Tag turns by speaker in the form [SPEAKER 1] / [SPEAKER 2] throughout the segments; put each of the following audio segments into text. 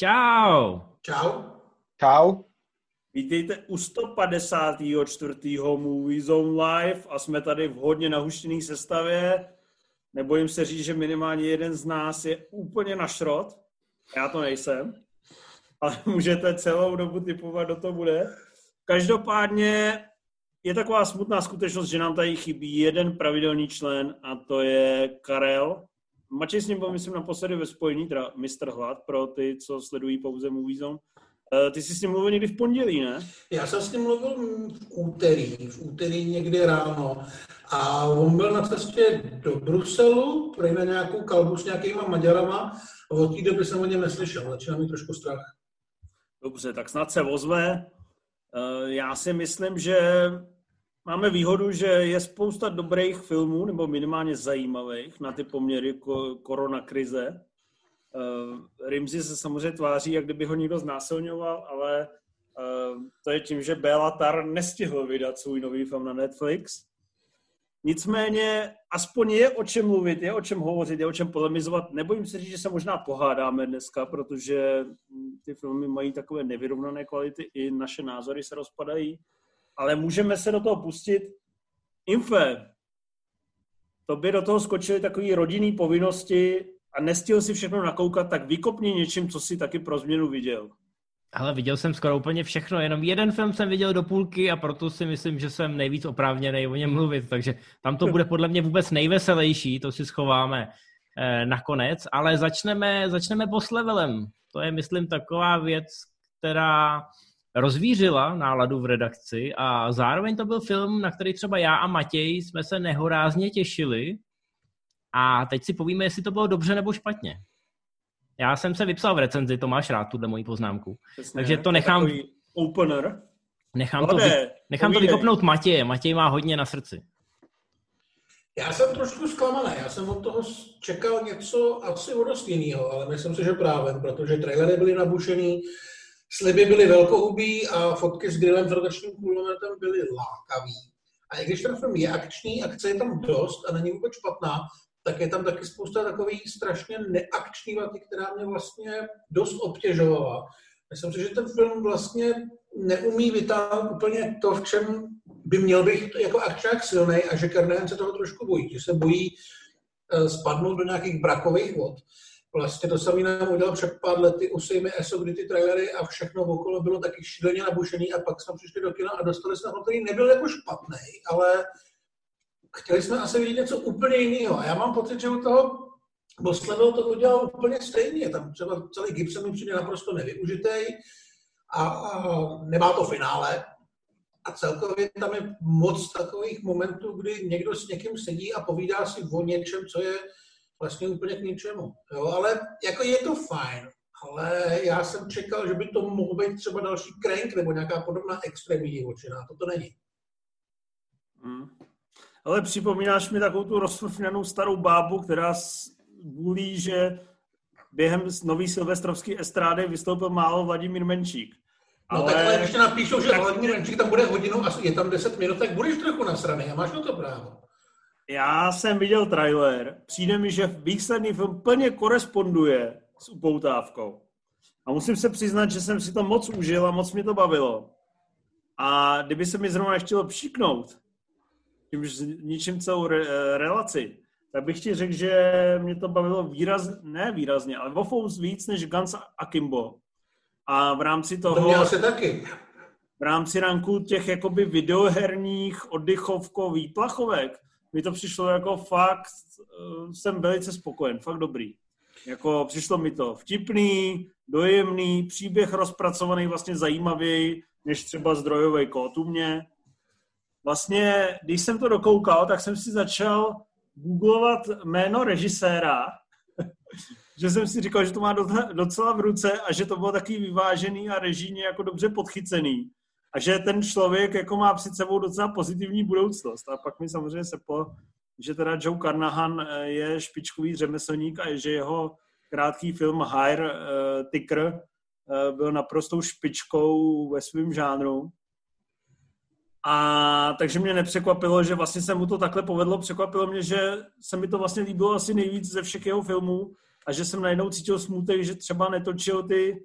[SPEAKER 1] Čau!
[SPEAKER 2] Čau.
[SPEAKER 3] Čau.
[SPEAKER 4] Vítejte u 154. Movie Zone Live a jsme tady v hodně nahuštěné sestavě. Nebojím se říct, že minimálně jeden z nás je úplně na šrot. Já to nejsem. Ale můžete celou dobu typovat, kdo to bude. Každopádně je taková smutná skutečnost, že nám tady chybí jeden pravidelný člen a to je Karel. Mačej s ním byl, myslím, naposledy ve spojení, teda Mr. Hlad, pro ty, co sledují pouze Movie Zone. Eh, Ty jsi s ním mluvil někdy v pondělí, ne?
[SPEAKER 2] Já jsem s ním mluvil v úterý, v úterý někdy ráno a on byl na cestě do Bruselu, prej na nějakou kalbu s nějakýma Maďarama a od té doby jsem o něm neslyšel, začíná mít trošku strach.
[SPEAKER 4] Dobře, tak snad se ozve. Eh, Já si myslím, že máme výhodu, že je spousta dobrých filmů, nebo minimálně zajímavých na ty poměry ko- korona krize. Rimzi se samozřejmě tváří, jak kdyby ho někdo znásilňoval, ale eh, to je tím, že Béla Tar nestihl vydat svůj nový film na Netflix. Nicméně aspoň je o čem mluvit, je o čem hovořit, je o čem polemizovat. Nebojím se říct, že se možná pohádáme dneska, protože hm, ty filmy mají takové nevyrovnané kvality, i naše názory se rozpadají, ale můžeme se do toho pustit. Infe, to by do toho skočily takové rodinné povinnosti a nestihl si všechno nakoukat, tak vykopni něčím, co si taky pro změnu viděl.
[SPEAKER 1] Ale viděl jsem skoro úplně všechno, jenom jeden film jsem viděl do půlky a proto si myslím, že jsem nejvíc oprávněný o něm mluvit, takže tam to bude podle mě vůbec nejveselější, to si schováme eh, nakonec, ale začneme, začneme boss levelem. To je, myslím, taková věc, která rozvířila náladu v redakci a zároveň to byl film, na který třeba já a Matěj jsme se nehorázně těšili a teď si povíme, jestli to bylo dobře nebo špatně. Já jsem se vypsal v recenzi, to máš rád, tuhle moji poznámku.
[SPEAKER 4] Přesně,
[SPEAKER 1] Takže to nechám-
[SPEAKER 4] takový Opener.
[SPEAKER 1] Nechám to,
[SPEAKER 4] Vlade,
[SPEAKER 1] vy, nechám to vykopnout Matěje. Matěj má hodně na srdci.
[SPEAKER 2] Já jsem trošku zklamaný, já jsem od toho čekal něco asi o dost jiného, ale myslím si, že právě, protože trailery byly nabušený, sliby byly velkohubý a fotky s grillem s rotačním kulometem byly lákavý. A i když ten film je akční, akce je tam dost a není vůbec špatná, tak je tam taky spousta takových strašně neakční vaty, která mě vlastně dost obtěžovala. Myslím si, že ten film vlastně neumí vytáhnout úplně to, v čem by měl být jako akčák silný a že Kernen se toho trošku bojí, že se bojí eh, spadnout do nějakých brakových vod. Vlastně to samé nám udělal před pár lety u Sejmy ESO, kdy ty trailery a všechno okolo bylo taky šíleně nabušený a pak jsme přišli do kina a dostali jsme ho, který nebyl jako špatný, ale chtěli jsme asi vidět něco úplně jiného. A já mám pocit, že u toho Level to udělal úplně stejně. Tam třeba celý Gibson mi přijde naprosto nevyužitý a, a nemá to finále. A celkově tam je moc takových momentů, kdy někdo s někým sedí a povídá si o něčem, co je vlastně úplně k ničemu. Jo, ale jako je to fajn. Ale já jsem čekal, že by to mohl být třeba další Crank nebo nějaká podobná extrémní divočina. To to není.
[SPEAKER 4] Hmm. Ale připomínáš mi takovou tu rozfrfňanou starou bábu, která bulí, že během nový silvestrovský estrády vystoupil málo Vladimír Menčík.
[SPEAKER 2] No ale... tak ale když ti napíšou, že Vladimír Renčík tam bude hodinu a je tam 10 minut, tak budeš trochu nasraný a máš na to právo.
[SPEAKER 4] Já jsem viděl trailer, přijde mi, že výsledný film plně koresponduje s upoutávkou. A musím se přiznat, že jsem si to moc užil a moc mě to bavilo. A kdyby se mi zrovna chtělo přiknout, tímž ničím celou re, eh, relaci, tak bych ti řekl, že mě to bavilo výraz, ne výrazně, ale o fous víc než Guns Akimbo. A v rámci
[SPEAKER 2] To
[SPEAKER 4] toho
[SPEAKER 2] měl se taky.
[SPEAKER 4] v rámci ranku těch jakoby videoherních oddychovko výplachovek mi to přišlo jako fakt, eh, jsem velice spokojen, fakt dobrý. Jako přišlo mi to vtipný, dojemný, příběh rozpracovaný vlastně zajímavěji než třeba zdrojový kód u mě. Vlastně, když jsem to dokoukal, tak jsem si začal googlovat jméno režiséra, že jsem si říkal, že to má docela- v ruce a že to bylo taky vyvážený a režijně jako dobře podchycený. A že ten člověk jako má před sebou docela pozitivní budoucnost. A pak mi samozřejmě seplo, že teda Joe Carnahan eh, je špičkový řemeslník a že jeho krátký film Hire uh, Ticker uh, byl naprostou špičkou ve svém žánru. A takže mě nepřekvapilo, že vlastně se mu to takhle povedlo. Překvapilo mě, že se mi to vlastně líbilo asi nejvíc ze všech jeho filmů. a že jsem najednou cítil smutek, že třeba netočil ty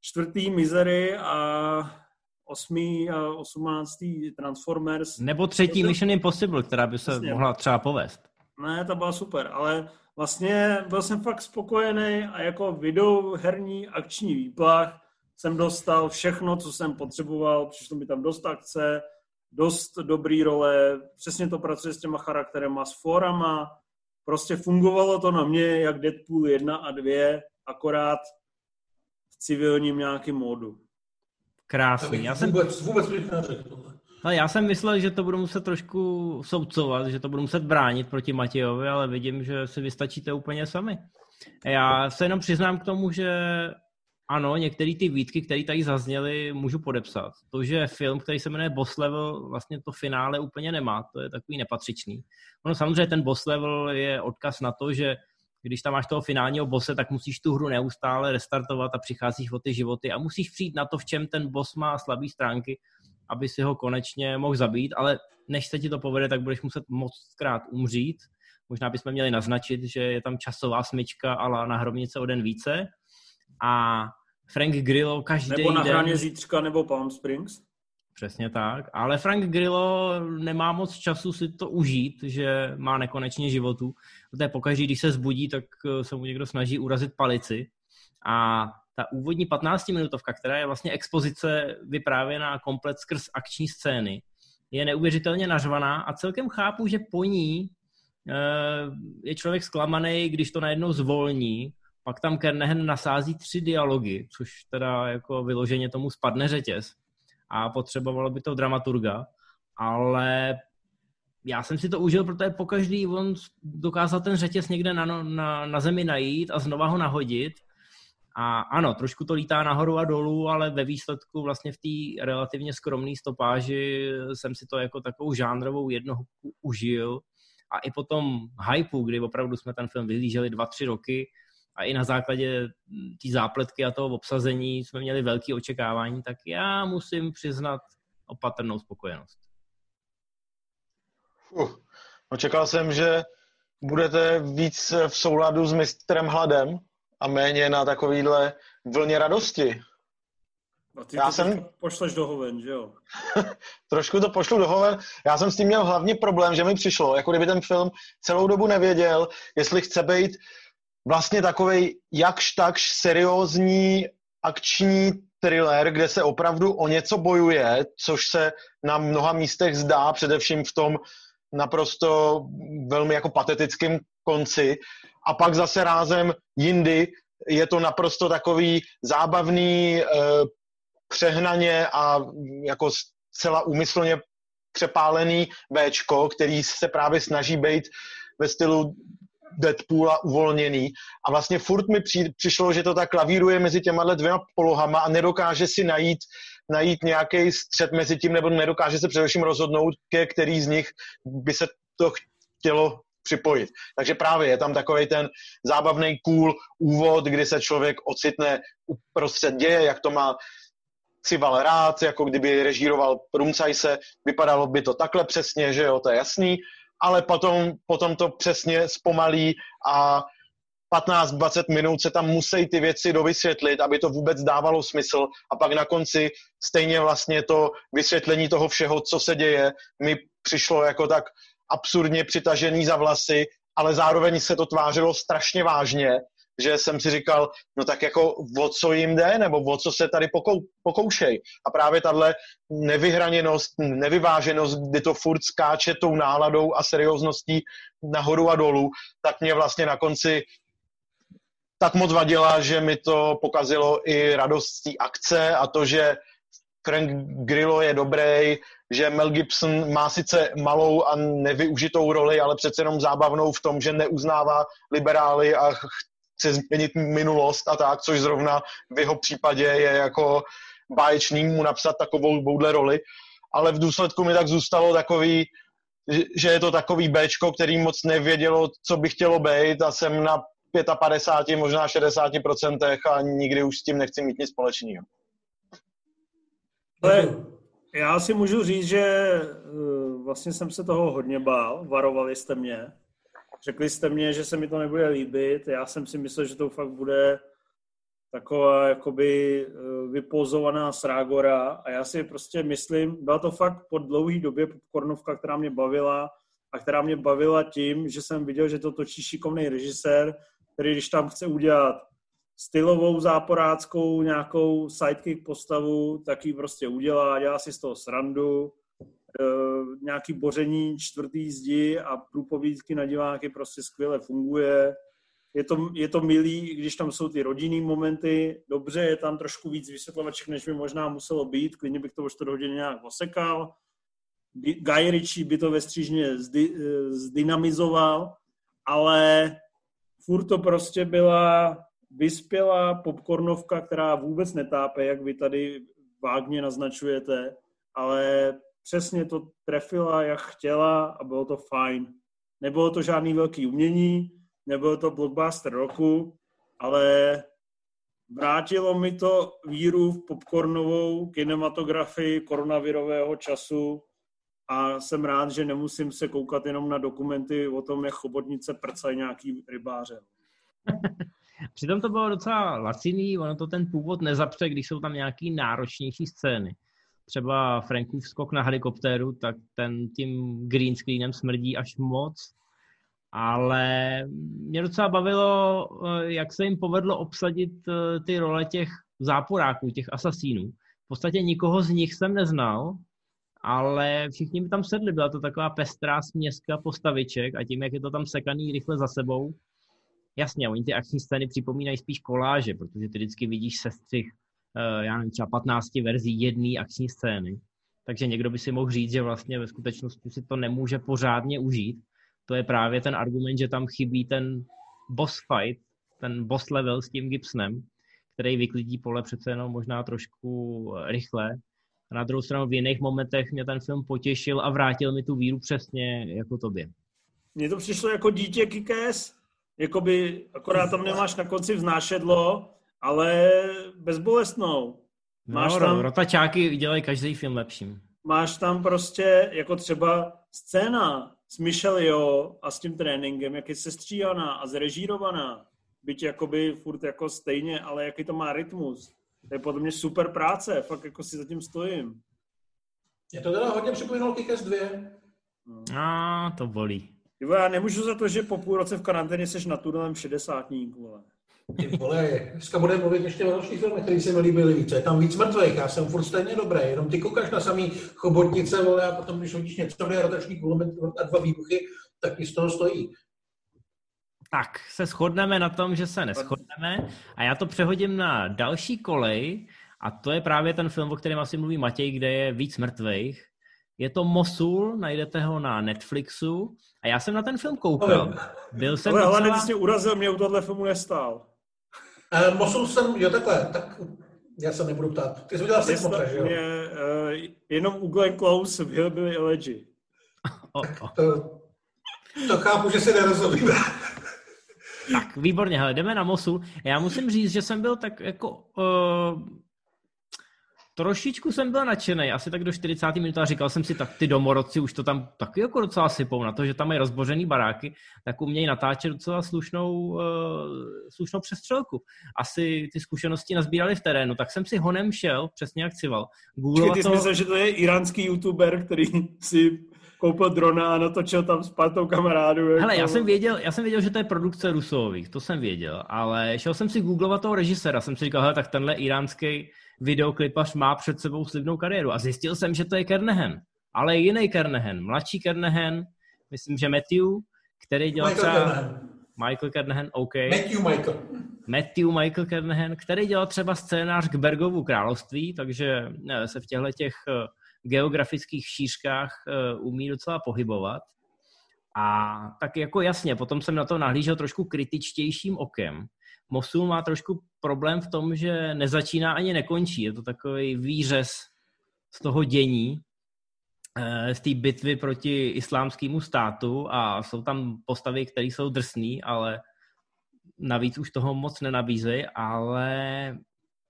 [SPEAKER 4] čtvrtý Misery a osmý a osmnáctý Transformers.
[SPEAKER 1] Nebo třetí
[SPEAKER 4] To-
[SPEAKER 1] Mission Impossible, která by se
[SPEAKER 4] Jasně.
[SPEAKER 1] mohla třeba povést.
[SPEAKER 4] Ne, ta byla super, ale vlastně byl jsem fakt spokojený a jako videoherní akční výplach jsem dostal všechno, co jsem potřeboval, přišlo mi tam dost akce, dost dobrý role, přesně to pracuje s těma charakterema, s forama, prostě fungovalo to na mě jak Deadpool 1 a 2, akorát v civilním nějakém módu.
[SPEAKER 1] Krásný. Já jsem,
[SPEAKER 2] vůbec, vůbec bych neřekl
[SPEAKER 1] ale já jsem myslel, že to budu muset trošku soucovat, že to budu muset bránit proti Matějovi, ale vidím, že si vystačíte úplně sami. Já se jenom přiznám k tomu, že ano, některé ty výtky, které tady zazněly, můžu podepsat. To, že film, který se jmenuje Boss Level, vlastně to finále úplně nemá, to je takový nepatřičný. Ono samozřejmě ten Boss Level je odkaz na to, že když tam máš toho finálního bose, tak musíš tu hru neustále restartovat a přicházíš o ty životy a musíš přijít na to, v čem ten boss má slabé stránky, aby si ho konečně mohl zabít, ale než se ti to povede, tak budeš muset moc krát umřít. Možná bychom měli naznačit, že je tam časová smyčka ale na hrobnice o den více. A Frank Grillo každý
[SPEAKER 4] Nebo na
[SPEAKER 1] den...
[SPEAKER 4] hraně zítřka nebo Palm Springs.
[SPEAKER 1] Přesně tak. Ale Frank Grillo nemá moc času si to užít, že má nekonečně životů. To je pokaždý, když se zbudí, tak eh, se mu někdo snaží urazit palici. A ta úvodní 15-minutovka, která je vlastně expozice vyprávěná komplet skrz akční scény, je neuvěřitelně nařvaná a celkem chápu, že po ní eh, je člověk zklamaný, když to najednou zvolní. Pak tam Kernehen nasází tři dialogy, což teda jako vyloženě tomu spadne řetěz a potřebovalo by to dramaturga, ale já jsem si to užil, protože pokaždý on dokázal ten řetěz někde na, no- na, na zemi najít a znova ho nahodit. A ano, trošku to lítá nahoru a dolů, ale ve výsledku vlastně v té relativně skromné stopáži jsem si to jako takovou žánrovou jednohubku užil. A i po tom hypeu, kdy opravdu jsme ten film vyhlíželi dva, tři roky a i na základě té zápletky a toho obsazení jsme měli velké očekávání, tak já musím přiznat opatrnou spokojenost.
[SPEAKER 3] Fuh. No, čekal jsem, že budete víc v souladu s mistrem Hladem a méně na takovýhle vlně radosti.
[SPEAKER 4] A ty
[SPEAKER 3] Já
[SPEAKER 4] to
[SPEAKER 3] jsem-
[SPEAKER 4] pošleš do hoven, že jo?
[SPEAKER 3] Trošku to pošlu do hoven. Já jsem s tím měl hlavně problém, že mi přišlo, jako kdyby ten film celou dobu nevěděl, jestli chce být vlastně takovej jakž takž seriózní akční thriller, kde se opravdu o něco bojuje, což se na mnoha místech zdá, především v tom naprosto velmi jako patetickém konci. A pak zase rázem jindy je to naprosto takový zábavný, eh, přehnaně a jako zcela úmyslně přepálený Bčko, který se právě snaží být ve stylu Deadpoola uvolněný. A vlastně furt mi při, přišlo, že to tak klavíruje mezi těma dvěma polohama a nedokáže si najít, najít nějaký střed mezi tím, nebo nedokáže se především rozhodnout, ke který z nich by se to chtělo připojit. Takže právě je tam takový ten zábavný cool úvod, kdy se člověk ocitne uprostřed děje, jak to má Cival rád, jako kdyby režíroval Rumcajse, vypadalo by to takhle přesně, že jo, to je jasný, ale potom, potom to přesně zpomalí a 15-20 minut se tam musí ty věci dovysvětlit, aby to vůbec dávalo smysl. A pak na konci stejně vlastně to vysvětlení toho všeho, co se děje, mi přišlo jako tak absurdně přitažený za vlasy, ale zároveň se to tvářilo strašně vážně, že jsem si říkal, no tak jako o co jim jde, nebo o co se tady pokou, pokoušej. A právě tahle nevyhraněnost, nevyváženost, kdy to furt skáče tou náladou a seriózností nahoru a dolů, tak mě vlastně na konci tak moc vadila, že mi to pokazilo i radost té akce a to, že Frank Grillo je dobrý, že Mel Gibson má sice malou a nevyužitou roli, ale přece jenom zábavnou v tom, že neuznává liberály a chce změnit minulost a tak, což zrovna v jeho případě je jako báječný mu napsat takovou bouhle roli, ale v důsledku mi tak zůstalo takový, že je to takový Bčko, který moc nevědělo, co by chtělo být a jsem na 55, možná 60% a nikdy už s tím nechci mít nic společného.
[SPEAKER 4] Ale já si můžu říct, že uh, vlastně jsem se toho hodně bál, varovali jste mě. Řekli jste mě, že se mi to nebude líbit. Já jsem si myslel, že to fakt bude taková jakoby eh, vypozovaná srágora a já si prostě myslím, byla to fakt po dlouhé době popcornovka, která mě bavila a která mě bavila tím, že jsem viděl, že to točí šikovný režisér, který když tam chce udělat stylovou záporáckou nějakou sidekick postavu, tak ji prostě udělá, dělá si z toho srandu, nějaký boření čtvrtý zdi a průpovídky na diváky prostě skvěle funguje. Je to, je to milý, když tam jsou ty rodinný momenty, dobře, je tam trošku víc vysvětlovaček, než by možná muselo být, klidně bych to o čtvrt hodiny nějak osekal. Guy Ritchie by to ve střížně zdy, e, zdynamizoval, ale furt to prostě byla vyspělá popcornovka, která vůbec netápe, jak vy tady vágně naznačujete, ale přesně to trefila, jak chtěla a bylo to fajn. Nebylo to žádný velký umění, nebylo to blockbuster roku, ale vrátilo mi to víru v popcornovou kinematografii koronavirového času a jsem rád, že nemusím se koukat jenom na dokumenty o tom, jak chobotnice prcají nějaký rybáře.
[SPEAKER 1] Přitom to bylo docela laciný, ono to ten původ nezapře, když jsou tam nějaký náročnější scény. Třeba Frankův skok na helikoptéru, tak ten tím green screenem smrdí až moc. Ale mě docela bavilo, eh, jak se jim povedlo obsadit eh, ty role těch záporáků, těch asasínů. V podstatě nikoho z nich jsem neznal, ale všichni mi tam sedli. Byla to taková pestrá směska postaviček a tím, jak je to tam sekaný rychle za sebou, jasně, oni ty akční scény připomínají spíš koláže, protože ty vždycky vidíš sestřih, já nevím, třeba 15 verzí jedné akční scény. Takže někdo by si mohl říct, že vlastně ve skutečnosti si to nemůže pořádně užít. To je právě ten argument, že tam chybí ten boss fight, ten boss level s tím Gibsonem, který vyklidí pole přece jenom možná trošku rychle. A na druhou stranu v jiných momentech mě ten film potěšil a vrátil mi tu víru přesně jako tobě.
[SPEAKER 4] Mně to přišlo jako dítě Kikes, jakoby akorát tam nemáš na konci vznášedlo, ale bezbolestnou.
[SPEAKER 1] No, máš no, tam, rotačáky dělají každý film lepším.
[SPEAKER 4] Máš tam prostě jako třeba scéna s Michelle a s tím tréninkem, jak je sestříhaná a zrežírovaná. Byť jakoby furt jako stejně, ale jaký to má rytmus. To je podle mě super práce, fakt jako si zatím stojím.
[SPEAKER 2] Je to teda hodně připomínalo Kikes 2.
[SPEAKER 1] A to bolí.
[SPEAKER 4] Jo, já nemůžu za to, že po půl roce v karanténě seš na turném šedesátník,
[SPEAKER 2] vole. Ty vole, dneska budeme mluvit ještě o dalších filmech, které se mi líbily víc. Je tam víc mrtvých, já jsem furt stejně dobrý, jenom ty koukáš na samý chobotnice, vole, a potom, když hodíš něco do rotační kulomet a dva výbuchy, tak mi z toho stojí.
[SPEAKER 1] Tak, se shodneme na tom, že se neschodneme a já to přehodím na další kolej a to je právě ten film, o kterém asi mluví Matěj, kde je víc mrtvých je to Mosul, najdete ho na Netflixu a já jsem na ten film koukal. Byl jsem
[SPEAKER 4] Ale docela... hlavně urazil, mě u tohle filmu nestál.
[SPEAKER 2] Uh, Mosul jsem, jo takhle, tak já se nebudu ptát. Ty jsi udělal si motra, že jo? Mě,
[SPEAKER 4] uh, jenom u Glenn Close v Hillbilly Elegy.
[SPEAKER 2] To, to chápu, že se nerozumíme.
[SPEAKER 1] Tak, výborně, hele, jdeme na Mosul. Já musím říct, že jsem byl tak jako uh, trošičku jsem byl nadšený, asi tak do 40. minuty a říkal jsem si, tak ty domorodci už to tam taky jako docela sypou na to, že tam mají rozbořený baráky, tak umějí natáčet docela slušnou, uh, slušnou přestřelku. Asi ty zkušenosti nazbírali v terénu, tak jsem si honem šel, přesně jak cival.
[SPEAKER 4] Googlovat ty jsi to... myslel, že to je iránský youtuber, který si koupil drona a natočil tam s partou kamarádů.
[SPEAKER 1] Jako... Hele, já jsem, věděl, já jsem věděl, že to je produkce Rusových, to jsem věděl, ale šel jsem si googlovat toho režiséra, jsem si říkal, hele, tak tenhle iránský videoklipař má před sebou slibnou kariéru. A zjistil jsem, že to je Kernehen. Ale jiný Kernehen, mladší Kernehen, myslím, že Matthew, který dělal
[SPEAKER 2] Michael třeba... Kernehen.
[SPEAKER 1] Michael Kernehen, OK.
[SPEAKER 2] Matthew Michael.
[SPEAKER 1] Matthew Michael Kernehen, který dělal třeba scénář k Bergovu království, takže ne, se v těchto těch eh, geografických šířkách uh, umí docela pohybovat. A tak jako jasně, potom jsem na to nahlížel trošku kritičtějším okem, Mosul má trošku problém v tom, že nezačíná ani nekončí. Je to takový výřez z toho dění, eh, z té bitvy proti islámskému státu a jsou tam postavy, které jsou drsné, ale navíc už toho moc nenabízejí, ale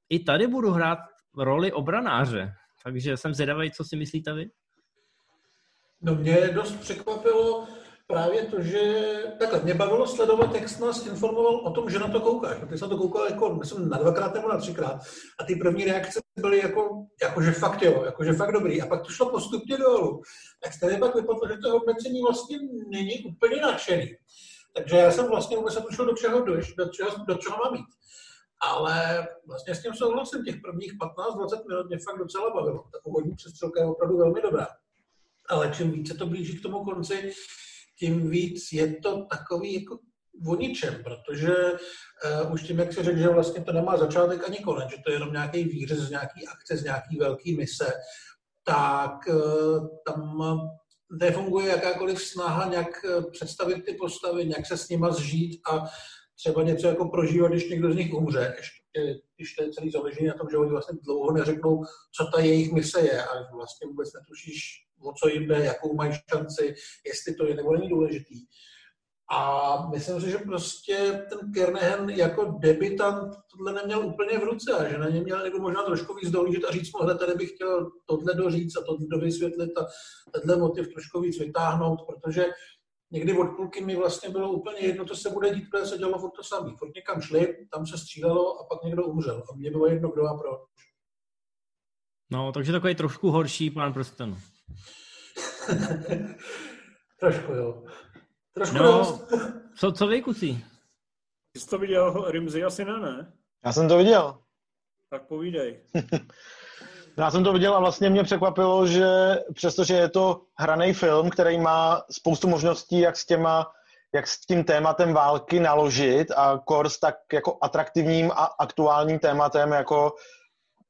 [SPEAKER 1] i tady budu hrát roli obranáře, takže jsem zvědavý, co si myslíte vy?
[SPEAKER 2] No mě dost překvapilo, právě to, že takhle, mě bavilo sledovat, jak jsi nás informoval o tom, že na to koukáš. Ty jsi na to koukal jako, myslím, na dvakrát nebo na třikrát. A ty první reakce byly jako, jako že fakt jo, jako, že fakt dobrý. A pak to šlo postupně dolů. Tak tady pak vypadlo, že to hodnocení vlastně není úplně nadšený. Takže já jsem vlastně vůbec netušil, do čeho jdeš, do čeho, do čeho mám jít. Ale vlastně s tím souhlasím, těch prvních 15-20 minut mě fakt docela bavilo. Ta původní přestřelka je opravdu velmi dobrá. Ale čím více to blíží k tomu konci, tím víc je to takový jako o ničem, protože uh, už tím, jak se řekl, že vlastně to nemá začátek ani konec, že to je jenom nějaký výřez z nějaký akce, z nějaký velký mise, tak uh, tam nefunguje jakákoliv snaha nějak eh, představit ty postavy, nějak se s nima zžít a třeba něco jako prožívat, když někdo z nich umře. Ještě, když to je celý založený na tom, že oni vlastně dlouho neřeknou, co ta jejich mise je a vlastně vůbec netušíš, o co jim jde, jakou mají šanci, jestli to je nebo není důležitý. A myslím si, že prostě ten Kernahan jako debitant tohle neměl úplně v ruce a že na ně měl někdo možná trošku víc dohlížet a říct mu, tady bych chtěl tohle doříct a tohle dovysvětlit a tenhle motiv trošku víc vytáhnout, protože někdy od půlky mi vlastně bylo úplně jedno, co se bude dít, protože se dělo furt to samé. Furt někam šli, tam se střílelo a pak někdo umřel. A mně bylo jedno, kdo a proč.
[SPEAKER 1] No, takže takový trošku horší pán prstenů.
[SPEAKER 2] Trošku, jo. Trošku
[SPEAKER 1] no, co, co vy, kusí?
[SPEAKER 4] Ty jsi to viděl, Rimzi, asi ne, ne?
[SPEAKER 3] Já jsem to viděl.
[SPEAKER 4] Tak povídej.
[SPEAKER 3] Já jsem to viděl a vlastně mě překvapilo, že přestože je to hraný film, který má spoustu možností, jak s těma jak s tím tématem války naložit a Kors tak jako atraktivním a aktuálním tématem, jako,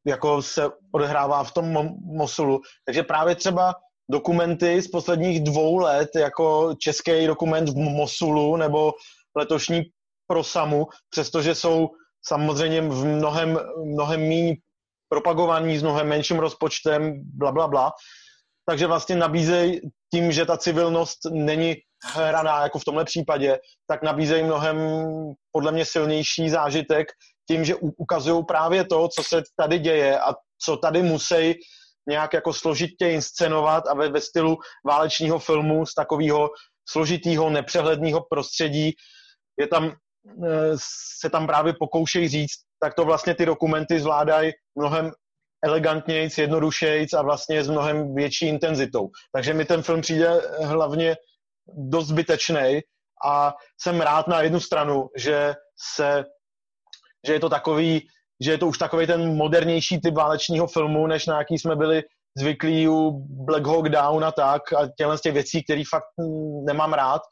[SPEAKER 3] jako se odehrává v tom Mosulu. Takže právě třeba dokumenty z posledních dvou let, jako český dokument v Mosulu nebo letošní pro Samu, přestože jsou samozřejmě v mnohem, mnohem méně propagovaní, s mnohem menším rozpočtem, bla, bla, bla. Takže vlastně nabízejí tím, že ta civilnost není hraná jako v tomhle případě, tak nabízejí mnohem podle mě silnější zážitek tím, že ukazují právě to, co se tady děje a co tady musí nějak jako složitě inscenovat a ve, ve stylu válečního filmu z takového složitého, nepřehledného prostředí je tam, eh, se tam právě pokoušejí říct, tak to vlastně ty dokumenty zvládají mnohem elegantněji, jednodušeji a vlastně s mnohem větší intenzitou. Takže mi ten film přijde hlavně dost zbytečný a jsem rád na jednu stranu, že se že je to takový že je to už takový ten modernější typ válečního filmu, než na jaký jsme byli zvyklí u Black Hawk Down a tak a těchto z těch věcí, které fakt nemám rád,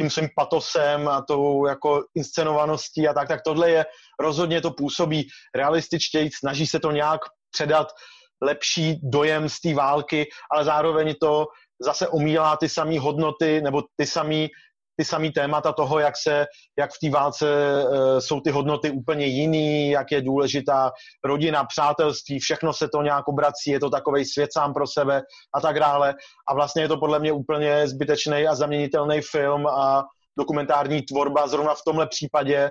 [SPEAKER 3] tím svým patosem a tou jako inscenovaností a tak, tak tohle je, rozhodně to působí realističtěji, snaží se to nějak předat lepší dojem z té války, ale zároveň to zase omílá ty samé hodnoty nebo ty samé ty samé témata toho, jak, se, jak v té válce e, jsou ty hodnoty úplně jiný, jak je důležitá rodina, přátelství, všechno se to nějak obrací, je to takový svět sám pro sebe a tak dále. A vlastně je to podle mě úplně zbytečný a zaměnitelný film a dokumentární tvorba zrovna v tomhle případě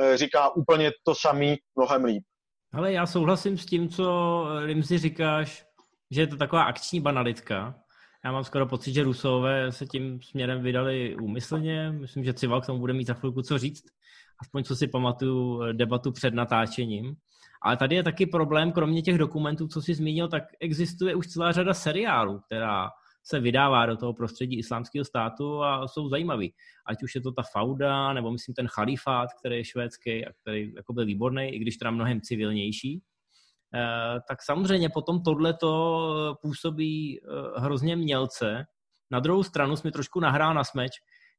[SPEAKER 3] e, říká úplně to samý mnohem líp.
[SPEAKER 1] Ale já souhlasím s tím, co Rimzi říkáš, že je to taková akční banalitka, já mám skoro pocit, že Rusové se tím směrem vydali úmyslně. Myslím, že Cival k tomu bude mít za chvilku co říct. Aspoň co si pamatuju eh, debatu před natáčením. Ale tady je taky problém, kromě těch dokumentů, co jsi zmínil, tak existuje už celá řada seriálů, která se vydává do toho prostředí islámského státu a jsou zajímavý. Ať už je to ta Fauda, nebo myslím ten Chalifát, který je švédský a který jako byl výborný, i když teda mnohem civilnější. Eh, tak samozřejmě potom tohleto působí eh, hrozně mělce. Na druhou stranu jsme trošku nahrál na smeč.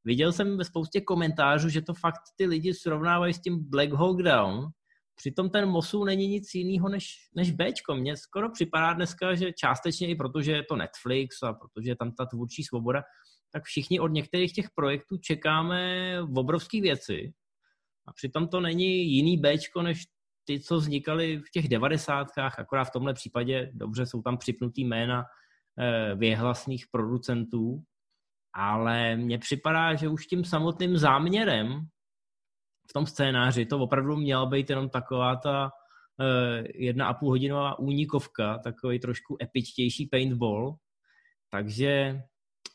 [SPEAKER 1] Viděl jsem ve spoustě komentářů, že to fakt ty lidi srovnávají s tím Black Hawk Down, Přitom ten Mosul není nic jiného než, než Bčko. Mně skoro připadá dneska, že částečně i protože je to Netflix a protože je tam ta tvůrčí svoboda, tak všichni od některých těch projektů čekáme obrovské věci. A přitom to není jiný Bčko, než ty, co vznikaly v těch devadesátkách, akorát v tomhle případě, dobře, jsou tam připnutý jména eh, věhlasných producentů, ale mně připadá, že už tím samotným záměrem v tom scénáři to opravdu měla být jenom taková ta eh, jedna a půl hodinová únikovka, takový trošku epičtější paintball, takže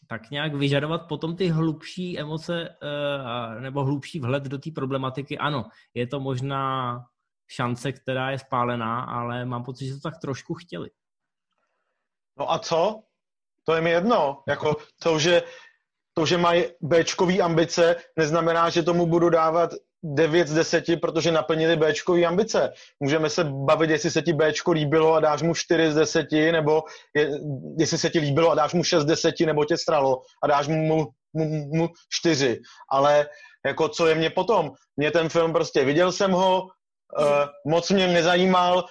[SPEAKER 1] tak nějak vyžadovat potom ty hlubší emoce uh, nebo hlubší vhled do té problematiky. Ano, je to možná šance, která je spálená, ale mám pocit, že to tak trošku chtěli.
[SPEAKER 3] No a co? To je mi jedno. Jako to, že, to, že mají Bčkový ambice, neznamená, že tomu budu dávat 9 z 10, protože naplnili Bčkový ambice. Můžeme se bavit, jestli se ti Bčko líbilo a dáš mu 4 z 10, nebo je, jestli se ti líbilo a dáš mu 6 z 10, nebo tě stralo a dáš mu, mu, mu, mu 4. Ale jako co je mě potom? Mě ten film prostě, viděl jsem ho, moc mě nezajímal,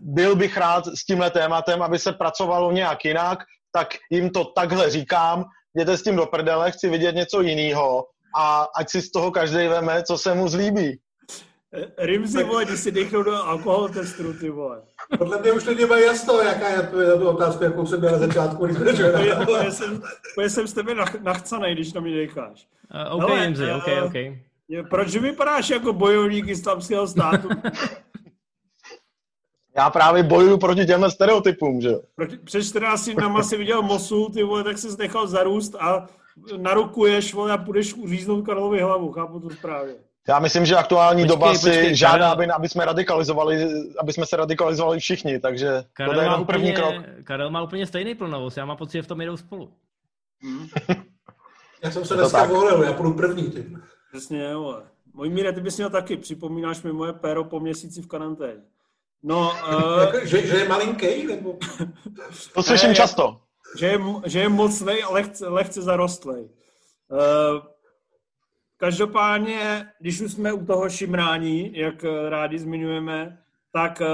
[SPEAKER 3] byl bych rád s tímhle tématem, aby se pracovalo nějak jinak, tak jim to takhle říkám, jděte s tím do prdele, chci vidět něco jiného a ať si z toho každý veme, co se mu zlíbí.
[SPEAKER 4] Eh, Rimzi, vole, když si dechnou do alkohol testru, ty vole.
[SPEAKER 2] Podle mě už lidi mají jasno, jaká je na tu otázku, jakou jsem měl na začátku, když
[SPEAKER 4] jsem, já jsem s tebe nach, nachcanej, když na mě decháš.
[SPEAKER 1] Uh, OK, Rimzi, OK, OK.
[SPEAKER 4] Proč vypadáš jako bojovník islamského státu?
[SPEAKER 3] Já právě bojuju proti těmhle stereotypům, že jo?
[SPEAKER 4] Před 14 dnama si viděl Mosul, ty vole, tak se nechal zarůst a narukuješ, vole, a půjdeš uříznout Karlovi hlavu, chápu to správně.
[SPEAKER 3] Já myslím, že aktuální počkej, doba počkej, si žádá, aby, aby, jsme radikalizovali, aby jsme se radikalizovali všichni, takže
[SPEAKER 1] Karel to je má první úplně, krok. Karel má úplně stejný plnovost, já mám pocit, že v tom jdou spolu.
[SPEAKER 2] Hmm. já jsem se dneska volil, já půjdu první. Ty.
[SPEAKER 4] Přesně, jo. Můj míre, ty bys měl taky, připomínáš mi moje péro po měsíci v karanténě. No,
[SPEAKER 2] uh, že, že je malinký? Nebo...
[SPEAKER 3] To slyším ne, často.
[SPEAKER 4] Že je, že je mocnej a lehce, lehce zarostlej. Uh, každopádně, když už jsme u toho šimrání, jak rádi zmiňujeme, tak uh,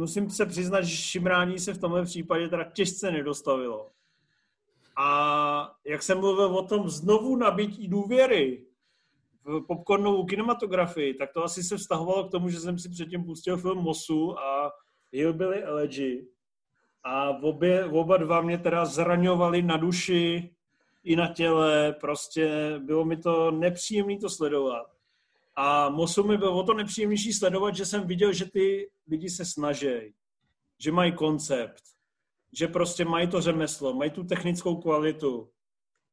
[SPEAKER 4] musím se přiznat, že šimrání se v tomhle případě teda těžce nedostavilo. A jak jsem mluvil o tom znovu nabití důvěry, popcornovou kinematografii, tak to asi se vztahovalo k tomu, že jsem si předtím pustil film Mosu a Hillbilly Elegy. A obě, oba dva mě teda zraňovali na duši i na těle, prostě bylo mi to nepříjemné to sledovat. A Mosu mi bylo o to nepříjemnější sledovat, že jsem viděl, že ty lidi se snaží, že mají koncept, že prostě mají to řemeslo, mají tu technickou kvalitu,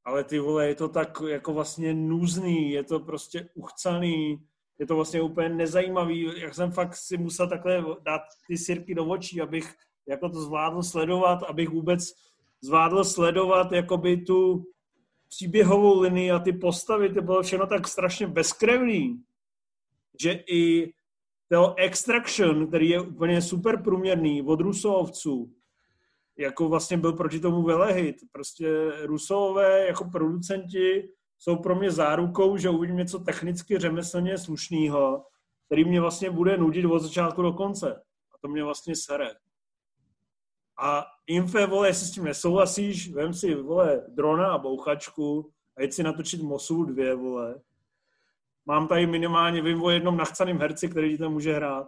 [SPEAKER 4] ale ty vole, je to tak jako vlastně nůzný, je to prostě uchcaný, je to vlastně úplně nezajímavý, jak jsem fakt si musel takhle dát ty sirky do očí, abych jako to zvládl sledovat, abych vůbec zvládl sledovat jakoby tu příběhovou linii a ty postavy, to bylo všechno tak strašně bezkrevný, že i to Extraction, který je úplně super průměrný od Rusovců, jako vlastně byl proti tomu velehit. Prostě Rusové jako producenti jsou pro mě zárukou, že uvidím něco technicky řemeslně slušného, který mě vlastně bude nudit od začátku do konce. A to mě vlastně sere. A Infe, vole, jestli s tím nesouhlasíš, vem si, vole, drona a bouchačku a jít si natočit Mosul dvě, vole. Mám tady minimálně, vím o jednom nachcaným herci, který ti tam může hrát.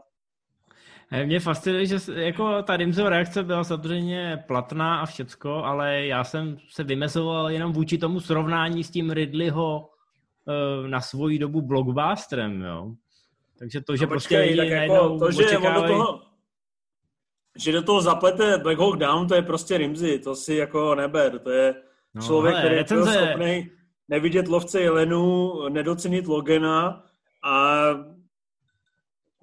[SPEAKER 1] Eh, mě fascinuje, že jako ta Dimsova reakce byla samozřejmě platná a všecko, ale já jsem se vymezoval jenom vůči tomu srovnání s tím Ridleyho uh, na svoji dobu blockbusterem, jo. Takže to, že no, prostě počkej,
[SPEAKER 4] tak jako to, že očekávají... do toho, že do toho zaplete Black Hawk Down, to je prostě Rimzy, to si jako neber, to je no, člověk, hele, který recenze... je schopný nevidět lovce jelenů, nedocenit Logena a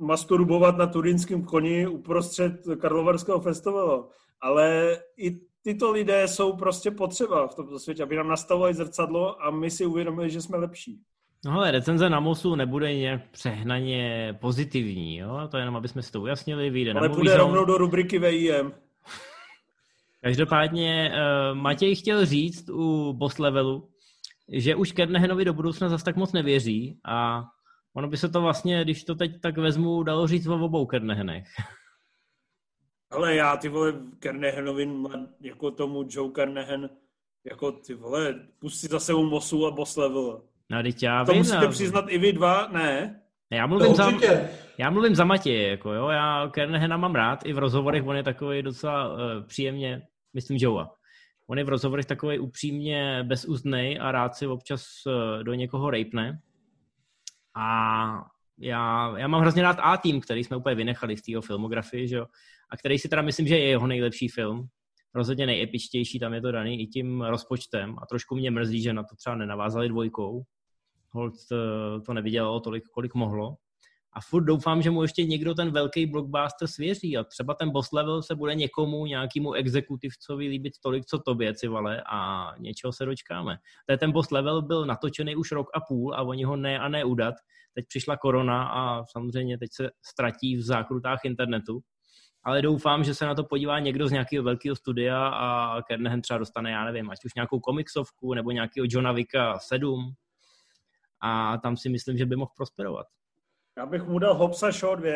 [SPEAKER 4] masturbovat na turínském koni uprostřed Karlovarského festivalu. Ale i tyto lidé jsou prostě potřeba v tomto světě, aby nám nastavovali zrcadlo a my si uvědomili, že jsme lepší.
[SPEAKER 1] No ale recenze na Mosu nebude nějak přehnaně pozitivní, jo? To jenom, aby jsme si to ujasnili, vyjde
[SPEAKER 4] Ale půjde rovnou do rubriky VIM.
[SPEAKER 1] Každopádně uh, Matěj chtěl říct u boss levelu, že už Kernehenovi do budoucna zas tak moc nevěří a Ono by se to vlastně, když to teď tak vezmu, dalo říct o obou Kernehenech.
[SPEAKER 4] Ale já ty vole Kernehenovi, jako tomu Joe Kernehen, jako ty vole, pustí za sebou Mosu a boss level.
[SPEAKER 1] No, teď já
[SPEAKER 4] to vím, musíte přiznat i vy dva, ne?
[SPEAKER 1] Já mluvím, za, já mluvím za Matěje, jako jo, já Kernehena mám rád, i v rozhovorech on je takový docela uh, příjemně, myslím Joea. On je v rozhovorech takový upřímně bezúzdnej a rád si občas uh, do někoho rejpne, a já, já mám hrozně rád A-Team, který jsme úplně vynechali z té filmografii, že jo? a který si teda myslím, že je jeho nejlepší film. rozhodně nejepičtější, tam je to daný i tím rozpočtem a trošku mě mrzí, že na to třeba nenavázali dvojkou. Hold eh, to nevydělalo tolik, kolik mohlo. A furt doufám, že mu ještě někdo ten velký blockbuster svěří a třeba ten boss level se bude někomu, nějakému exekutivcovi líbit tolik, co tobě, civale, a něčeho se dočkáme. To ten boss level byl natočený už rok a půl a oni ho ne a ne udat. Teď přišla korona a samozřejmě teď se ztratí v zákrutách internetu. Ale doufám, že se na to podívá někdo z nějakého velkého studia a Kernehen třeba dostane, já nevím, ať už nějakou komiksovku nebo nějakého Johna Vicka 7 a tam si myslím, že by mohl prosperovat.
[SPEAKER 4] Já bych mu dal Hopsa Show 2.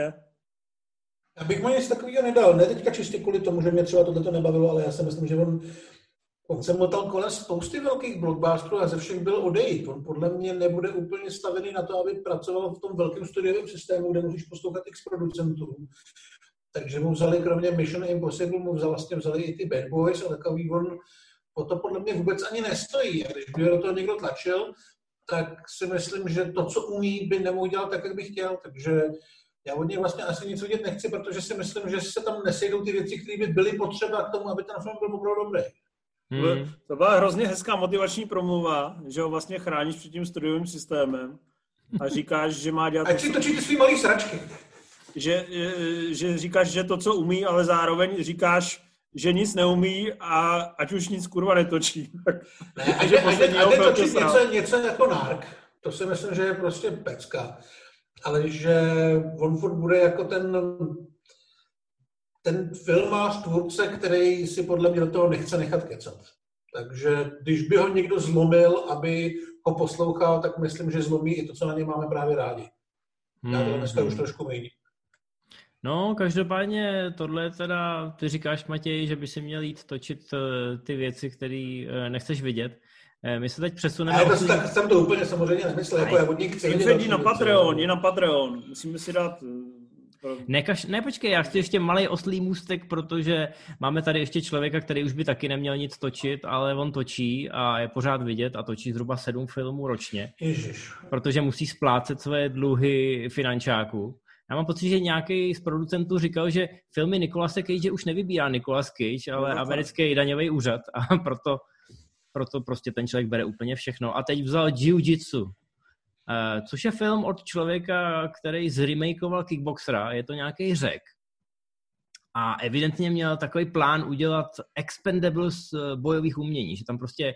[SPEAKER 2] Já bych mu nic takového nedal. Ne teďka čistě kvůli tomu, že mě třeba tohle nebavilo, ale já si myslím, že on, on se motal kolem spousty velkých blockbusterů a ze všech byl odejít. On podle mě nebude úplně stavený na to, aby pracoval v tom velkém studiovém systému, kde musíš poslouchat x producentů. Takže mu vzali, kromě Mission Impossible, mu vzali, vlastně vzali i ty Bad Boys a takový on o to podle mě vůbec ani nestojí. A když by do toho někdo tlačil, tak si myslím, že to, co umí, by nemohl dělat tak, jak by chtěl. Takže já od něj vlastně asi nic vidět nechci, protože si myslím, že se tam nesejdou ty věci, které by byly potřeba k tomu, aby ten film byl opravdu dobrý.
[SPEAKER 4] Hmm. To byla hrozně hezká motivační promluva, že ho vlastně chráníš před tím studiovým systémem a říkáš, že má dělat...
[SPEAKER 2] Ať si točí ty svý malý sračky.
[SPEAKER 4] Že, že říkáš, že to, co umí, ale zároveň říkáš, že nic neumí a ať už nic kurva netočí.
[SPEAKER 2] ne, a že, a a točí něco, něco jako nark, to si myslím, že je prostě pecka. Ale že on furt bude jako ten ten filmář, tvůrce, který si podle mě do toho nechce nechat kecat. Takže když by ho někdo zlomil, aby ho poslouchal, tak myslím, že zlomí i to, co na něj máme právě rádi. Já to dneska už trošku méně.
[SPEAKER 1] No, každopádně tohle je teda, ty říkáš Matěj, že by si měl jít točit eh, ty věci, které eh, nechceš vidět. Eh, my se teď přesuneme...
[SPEAKER 2] Já to, tak jsem to úplně samozřejmě nemyslel, jako já od nich chci
[SPEAKER 4] vidět. na Patreon, je na Patreon. Musíme si dát
[SPEAKER 1] ne, kaž, ne, počkej, já chci ještě malý oslý můstek, protože máme tady ještě člověka, který už by taky neměl nic točit, ale on točí a je pořád vidět a točí zhruba sedm filmů ročně.
[SPEAKER 2] Ježiš.
[SPEAKER 1] Protože musí splácet své dluhy finančáků. Já mám pocit, že nějaký z producentů říkal, že filmy Nikolase Cage už nevybírá Nikolas Cage, ale no, americký daňový úřad a proto, proto prostě ten člověk bere úplně všechno. A teď vzal Jiu-Jitsu, eh, což je film od člověka, který zremakeoval Kickboxera, je to nějaký řek. A evidentně měl takový plán udělat Expendables eh, bojových umění, že tam prostě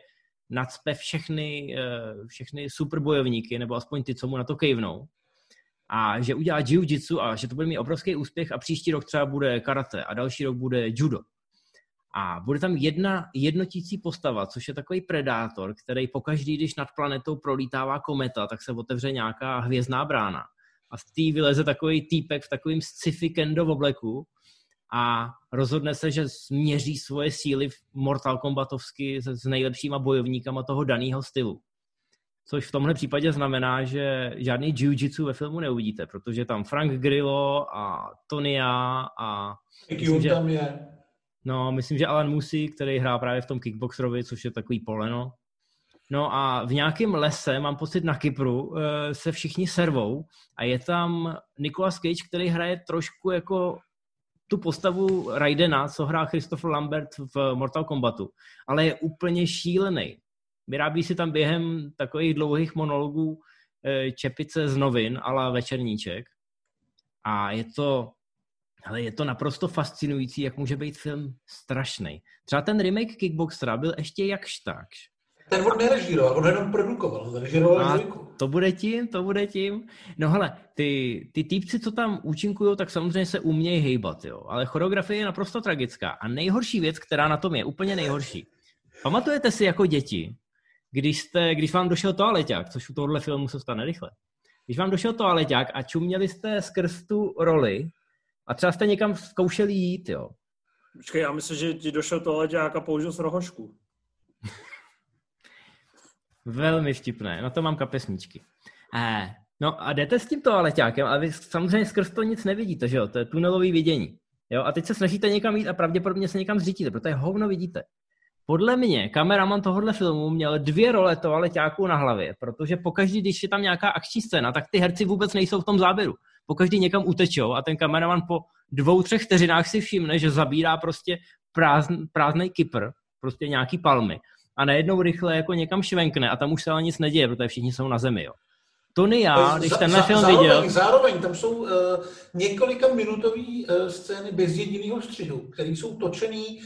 [SPEAKER 1] nadspe všechny, eh, všechny superbojovníky, nebo aspoň ty, co mu na to kejvnou a že udělá jiu-jitsu a že to bude mít obrovský úspěch a příští rok třeba bude karate a další rok bude judo. A bude tam jedna jednotící postava, což je takový predátor, který pokaždý, když nad planetou prolítává kometa, tak se otevře nějaká hvězdná brána. A z té vyleze takový týpek v takovém sci-fi kendo v obleku a rozhodne se, že změří svoje síly v Mortal Kombatovsky s nejlepšíma bojovníkama toho daného stylu. Což v tomhle případě znamená, že žádný jiu-jitsu ve filmu neuvidíte, protože tam Frank Grillo a Tonya a...
[SPEAKER 2] Myslím, že, tam je.
[SPEAKER 1] No, myslím, že Alan Musi, který hrá právě v tom kickboxerovi, což je takový poleno. No a v nějakém lese, mám pocit na Kypru, eh, se všichni servou a je tam Nicolas Cage, který hraje trošku jako tu postavu Raidena, co hrá Christopher Lambert v Mortal Kombatu, ale je úplně šílený vyrábí si tam během takových dlouhých monologů eh, čepice z novin, ale večerníček. A je to, ale je to naprosto fascinující, jak může být film strašný. Třeba ten remake Kickboxera byl ještě jakž takž.
[SPEAKER 2] Ten on nerežíroval, on jenom produkoval, režíroval
[SPEAKER 1] to bude tím, to bude tím. No hele, ty, ty týpci, co tam účinkují, tak samozřejmě se umějí hejbat, jo. Ale choreografie je naprosto tragická. A nejhorší věc, která na tom je, úplně nejhorší. Pamatujete si jako děti, když, jste, když vám došel toaleťák, což u tohohle filmu se stane rychle, když vám došel toaleťák a čuměli jste skrz tu roli a třeba jste někam zkoušeli jít, jo.
[SPEAKER 4] Počkej, já myslím, že ti došel toaleťák a použil s rohošku.
[SPEAKER 1] Velmi vtipné, na to mám kapesničky. Eh, no a jdete s tím toaleťákem, ale vy samozřejmě skrz to nic nevidíte, že jo, to je tunelový vidění. Jo, a teď se snažíte někam jít a pravděpodobně se někam zřítíte, protože hovno vidíte. Podle mě kameraman tohohle filmu měl dvě role toaleťáků na hlavě, protože pokaždý, když je tam nějaká akční scéna, tak ty herci vůbec nejsou v tom záběru. Pokaždý někam utečou a ten kameraman po dvou, třech vteřinách si všimne, že zabírá prostě prázdn, prázdný Kypr, prostě nějaký palmy a najednou rychle jako někam švenkne a tam už se ale nic neděje, protože všichni jsou na zemi, jo. Tony já, když tenhle film
[SPEAKER 2] zároveň,
[SPEAKER 1] viděl...
[SPEAKER 2] Zároveň tam jsou uh, několika minutový uh, scény bez jediného střihu, které jsou točený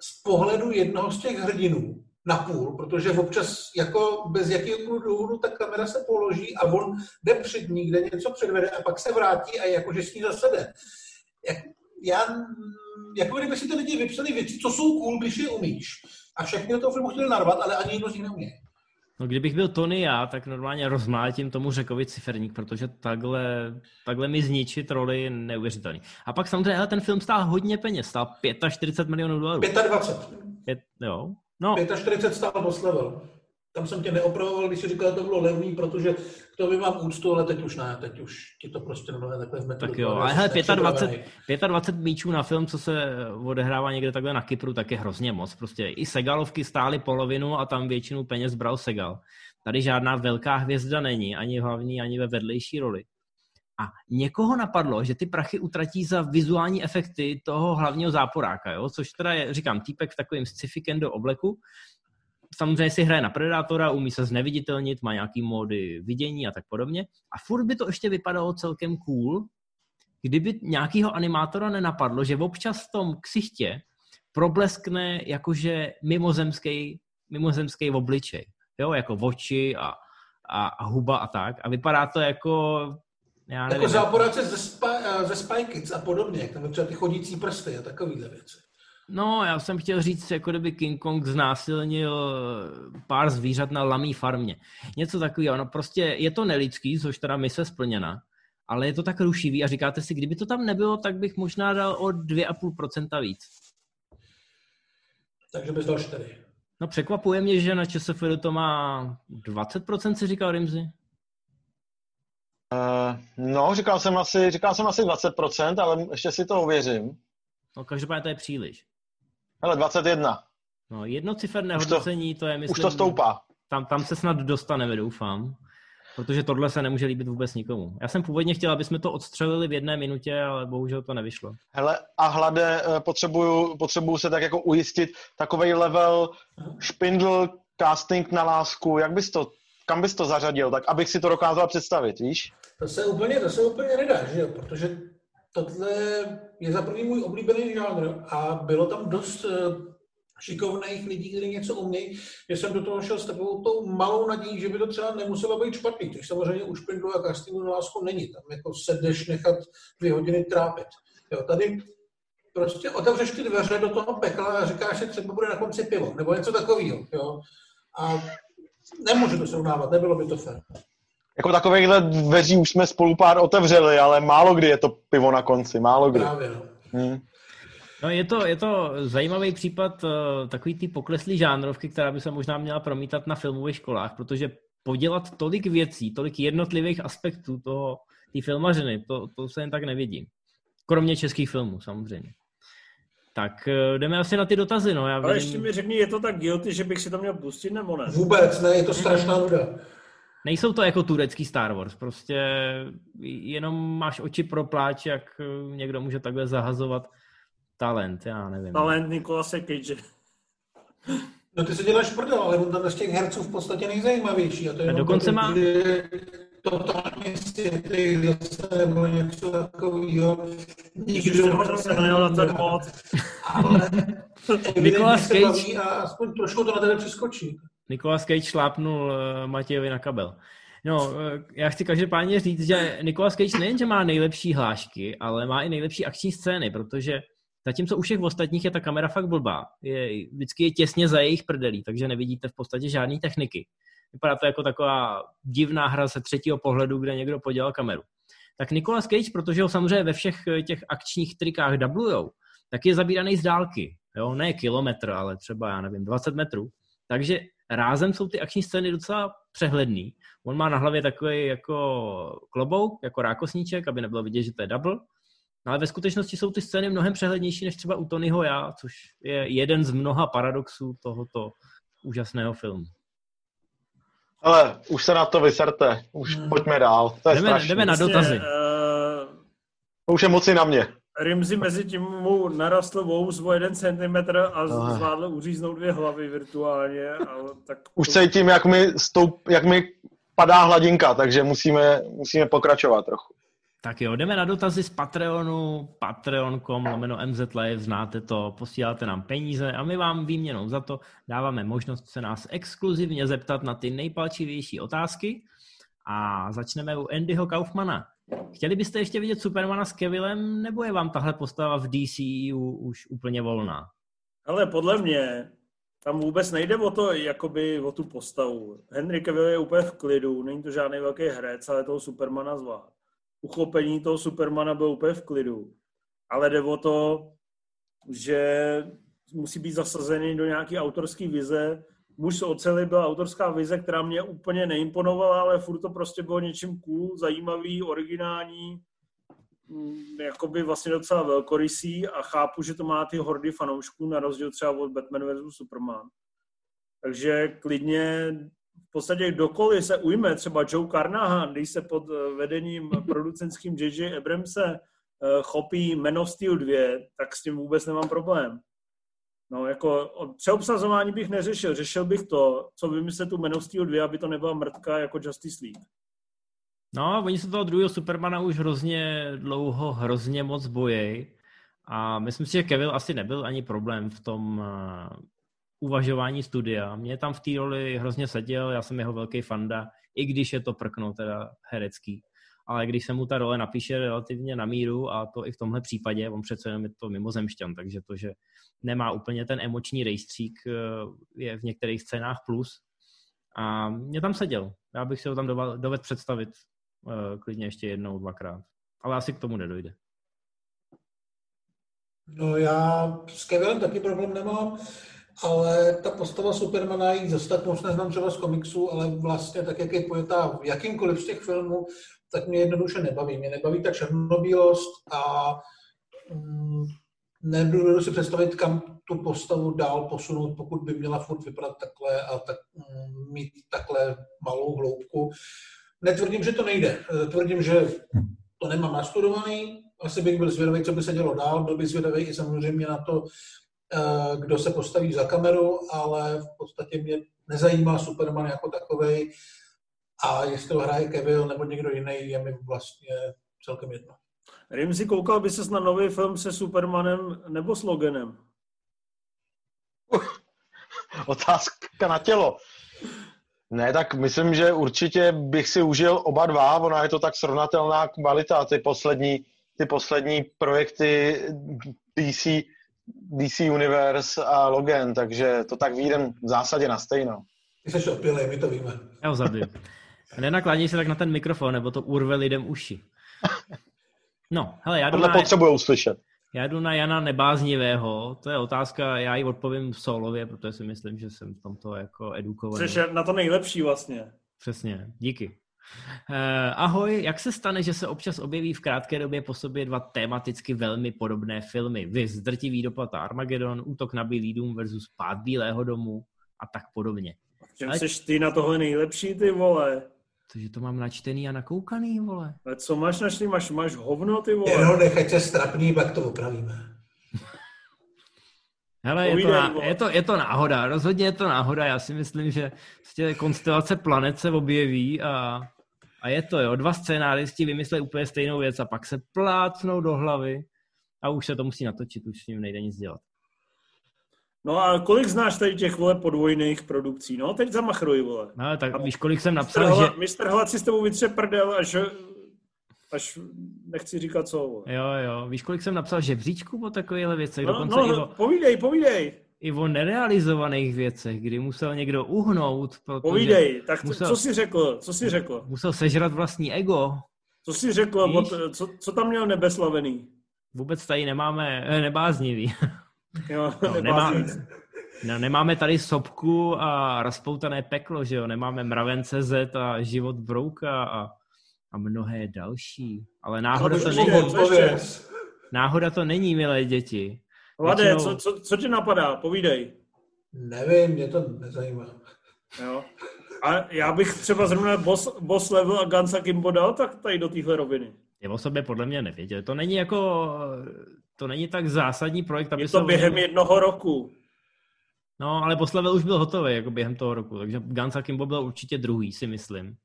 [SPEAKER 2] z pohledu jednoho z těch hrdinů na půl, protože občas jako bez jakéhokoliv důvodu ta kamera se položí a on jde před ní, kde něco předvede a pak se vrátí a jakože s ní zase jde. Jak, já, jako kdyby si ty lidi vypsali věci, co jsou cool, když je umíš. A všechny do toho filmu chtěli narvat, ale ani jedno z nich neumí.
[SPEAKER 1] No kdybych byl Tony já, tak normálně rozmlátím tomu řekovi ciferník, protože takhle, takhle mi zničit roli neuvěřitelný. A pak samozřejmě ten film stál hodně peněz, stál 45 milionů dolarů.
[SPEAKER 2] 25.
[SPEAKER 1] Je, jo. No.
[SPEAKER 2] 45 stál boss level. Tam jsem tě neopravoval, když jsi říkal, že to bylo levný, protože k tomu mám úctu, ale teď už ne, teď už ti to prostě nemluvím takhle v
[SPEAKER 1] Tak jo, ale hele, 25, 25 míčů na film, co se odehrává někde takhle na Kypru, tak je hrozně moc. Prostě i Segalovky stály polovinu a tam většinu peněz bral Segal. Tady žádná velká hvězda není, ani hlavní, ani ve vedlejší roli. A někoho napadlo, že ty prachy utratí za vizuální efekty toho hlavního záporáka, jo? což teda je, říkám, týpek v takovým sci-fi do obleku, samozřejmě si hraje na Predátora, umí se zneviditelnit, má nějaký módy vidění a tak podobně. A furt by to ještě vypadalo celkem cool, kdyby nějakého animátora nenapadlo, že občas v tom ksichtě probleskne jakože mimozemský, mimozemský obličej. Jo, jako oči a, a, a huba a tak. A vypadá to jako já
[SPEAKER 2] nevím, jako záporáce ze, spa, ze Spy Kids a podobně, tam třeba ty chodící prsty a takovýhle věci.
[SPEAKER 1] No, já jsem chtěl říct, jako kdyby King Kong znásilnil pár zvířat na lamí farmě. Něco takového. No prostě je to nelidský, což teda mise splněna, ale je to tak rušivý a říkáte si, kdyby to tam nebylo, tak bych možná dal o 2,5% víc.
[SPEAKER 2] Takže bys dal 4.
[SPEAKER 1] No překvapuje mě, že na ČSFD to má 20%, si říkal Rimzy.
[SPEAKER 3] Uh, no, říkal jsem, asi, říkal jsem asi 20%, ale ještě si to uvěřím.
[SPEAKER 1] No každopádně to je příliš.
[SPEAKER 3] Hele, 21.
[SPEAKER 1] No, jednociferné hodnocení, to, to je, myslím...
[SPEAKER 3] Už to stoupá.
[SPEAKER 1] Tam, tam se snad dostaneme, doufám. Protože tohle se nemůže líbit vůbec nikomu. Já jsem původně chtěl, aby jsme to odstřelili v jedné minutě, ale bohužel to nevyšlo.
[SPEAKER 3] Hele, a hlade, eh, potřebuju, potřebuju se tak jako ujistit, takový level špindl, casting na lásku, jak bys to, kam bys to zařadil, tak abych si to dokázal představit, víš?
[SPEAKER 2] To se úplně, to se úplně nedá, že jo, protože tohle je za první můj oblíbený žánr a bylo tam dost eh, šikovných lidí, kteří něco umějí, že jsem do toho šel s takovou tou malou nadějí, že by to třeba nemuselo být špatný, což samozřejmě už Špindlu a castingu na lásku není. Tam jako se jdeš nechat dvě hodiny trápit. Jo, tady prostě otevřeš ty dveře do toho pekla a říkáš, že třeba bude na konci pivo, nebo něco takového. Jo? A nemůžu to srovnávat, nebylo by to fér
[SPEAKER 3] jako takovýchhle dveří už jsme spolu pár otevřeli, ale málo kdy je to pivo na konci, málo kdy.
[SPEAKER 2] Právě, no.
[SPEAKER 3] Hmm.
[SPEAKER 1] No je to, je to zajímavý případ uh, takový ty pokleslý žánrovky, která by se možná měla promítat na filmových školách, protože podělat tolik věcí, tolik jednotlivých aspektů toho, té filmařiny, to, to se jen tak nevidí. Kromě českých filmů samozřejmě. Tak uh, jdeme asi na ty dotazy. No. Já
[SPEAKER 4] Ale vidím... ještě mi řekni, je to tak guilty, že bych si to měl pustit nebo ne?
[SPEAKER 2] Vůbec ne, je to strašná nuda.
[SPEAKER 1] Nejsou to jako turecký Star Wars, prostě jenom máš oči pro pláč, jak někdo může takhle zahazovat talent, já nevím.
[SPEAKER 4] Talent Nikolase Cage.
[SPEAKER 2] No ty se děláš prdel, ale on tam z těch herců v podstatě nejzajímavější. A to je
[SPEAKER 1] a dokonce má...
[SPEAKER 2] Totálně světlý zase nebo něco takového.
[SPEAKER 4] Nikdo se nejel na ten mod.
[SPEAKER 2] Ale
[SPEAKER 1] Nicolas Cage...
[SPEAKER 2] A aspoň trošku to na tebe přeskočí.
[SPEAKER 1] Nicolas Cage šlápnul uh, Matějovi na kabel. No, uh, já chci každopádně říct, že Nicolas Cage nejenže má nejlepší hlášky, ale má i nejlepší akční scény, protože zatímco u všech ostatních je ta kamera fakt blbá. Je, vždycky je těsně za jejich prdelí, takže nevidíte v podstatě žádné techniky. Vypadá to jako taková divná hra ze třetího pohledu, kde někdo podělal kameru. Tak Nicolas Cage, protože ho samozřejmě ve všech těch akčních trikách dublujou, tak je zabíraný z dálky. Jo? Ne kilometr, ale třeba, já nevím, 20 metrů. Takže rázem jsou ty akční scény docela přehledný. On má na hlavě takový jako klobouk, jako rákosníček, aby nebylo vidět, že to je double. No ale ve skutečnosti jsou ty scény mnohem přehlednější než třeba u Tonyho já, což je jeden z mnoha paradoxů tohoto úžasného filmu.
[SPEAKER 3] Ale už se na to vyserte, už hmm. pojďme dál. To je
[SPEAKER 1] jdeme, jdeme na dotazy.
[SPEAKER 4] Uh...
[SPEAKER 3] To už je moci na mě.
[SPEAKER 4] Rimzi mezi tím mu narostl vous o jeden centimetr a zvládl uříznout dvě hlavy virtuálně. Ale tak
[SPEAKER 3] Už cítím, jak mi, stoup, jak mi padá hladinka, takže musíme, musíme pokračovat trochu.
[SPEAKER 1] Tak jo, jdeme na dotazy z Patreonu, patreon.com, lomeno MZLive, znáte to, posíláte nám peníze a my vám výměnou za to dáváme možnost se nás exkluzivně zeptat na ty nejpalčivější otázky a začneme u Andyho Kaufmana. Chtěli byste ještě vidět Supermana s Kevillem, nebo je vám tahle postava v DCU už úplně volná?
[SPEAKER 4] Ale podle mě tam vůbec nejde o to, jakoby o tu postavu. Henry Cavill je úplně v klidu, není to žádný velký herec, ale toho Supermana zvlád. Uchopení toho Supermana byl úplně v klidu. Ale jde o to, že musí být zasazený do nějaký autorský vize. Muž z oceli byla autorská vize, která mě úplně neimponovala, ale furt to prostě bylo něčím cool, zajímavý, originální, mm, jakoby vlastně docela velkorysý a chápu, že to má ty hordy fanoušků na rozdíl třeba od Batman vs. Superman. Takže klidně v podstatě kdokoliv se ujme, třeba Joe Carnahan, když se pod eh, vedením producentským J.J. Abramse eh, chopí Man of Steel 2, tak s tím vůbec nemám problém. No, jako přeobsazování bych neřešil. Řešil bych to, co vymyslet tu Man of Steel 2, aby to nebyla mrtka jako Justice League.
[SPEAKER 1] No, oni se toho druhého Supermana už hrozně dlouho, hrozně moc bojí. A myslím si, že Kevin asi nebyl ani problém v tom uh, uvažování studia. Mě tam v té roli hrozně seděl, já jsem jeho velký fanda, i když je to prkno teda herecký. Ale když se mu ta role napíše relativně na míru, a to i v tomhle případě, on přece jenom je to mimozemšťan, takže to, že nemá úplně ten emoční rejstřík, eh, je v některých scénách plus. A mě tam seděl. Já bych si ho tam dovedl představit uh, klidně ještě jednou, dvakrát. Ale asi k tomu nedojde.
[SPEAKER 2] No já s Kevilem taky problém nemám, ale ta postava Supermana, jí zase tak moc neznám třeba z komiksu, ale vlastně tak, jak je pojetá v jakýmkoliv z těch filmů, tak mě jednoduše nebaví. Mě nebaví ta černobílost a mm, nebudu si představit, kam tu postavu dál posunout, pokud by měla furt vypadat takhle a tak, mm, mít takhle malou hloubku. Netvrdím, že to nejde. Tvrdím, že to nemám nastudovaný. Asi bych byl zvědavý, co by se dělo dál. Byl bych zvědavý i samozřejmě na to, eh, kdo se postaví za kameru, ale v podstatě mě nezajímá Superman jako takovej a jestli ho hraje Kevin nebo někdo jiný, je mi vlastně celkem jedno.
[SPEAKER 4] Rimzi, koukal by ses na nový film se Supermanem nebo s Loganem?
[SPEAKER 3] Otázka na tělo. Ne, tak myslím, že určitě bych si užil oba dva, ona je to tak srovnatelná kvalita, ty poslední, ty poslední projekty DC, DC Universe a Logan, takže to tak výjdem v zásadě na stejno.
[SPEAKER 2] Ty jsi opilej, my to víme.
[SPEAKER 1] Já ho zabiju. Nenakladněj se tak na ten mikrofon, nebo to urve lidem uši. No, hele, já jdu,
[SPEAKER 3] Tohle
[SPEAKER 1] na,
[SPEAKER 3] potřebujou slyšet.
[SPEAKER 1] já jdu na Jana Nebáznivého. To je otázka, já ji odpovím v solově, protože si myslím, že jsem v tomto jako edukovaný.
[SPEAKER 4] Což je na to nejlepší vlastně.
[SPEAKER 1] Přesně, díky. Uh, ahoj, jak se stane, že se občas objeví v krátké době po sobě dva tematicky velmi podobné filmy? Viz, Drtivý dopad a Armageddon, Útok na Bílý dům versus Pád Bílého domu a tak podobně.
[SPEAKER 4] Čem
[SPEAKER 1] Ale-
[SPEAKER 4] seš ty na tohle nejlepší, ty vole?
[SPEAKER 1] Takže to mám načtený a nakoukaný, vole.
[SPEAKER 4] Ale co máš našli? Máš, máš hovno, ty vole?
[SPEAKER 2] Jenom nechajte strapný, pak to opravíme.
[SPEAKER 1] Hele, je to,
[SPEAKER 4] vole.
[SPEAKER 1] je, to, je to náhoda, rozhodně je to náhoda. Já si myslím, že prostě konstelace planet se objeví a, a je to, jo. Dva scénáristi vymyslí úplně stejnou věc a pak se plácnou do hlavy a už se to musí natočit, už s ním nejde nic dělat.
[SPEAKER 4] No a kolik znáš tady těch, vole, podvojných produkcí? No, teď zamachruj, vole.
[SPEAKER 1] No, tak víš, kolik jsem napsal, že...
[SPEAKER 4] Hlad, Mistr Hlad si s tebou vytře prdel, až, až nechci říkat co, vole.
[SPEAKER 1] Jo, jo, víš, kolik jsem napsal žebříčku o takovýchhle věcech,
[SPEAKER 4] No,
[SPEAKER 1] dokonce
[SPEAKER 4] no,
[SPEAKER 1] i, o,
[SPEAKER 4] povídej, povídej,
[SPEAKER 1] i o nerealizovaných věcech, kdy musel někdo uhnout, protože
[SPEAKER 4] povídej. Tak
[SPEAKER 1] musel-
[SPEAKER 4] co jsi řekl, co jsi řekl?
[SPEAKER 1] musel sežrat vlastní ego.
[SPEAKER 4] Co jsi řekl,
[SPEAKER 1] Víš?
[SPEAKER 4] od, co, co tam měl nebeslavený?
[SPEAKER 1] Vůbec tady nemáme eh, nebáznivý.
[SPEAKER 4] Jo,
[SPEAKER 1] No, nemá, no, nemáme tady sopku a rozpoutané peklo, že jo? Nemáme mravence Z a život brouka a, a mnohé další. Ale náhoda to
[SPEAKER 4] to
[SPEAKER 1] není.
[SPEAKER 4] ještě?
[SPEAKER 1] Náhoda to není, milé děti.
[SPEAKER 4] Hlade,
[SPEAKER 1] Většinou-
[SPEAKER 4] co, co, co tě napadá? Povídej.
[SPEAKER 2] Nevím, mě to nezajímá.
[SPEAKER 4] Jo. A já bych třeba zrovna boss, boss level a Guns Akimbo dal tak tady do téhle roviny.
[SPEAKER 1] Ty o sobě podle mě nevěděl. To není jako, to není tak zásadní projekt, aby
[SPEAKER 4] Je to
[SPEAKER 1] se...
[SPEAKER 4] během jednoho roku.
[SPEAKER 1] No, ale Poslevel už byl hotový jako během toho roku, takže Guns Akimbo byl určitě druhý, si myslím.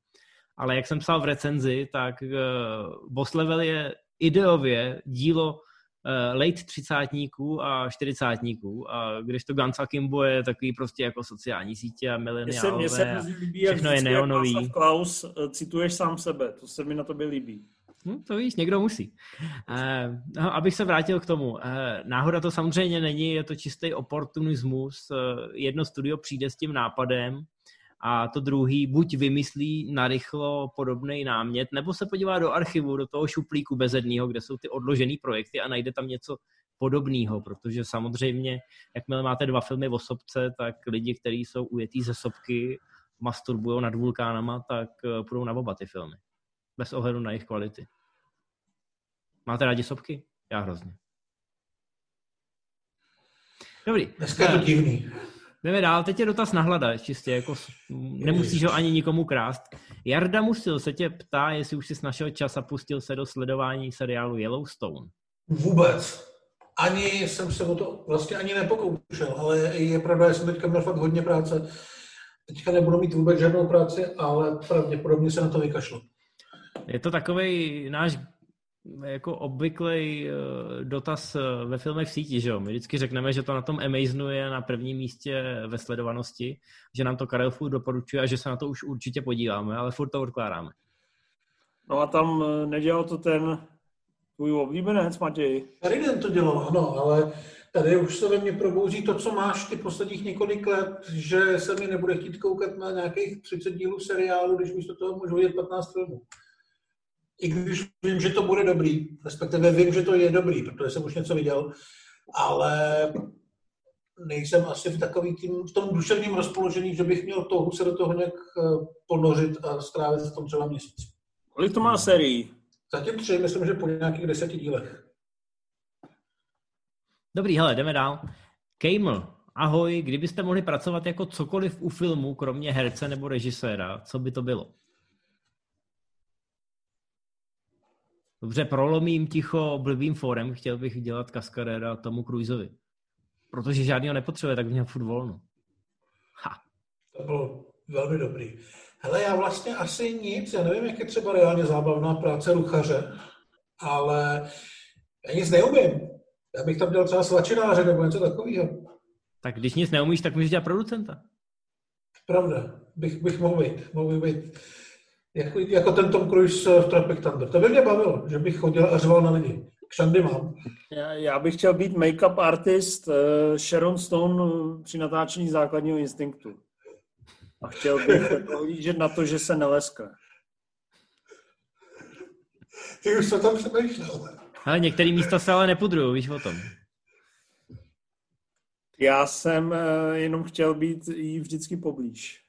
[SPEAKER 1] Ale jak jsem psal v recenzi, tak uh, Boss Level je ideově dílo uh, late třicátníků a čtyřicátníků, a když to Guns Akimbo je takový prostě jako sociální sítě a
[SPEAKER 4] Mně se, mně se
[SPEAKER 1] mileniálové.
[SPEAKER 4] hrozně líbí,
[SPEAKER 1] všechno je neonový.
[SPEAKER 4] Klaus eh, cituješ sám sebe. To se mi na tobě líbí.
[SPEAKER 1] Hm, to víš, někdo musí. Eh, no, abych se vrátil k tomu. Eh, náhoda to samozřejmě není, je to čistý oportunismus. Eh, jedno studio přijde s tím nápadem a to druhý buď vymyslí narychlo podobný námět, nebo se podívá do archivu, do toho šuplíku bezedného, kde jsou ty odložené projekty a najde tam něco podobného, protože samozřejmě, jakmile máte dva filmy o sobce, tak lidi, kteří jsou ujetí ze sobky, masturbují nad vulkánama, tak eh, půjdou na oba ty filmy. Bez ohledu na jejich kvality. Máte rádi sobky? Já hrozně. Dobrý.
[SPEAKER 2] Dneska je to
[SPEAKER 1] Eh,
[SPEAKER 2] divný.
[SPEAKER 1] Jdeme dál, teď je dotaz na hlada, čistě jako nemusíš ho ani nikomu krást. Jarda Musil se tě ptá, jestli už jsi našel čas a pustil se do sledování seriálu Yellowstone.
[SPEAKER 2] Vůbec. Ani jsem se o to vlastně ani nepokoušel, ale je pravda, že jsem teďka měl fakt hodně práce. Teďka nebudu mít vůbec žádnou práci, ale pravděpodobně se na to vykašlu.
[SPEAKER 1] Je to takový náš jako obvyklý dotaz eh, ve filmech v síti, že jo? My vždycky řekneme, že to na tom Amazonu je na prvním místě ve sledovanosti, že nám to Karel Furt doporučuje a že se na to už určitě podíváme, ale furt to odkládáme.
[SPEAKER 4] No a tam eh, nedělal to ten tvůj oblíbenec, Matěj.
[SPEAKER 2] Sheridan to dělal, ano, ale tady už se ve mně probouzí to, co máš ty posledních několik let, že se mi nebude chtít koukat na nějakých 30 dílů seriálu, když místo toho můžu vidět 15 filmů. I když vím, že to bude dobrý, respektive vím, že to je dobrý, protože jsem už něco viděl, ale nejsem asi v takový tím, v tom duševním rozpoložení, že bych měl touhu se do toho nějak eh, ponořit a strávit v tom třeba měsíc.
[SPEAKER 4] Kolik to má sérií?
[SPEAKER 2] Zatím tři, myslím, že po nějakých deseti dílech.
[SPEAKER 1] Dobrý, hele, jdeme dál. Kejml, ahoj, kdybyste mohli pracovat jako cokoliv u filmu, kromě herce nebo režiséra, co by to bylo? Dobře, prolomím ticho blbým fórem, chtěl bych dělat kaskadéra tomu Cruiseovi. Protože žádného nepotřebuje, tak měl furt volno. Ha.
[SPEAKER 2] To bylo velmi dobrý. Hele, já vlastně asi nic, já nevím, jak je třeba reálně zábavná práce ruchaře, ale já nic neumím. Já bych tam dělal třeba svačináře nebo něco takového.
[SPEAKER 1] Tak když nic neumíš, tak můžeš dělat producenta.
[SPEAKER 2] Pravda, bych, bych mohl být, mohl být. Jako, jako ten Tom Cruise v Tropic Thunder. To by mě bavilo, že bych chodil a řval na lidi. Kšandy mám.
[SPEAKER 4] Já, já bych chtěl být make-up artist eh, Sharon Stone eh, při natáčení základního instinktu. A chtěl bych pohlížet na to, že se neleska.
[SPEAKER 2] Ty už se tam přemýšlel.
[SPEAKER 1] Ale některé místa se ale nepudrují, víš o tom.
[SPEAKER 4] Já jsem eh, jenom chtěl být jí vždycky poblíž.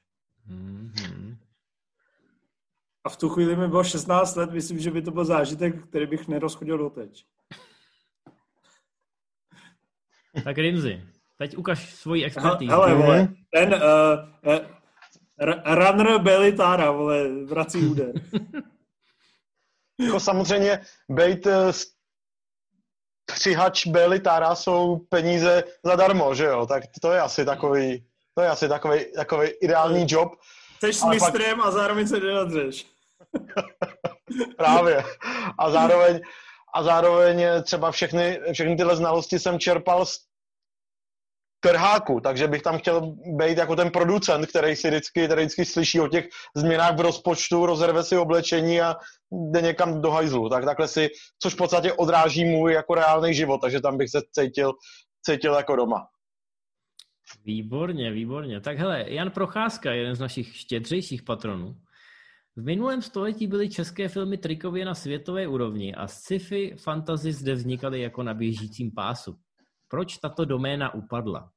[SPEAKER 1] Mm-hmm.
[SPEAKER 4] A v tu chvíli mi bylo 16 let, myslím, že by to byl zážitek, který bych nerozchodil doteď.
[SPEAKER 1] Tak Rimzi, teď ukaž svoji expertízu.
[SPEAKER 4] Hele, vole,
[SPEAKER 3] Mhm.
[SPEAKER 4] ten uh, uh, runner Belly Tara, vole, vrací úder.
[SPEAKER 3] Jako samozřejmě bejt eh, střihač Béli Tára jsou peníze zadarmo, že jo? Tak to je asi takový, to je asi takový, takový ideální job
[SPEAKER 4] Jsi s
[SPEAKER 3] Ale pak-
[SPEAKER 4] mistrem a zároveň se nenadřeš.
[SPEAKER 3] právě. A zároveň, a zároveň třeba všechny, všechny tyhle znalosti jsem čerpal z trháku, takže bych tam chtěl být jako ten producent, který si vždycky, který vždycky slyší o těch změnách v rozpočtu, rozerve si oblečení a jde někam do hajzlu. Tak takhle si, což v podstatě odráží můj jako reálný život, takže tam bych se cítil, cítil jako doma.
[SPEAKER 1] Výborně, výborně. Tak hele, Jan Procházka, jeden z našich štědřejších patronů. V minulém století byly české filmy trikově na světové úrovni a sci-fi fantasy zde vznikaly jako na běžícím pásu. Proč tato doména upadla?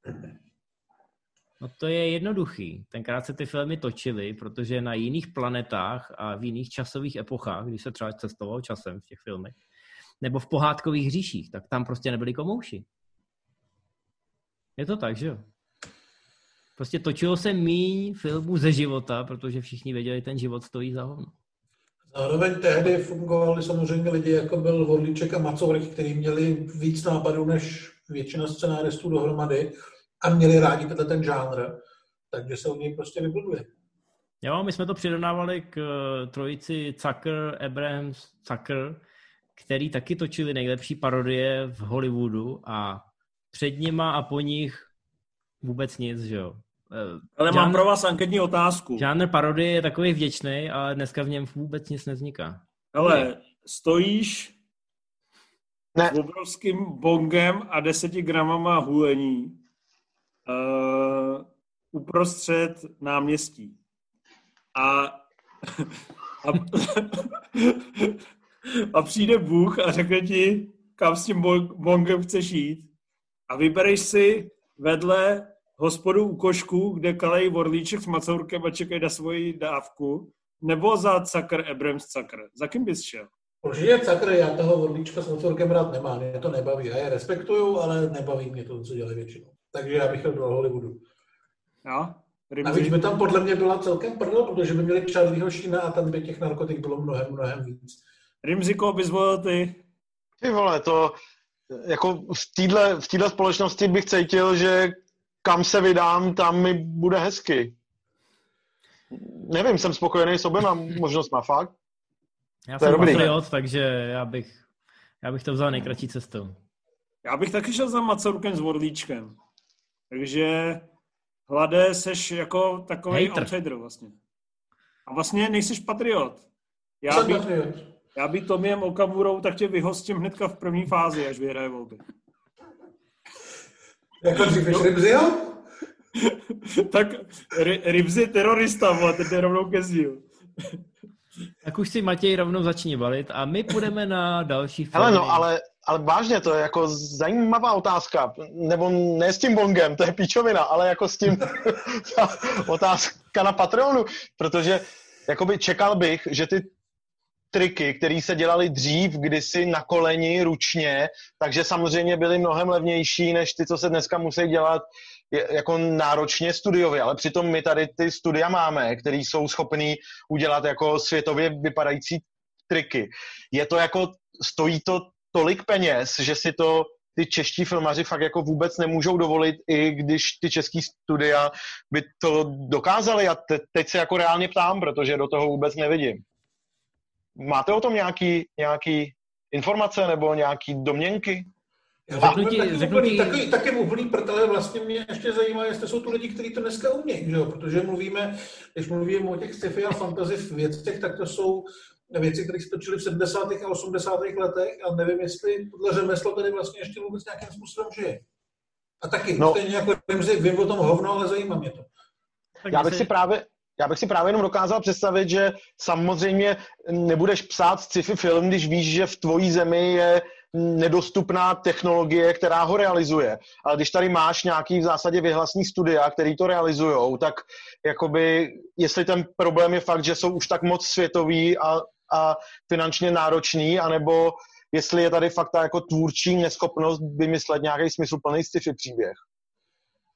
[SPEAKER 1] No to je jednoduchý. Tenkrát se ty filmy točily, protože na jiných planetách a v jiných časových epochách, když se třeba cestovalo časem v těch filmech, nebo v pohádkových říších, tak tam prostě nebyli komouši. Je to tak, že jo? Prostě točilo se míň filmů ze života, protože všichni věděli, ten život stojí za hovno.
[SPEAKER 2] Zároveň tehdy fungovali samozřejmě lidi, jako byl Vodlíček a Macourek, kteří měli víc nápadů než většina scenáristů dohromady a měli rádi tenhle ten žánr, takže se u něj prostě vybuduje.
[SPEAKER 1] Jo, my jsme to přirovnávali k eh, trojici Zucker, Abrams, Zucker, který taky točili nejlepší parodie v Hollywoodu a před nima a po nich vůbec nic, že jo.
[SPEAKER 4] Eh, ale mám pro vás anketní otázku.
[SPEAKER 1] Žánr parodie je takový vděčný, ale dneska v něm vůbec nic nevzniká.
[SPEAKER 4] Ale stojíš ne. s obrovským bongem a deseti gramama hulení uh, uprostřed náměstí. A, a, a přijde Bůh a řekne ti, kam s tím bongem chceš jít. A vybereš si vedle hospodu u košku, kde kalej vorlíček s macourkem a čekají na svoji dávku, nebo za Cakr Abrams Cakr? Za kým bys šel?
[SPEAKER 2] Určitě Cakr, já toho vorlíčka s macourkem rád nemám, mě to nebaví. Já je respektuju, ale nebaví mě to, co dělají většinou. Takže já bych šel do Hollywoodu.
[SPEAKER 4] No,
[SPEAKER 2] Navíc by tam podle mě byla celkem prdel, protože by měli Charlieho Sheena a tam by těch narkotik bylo mnohem, mnohem víc.
[SPEAKER 4] Rimzi, koho bys volil ty?
[SPEAKER 3] Ty vole, to jako v téhle v společnosti bych cítil, že kam se vydám, tam mi bude hezky. Nevím, jsem spokojený s oběma možnostma, fakt.
[SPEAKER 1] Já to jsem patriot, takže já bych, já bych to vzal nejkratší cestou.
[SPEAKER 4] Já bych taky šel za Macorukem s Vorlíčkem. Takže Hlade, seš jako takový Hater. outsider vlastně. A vlastně nejseš patriot. Já bych, já bych Tomiem Okamurou, tak tě vyhostím hnedka v první fázi, až vyhraje volby.
[SPEAKER 2] Jako dřív no. Rybzio?
[SPEAKER 4] tak Rybzi terorista, vole, ten jde rovnou ke zdi.
[SPEAKER 1] Tak už si Matěj rovnou začni balit a my půjdeme na další
[SPEAKER 3] film. Hele no, ale, ale vážně, to je jako zajímavá otázka. Nebo ne s tím bongem, to je píčovina, ale jako s tím otázka na Patreonu, protože jakoby čekal bych, že ty triky, které se dělaly dřív, kdysi na koleni ručně, takže samozřejmě byly mnohem levnější, než ty, co se dneska musí dělat jako náročně studiově, ale přitom my tady ty studia máme, které jsou schopný udělat jako světově vypadající triky. Je to jako, stojí to tolik peněz, že si to ty čeští filmaři fakt jako vůbec nemůžou dovolit, i když ty český studia by to dokázali. A te, teď se jako reálně ptám, protože do toho vůbec nevidím. Máte o tom nějaký, nějaký informace nebo nějaký domněnky?
[SPEAKER 2] Já řeknu ti, taky, řeknu úplný, ti... taky, taky úplný ale vlastně mě ještě zajímá, jestli jsou tu lidi, kteří to dneska umějí, že jo? protože mluvíme, když mluvíme o těch sci-fi a fantasy věcech, tak to jsou věci, které se točily v 70. a 80. letech a nevím, jestli tohle řemeslo tady vlastně ještě vůbec nějakým způsobem žije. A taky, no. stejně jako vím o tom hovno, ale zajímá mě to.
[SPEAKER 3] Já bych si právě, já bych si právě jenom dokázal představit, že samozřejmě nebudeš psát sci-fi film, když víš, že v tvojí zemi je nedostupná technologie, která ho realizuje. Ale když tady máš nějaký v zásadě vyhlasní studia, který to realizují, tak jakoby, jestli ten problém je fakt, že jsou už tak moc světový a, a finančně náročný, anebo jestli je tady fakt ta jako tvůrčí neschopnost vymyslet nějaký smysluplný sci-fi příběh.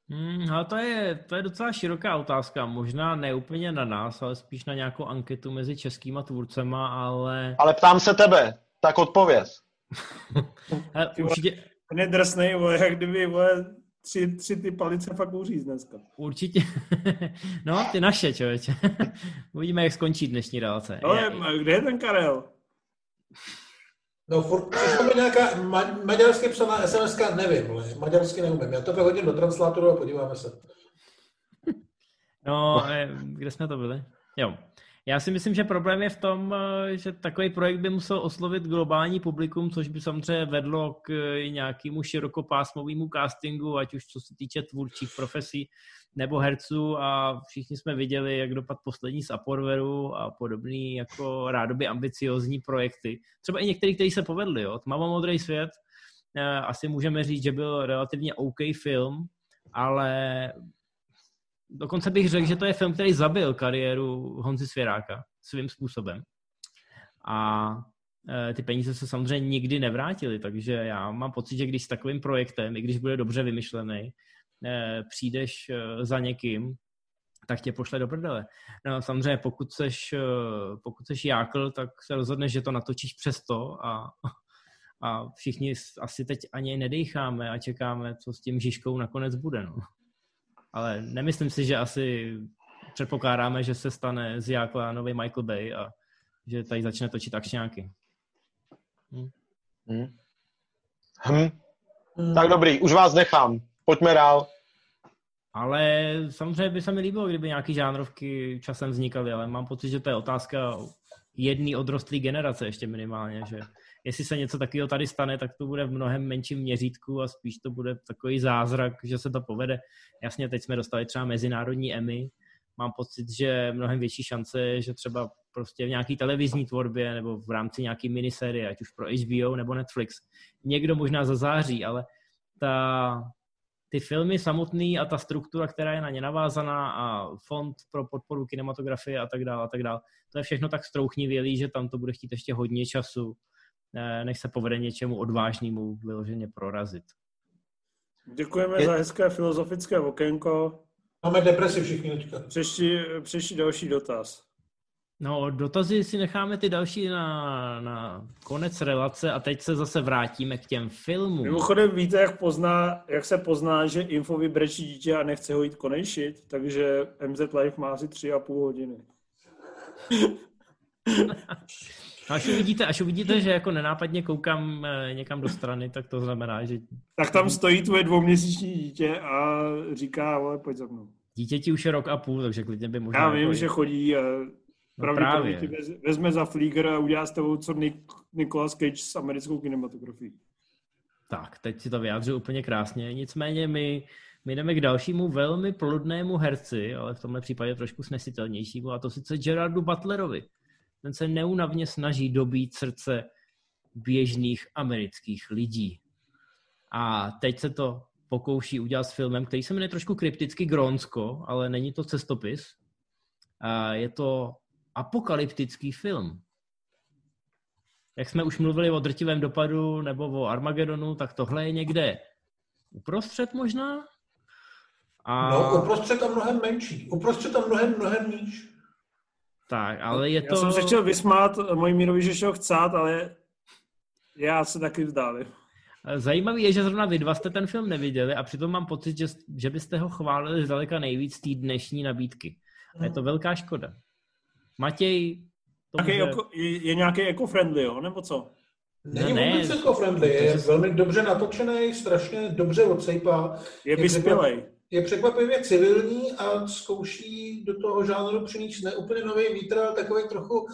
[SPEAKER 1] Hmm, ale to je, to je docela široká otázka. Možná ne úplně na nás, ale spíš na nějakou anketu mezi českýma tvůrcema, ale...
[SPEAKER 3] Ale ptám se tebe, tak odpověz.
[SPEAKER 4] určitě... Ten je drsnej, jak kdyby vole, tři, tři ty palice fakt uříz dneska.
[SPEAKER 1] Určitě. no, ty naše, člověče. Uvidíme, jak skončí dnešní relace.
[SPEAKER 4] Ale kde je ten Karel?
[SPEAKER 2] No, furt přišla mi nějaká ma- maďarsky psaná sms nevím, ale maďarsky neumím. Já to vyhodím do translátoru a podíváme se.
[SPEAKER 1] No, eh, kde jsme to byli? Jo. Já si myslím, že problém je v tom, eh, že takový projekt by musel oslovit globální publikum, což by samozřejmě vedlo k eh, nějakému širokopásmovému castingu, ať už co se týče tvůrčích profesí nebo herců a všichni jsme viděli, jak dopad poslední z Aporveru a podobný jako rádoby ambiciozní projekty. Třeba i některý, kteří se povedli, jo. Tmavo modrý svět, eh, asi můžeme říct, že byl relativně OK film, ale dokonce bych řekl, že to je film, který zabil kariéru Honzi Svěráka svým způsobem. A e, ty peníze se samozřejmě nikdy nevrátily, takže já mám pocit, že když s takovým projektem, i když bude dobře vymyšlený, e, přijdeš e, za někým, tak tě pošle do prdele. No, samozřejmě, pokud seš, pokud seš jákl, tak se rozhodneš, že to natočíš přesto a, a všichni asi teď ani nedejcháme a čekáme, co s tím Žižkou nakonec bude. No. Ale nemyslím si, že asi předpokládáme, že se stane z Jákla nový Michael Bay a že tady začne točit akčňáky.
[SPEAKER 3] Hm. Hm. Hm. hm. Tak dobrý, už vás nechám. Pojďme dál.
[SPEAKER 1] Ale samozřejmě by se mi líbilo, kdyby nějaký žánrovky časem vznikaly, ale mám pocit, že to je otázka jedné odrostlé generace ještě minimálně, že jestli se něco takového tady stane, tak to bude v mnohem menším měřítku a spíš to bude takový zázrak, že se to povede. Jasně, teď jsme dostali třeba mezinárodní Emmy, mám pocit, že mnohem větší šance, že třeba prostě v nějaký televizní tvorbě nebo v rámci nějaký minisérie, ať už pro HBO nebo Netflix, někdo možná zazáří, ale ta, ty filmy samotný a ta struktura, která je na ně navázaná a fond pro podporu kinematografie a tak dále a tak dále, to je všechno tak strouchnivělý, že tam to bude chtít ještě hodně času, než se povede něčemu odvážnému vyloženě prorazit.
[SPEAKER 4] Děkujeme je... za hezké filozofické okénko.
[SPEAKER 2] Máme depresi všichni teďka.
[SPEAKER 4] Přeští, přeští další dotaz.
[SPEAKER 1] No, dotazy si necháme ty další na, na konec relace a teď se zase vrátíme k těm filmům.
[SPEAKER 4] Mimochodem víte, jak, pozná, jak se pozná, že info vybrečí dítě a nechce ho jít konejšit, takže MZ Life má asi tři a půl hodiny.
[SPEAKER 1] až uvidíte, až uvidíte, že jako nenápadně koukám eh, někam do strany, tak to znamená, že...
[SPEAKER 4] Tak tam stojí tvoje dvouměsíční dítě a říká, ale pojď za mnou.
[SPEAKER 1] Dítěti už je rok a půl, takže klidně by možná...
[SPEAKER 4] Já vím, jako že chodí a No právě. Ti vezme za flíger a udělá s tebou co Nik- Nicolas Cage s americkou kinematografií.
[SPEAKER 1] Tak, teď si to vyjádřil úplně krásně. Nicméně my, my jdeme k dalšímu velmi plodnému herci, ale v tomhle případě trošku snesitelnějšímu, a to sice Gerardu Butlerovi. Ten se neunavně snaží dobít srdce běžných amerických lidí. A teď se to pokouší udělat s filmem, který se jmenuje trošku krypticky Grónsko, ale není to cestopis. A je to apokalyptický film. Jak jsme už mluvili o drtivém dopadu nebo o Armagedonu, tak tohle je někde uprostřed možná?
[SPEAKER 2] A... No, uprostřed a mnohem menší. Uprostřed a mnohem, mnohem níž.
[SPEAKER 1] Tak, ale je to...
[SPEAKER 4] Já jsem se chtěl vysmát mojí Mírovi, že šel chcát, ale já se taky vzdálím.
[SPEAKER 1] Zajímavý je, že zrovna vy dva jste ten film neviděli a přitom mám pocit, že, že byste ho chválili zdaleka nejvíc té dnešní nabídky. A je to velká škoda. Matěj...
[SPEAKER 4] To může... jako, je, je nějaký eco-friendly, jo? Nebo co?
[SPEAKER 2] Není ne, vůbec eco-friendly, je, je velmi dobře natočený, strašně dobře odsejpá.
[SPEAKER 4] Je, je vyspělej.
[SPEAKER 2] Je překvapivě civilní a zkouší do toho žánru přinést ne úplně nový vítr, ale takový trochu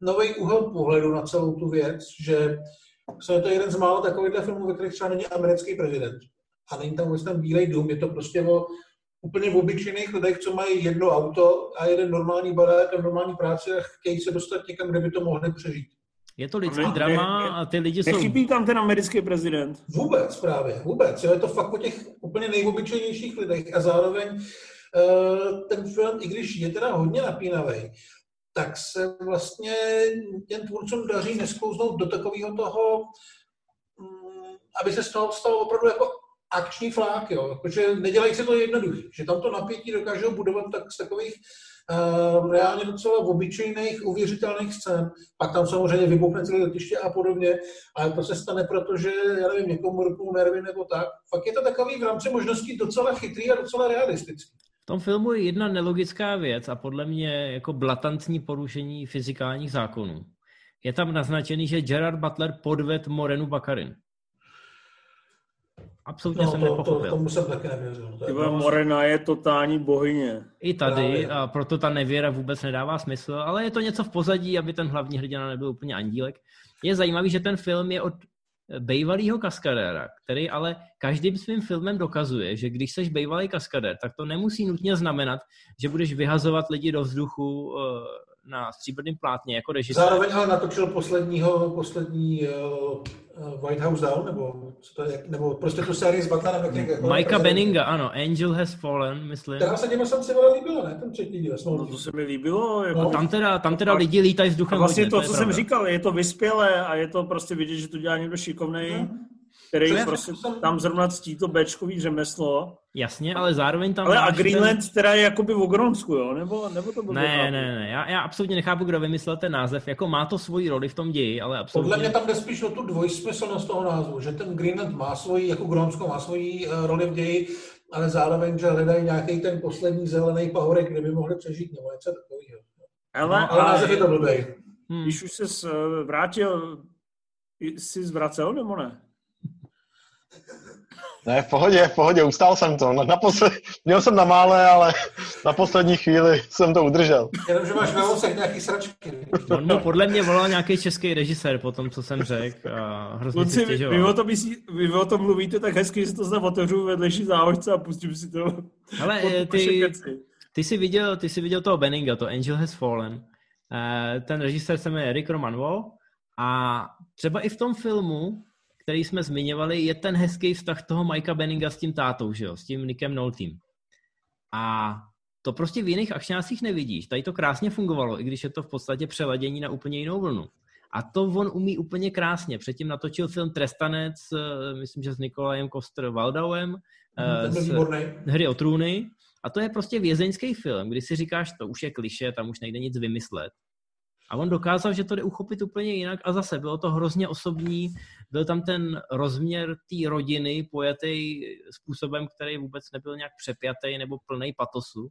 [SPEAKER 2] nový úhel pohledu na celou tu věc, že je to jeden z mála takových filmů, ve kterých třeba není americký prezident. A není tam vůbec ten bílej dům, je to prostě o úplně obyčejných lidech, co mají jedno auto a jeden normální barák a normální práce a chtějí se dostat někam, kde by to mohli přežít.
[SPEAKER 1] Je to lidský ne, drama ne, a ty lidi jsou...
[SPEAKER 4] Nechybí tam ten americký prezident.
[SPEAKER 2] Vůbec právě, vůbec. Jo, je to fakt o těch úplně nejobyčejnějších lidech a zároveň uh, ten film, i když je teda hodně napínavý, tak se vlastně těm tvůrcům daří nesklouznout do takového toho, um, aby se z toho stalo opravdu jako akční flák, jo, protože nedělají se to jednoduchý, že tam to napětí dokážou budovat tak z takových uh, reálně docela obyčejných, uvěřitelných scén. Pak tam samozřejmě vybuchne celé letiště a podobně, ale to se stane, protože, já nevím, někomu rupnou nervy nebo tak. Fakt je to takový v rámci možností docela chytrý a docela realistický.
[SPEAKER 1] V tom filmu je jedna nelogická věc a podle mě jako blatantní porušení fyzikálních zákonů. Je tam naznačený, že Gerard Butler podved Morenu Bakarin. Absolutně no, jsem to, nepochopil. To,
[SPEAKER 2] tomu jsem taky nevěřil. To
[SPEAKER 4] je Morena je totální bohyně.
[SPEAKER 1] I tady, a proto ta nevěra vůbec nedává smysl, ale je to něco v pozadí, aby ten hlavní hrdina nebyl úplně andílek. Je zajímavý, že ten film je od bejvalého kaskadéra, který ale každým svým filmem dokazuje, že když seš bejvalý kaskadér, tak to nemusí nutně znamenat, že budeš vyhazovat lidi do vzduchu eh, na stříbrném plátně jako režisér.
[SPEAKER 2] Zároveň ale natočil posledního, poslední uh, White House Down, nebo, co to je, nebo prostě tu sérii s Butlerem.
[SPEAKER 1] Jak, jako Mikea Benninga, ano, Angel Has Fallen, myslím.
[SPEAKER 2] Která se těm jsem si vole líbilo, ne, ten třetí díl.
[SPEAKER 4] No, to se mi líbilo. Jako...
[SPEAKER 1] No. Tam teda, tam teda lidi lítají vzduchem.
[SPEAKER 4] A vlastně hodně, to, to co pravda. jsem říkal, je to vyspělé a je to prostě vidět, že to dělá někdo šikovný. Hmm. Který
[SPEAKER 2] Přesně,
[SPEAKER 4] prostě
[SPEAKER 2] jsem-
[SPEAKER 4] tam zrovna ctí to Bčkový řemeslo.
[SPEAKER 1] Jasně, ale zároveň tam
[SPEAKER 4] Ale a
[SPEAKER 1] máš ten-
[SPEAKER 4] Greenland teda je jakoby v Gronsku, jo? Nebo, nebo to bylo
[SPEAKER 1] Ne, ne, ne, já, já absolutně nechápu, kdo vymyslel ten název. Jako má to svoji roli v tom ději, ale absolutně...
[SPEAKER 2] Podle mě tam jde spíš o tu dvojsmyslnost toho názvu, že ten Greenland má svoji, jako Grónsko má svoji eh, roli v ději, ale zároveň, že hledají nějaký ten poslední zelený pahorek, kde by mohli přežít, nebo něco takového.
[SPEAKER 4] Ale,
[SPEAKER 1] No,
[SPEAKER 2] Ale
[SPEAKER 4] ale
[SPEAKER 2] název je to blbej.
[SPEAKER 1] Hmm.
[SPEAKER 4] když už se vrátil, jsi zvracel nebo ne?
[SPEAKER 3] Ne, v pohodě, v pohodě, ustál jsem to. Na, naposled, měl jsem na mále, ale na poslední chvíli jsem to udržel.
[SPEAKER 2] Jenom, že máš ve vosech nějaký sračky.
[SPEAKER 1] On mu podle mě volal nějaký český režisér po tom, co jsem řekl a hrozně si
[SPEAKER 4] Kluci, vy, vy, o tom myslí, vy o tom mluvíte tak hezky, že si to znám otevřu vedlejší záhoďce a pustím si to.
[SPEAKER 1] Ale eh, ty, ty, jsi viděl, ty jsi viděl toho Benninga, to Angel Has Fallen. Eh, Ten režisér se jmenuje Eric Romanvo a třeba i v tom filmu, který jsme zmiňovali, je ten hezký vztah toho Mikea Benninga s tím tátou, že jo? s tím Nickem Noltym. A to prostě v jiných akčňácích nevidíš. Tady to krásně fungovalo, i když je to v podstatě přeladění na úplně jinou vlnu. A to on umí úplně krásně. Předtím natočil film Trestanec, eh, myslím, že s Nikolajem Koster Waldauem, eh,
[SPEAKER 2] Ten byl
[SPEAKER 1] s. Hry o trůny. A to je prostě vězeňský film, kdy si říkáš, to už je kliše, tam už nejde nic vymyslet. A on dokázal, že to jde uchopit úplně jinak a zase bylo to hrozně osobní. Byl tam ten rozměr té rodiny pojatý způsobem, který vůbec nebyl nějak přepjatý nebo plný patosu.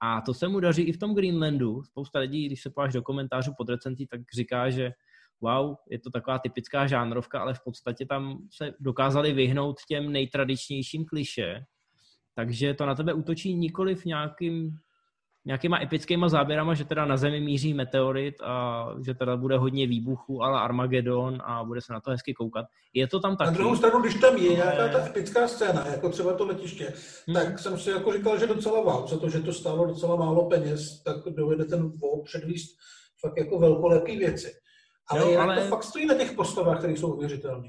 [SPEAKER 1] A to se mu daří i v tom Greenlandu. Spousta lidí, když se pováš do komentářů pod recenzí, tak říká, že wow, je to taková typická žánrovka, ale v podstatě tam se dokázali vyhnout těm nejtradičnějším kliše. Takže to na tebe útočí nikoliv nějakým, nějakýma epickýma záběrama, že teda na Zemi míří meteorit a že teda bude hodně výbuchů, ale Armagedon a bude se na to hezky koukat. Je to tam
[SPEAKER 2] Na
[SPEAKER 1] taky.
[SPEAKER 2] druhou stranu, když tam je nějaká ta epická scéna, jako třeba to letiště,
[SPEAKER 1] Hmm.
[SPEAKER 2] tak jsem si jako říkal, že docela wow, za to, že to stálo docela málo peněz, tak dovede ten WoW předvíst fakt jako velkolepý věci. Ale,
[SPEAKER 1] Jo, ale-
[SPEAKER 2] to fakt stojí na těch postavách, které jsou uvěřitelné.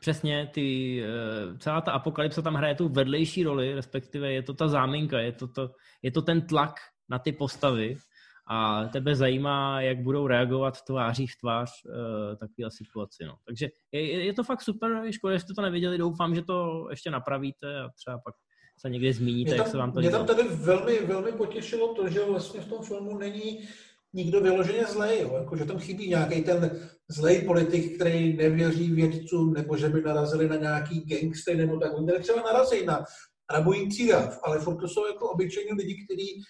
[SPEAKER 1] Přesně, ty, eh, celá ta apokalypsa tam hraje tu vedlejší roli, respektive je to ta záminka, je to, to, je to ten tlak na ty postavy a tebe zajímá, jak budou reagovat tváří v tvář uh, takovéhle situaci. No. Takže je, je to fakt super, škoda, že jste to neviděli, doufám, že to ještě napravíte a třeba pak se někdy zmíníte,
[SPEAKER 2] Mě
[SPEAKER 1] jak se vám
[SPEAKER 2] tam,
[SPEAKER 1] to
[SPEAKER 2] mě
[SPEAKER 1] líbilo.
[SPEAKER 2] tam tady velmi, velmi potěšilo to, že vlastně v tom filmu není nikdo vyloženě zlej, jo? Jako, že tam chybí nějaký ten zlej politik, který nevěří vědcům, nebo že by narazili na nějaký gangster, nebo tak. Oni tady třeba narazí na rabující dav, ale furt to jsou jako obyčejní lidi, kteří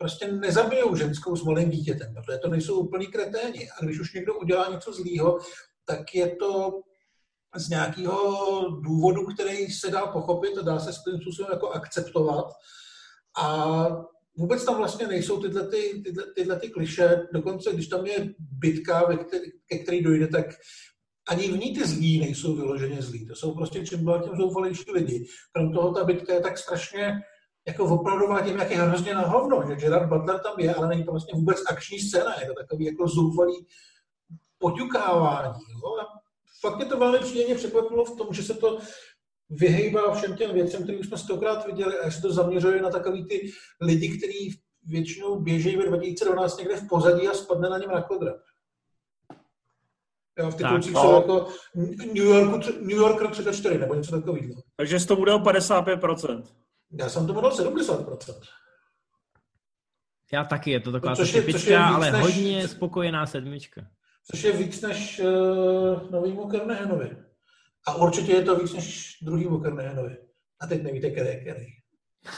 [SPEAKER 2] prostě nezabijou ženskou s malým dítětem, protože to nejsou úplný kreténi. A když už někdo udělá něco zlýho, tak je to z nějakého důvodu, který se dá pochopit a dá se svým způsobem jako akceptovat. A vůbec tam vlastně nejsou tyhle, ty, tyhle, tyhle ty kliše, dokonce když tam je bitka, ve který, ke který dojde, tak ani v ní ty zlí nejsou vyloženě zlí. To jsou prostě čím dál tím zoufalejší lidi. Krom toho ta bitka je tak strašně jako opravdová tím, jak je hrozně na hovno, že Gerard Butler tam je, ale není to vlastně vůbec akční scéna, je to takový jako zoufalý poťukávání. Jo? A fakt mě to velmi příjemně překvapilo v tom, že se to vyhejbá všem těm věcem, které už jsme stokrát viděli a se to zaměřuje na takový ty lidi, kteří většinou běžejí ve 2012 někde v pozadí a spadne na něm na kvadrat. Jo, v titulcích
[SPEAKER 3] no.
[SPEAKER 2] jsou jako New, Yorku, New Yorker 34 nebo něco takového.
[SPEAKER 4] Takže z toho bude o 55%.
[SPEAKER 2] Já jsem tomu dal 70%.
[SPEAKER 1] Já taky, je to taková
[SPEAKER 2] Což je- což je
[SPEAKER 1] ale
[SPEAKER 2] než-
[SPEAKER 1] hodně spokojená sedmička.
[SPEAKER 2] Což je víc než uh, novýmu Carnehanovi. A určitě je to víc než druhýmu Carnehanovi. A teď nevíte, který, který.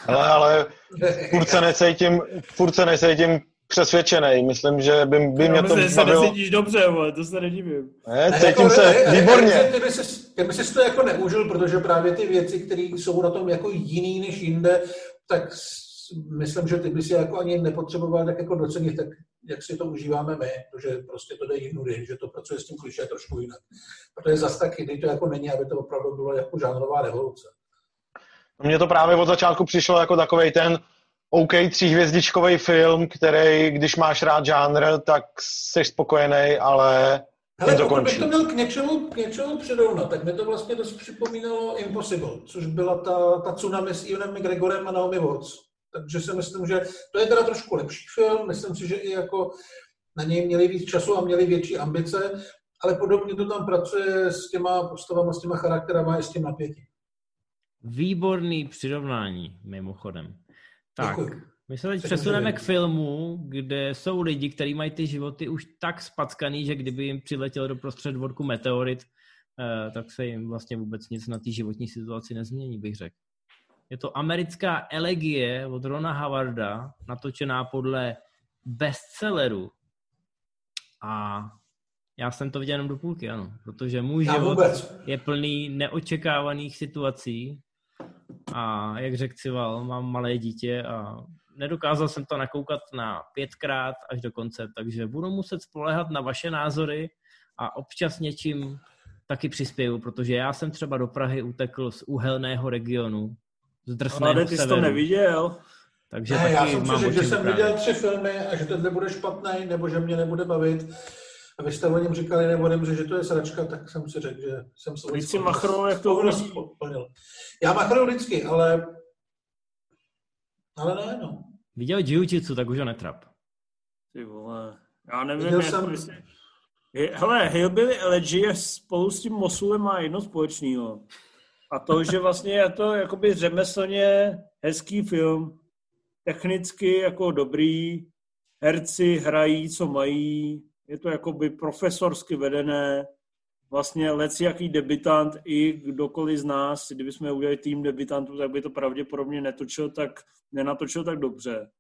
[SPEAKER 3] Ale, ale furt se necítím, furt se necítím přesvědčený. Myslím, že by, by mě to
[SPEAKER 4] Myslím, že se
[SPEAKER 3] bavilo.
[SPEAKER 4] necítíš dobře, vole, to se nedivím.
[SPEAKER 3] Ne, cítím
[SPEAKER 2] jako,
[SPEAKER 3] se
[SPEAKER 2] ne,
[SPEAKER 3] výborně.
[SPEAKER 2] Ty by si, ty by si to jako neužil, protože právě ty věci, které jsou na tom jako jiný než jinde, tak myslím, že ty by si jako ani nepotřeboval tak jako docenit, tak jak si to užíváme my, protože prostě to jde jinudy, že to pracuje s tím kliše trošku jinak. Protože zas tak jiný to jako není, aby to opravdu bylo jako žánrová revoluce.
[SPEAKER 3] Mně to právě od začátku přišlo jako takový ten OK tříhvězdičkový film, který, když máš rád žánr, tak jsi spokojený, ale
[SPEAKER 2] Hele,
[SPEAKER 3] to
[SPEAKER 2] pokud bych
[SPEAKER 3] končí.
[SPEAKER 2] to měl k něčemu, k něčemu přirovnat, tak mi to vlastně dost připomínalo Impossible, což byla ta, ta tsunami s Evanem McGregorem a Naomi Watts. Takže si myslím, že to je teda trošku lepší film, myslím si, že i jako na něj měli víc času a měli větší ambice, ale podobně to tam pracuje s těma postavama, s těma charakterama i s tím napětím.
[SPEAKER 1] Výborný přirovnání, mimochodem. Tak,
[SPEAKER 2] Děkuji.
[SPEAKER 1] my se teď přesuneme k filmu, kde jsou lidi, kteří mají ty životy už tak spackaný, že kdyby jim přiletěl do prostřed dvorku meteorit, eh, tak se jim vlastně vůbec nic na té životní situaci nezmění, bych řekl. Je to americká elegie od Rona Howarda, natočená podle bestselleru. A já jsem to viděl jenom do půlky, ano, protože můj
[SPEAKER 2] Já
[SPEAKER 1] život
[SPEAKER 2] vůbec.
[SPEAKER 1] je plný neočekávaných situací a jak řekl Cival, mám malé dítě a nedokázal jsem to nakoukat na pětkrát až do konce, takže budu muset spolehat na vaše názory a občas něčím taky přispěju, protože já jsem třeba do Prahy utekl z uhelného regionu, z drsného
[SPEAKER 4] Ale ty jsi to neviděl.
[SPEAKER 1] takže
[SPEAKER 2] Ne, já
[SPEAKER 1] taky
[SPEAKER 2] jsem si
[SPEAKER 1] mám
[SPEAKER 2] řekl,
[SPEAKER 1] o
[SPEAKER 2] že jsem
[SPEAKER 1] vyprávět.
[SPEAKER 2] viděl tři filmy a že tenhle bude špatný, nebo že mě nebude bavit. A vy jste o něm říkali nebo nemře, že to je sračka, tak jsem si řekl, že jsem se
[SPEAKER 4] Teď si machrou, jak to
[SPEAKER 2] plnil. Já machruju vždycky, ale... Ale ne, no.
[SPEAKER 1] Viděl jiu-jitsu, tak už ho netrap.
[SPEAKER 4] Ty vole. Já nevím,
[SPEAKER 2] Viděl
[SPEAKER 4] jako
[SPEAKER 2] jsem-.
[SPEAKER 4] Je- Hele, Hillbilly Elegy spolu s tím Mosulem má jedno společného. A to, že vlastně je to jakoby řemeslně hezký film, technicky jako dobrý, herci hrají, co mají, je to jakoby profesorsky vedené, vlastně lec jaký debitant i kdokoliv z nás, kdybychom udělali tým debitantů, tak by to pravděpodobně netočil tak, nenatočil tak dobře.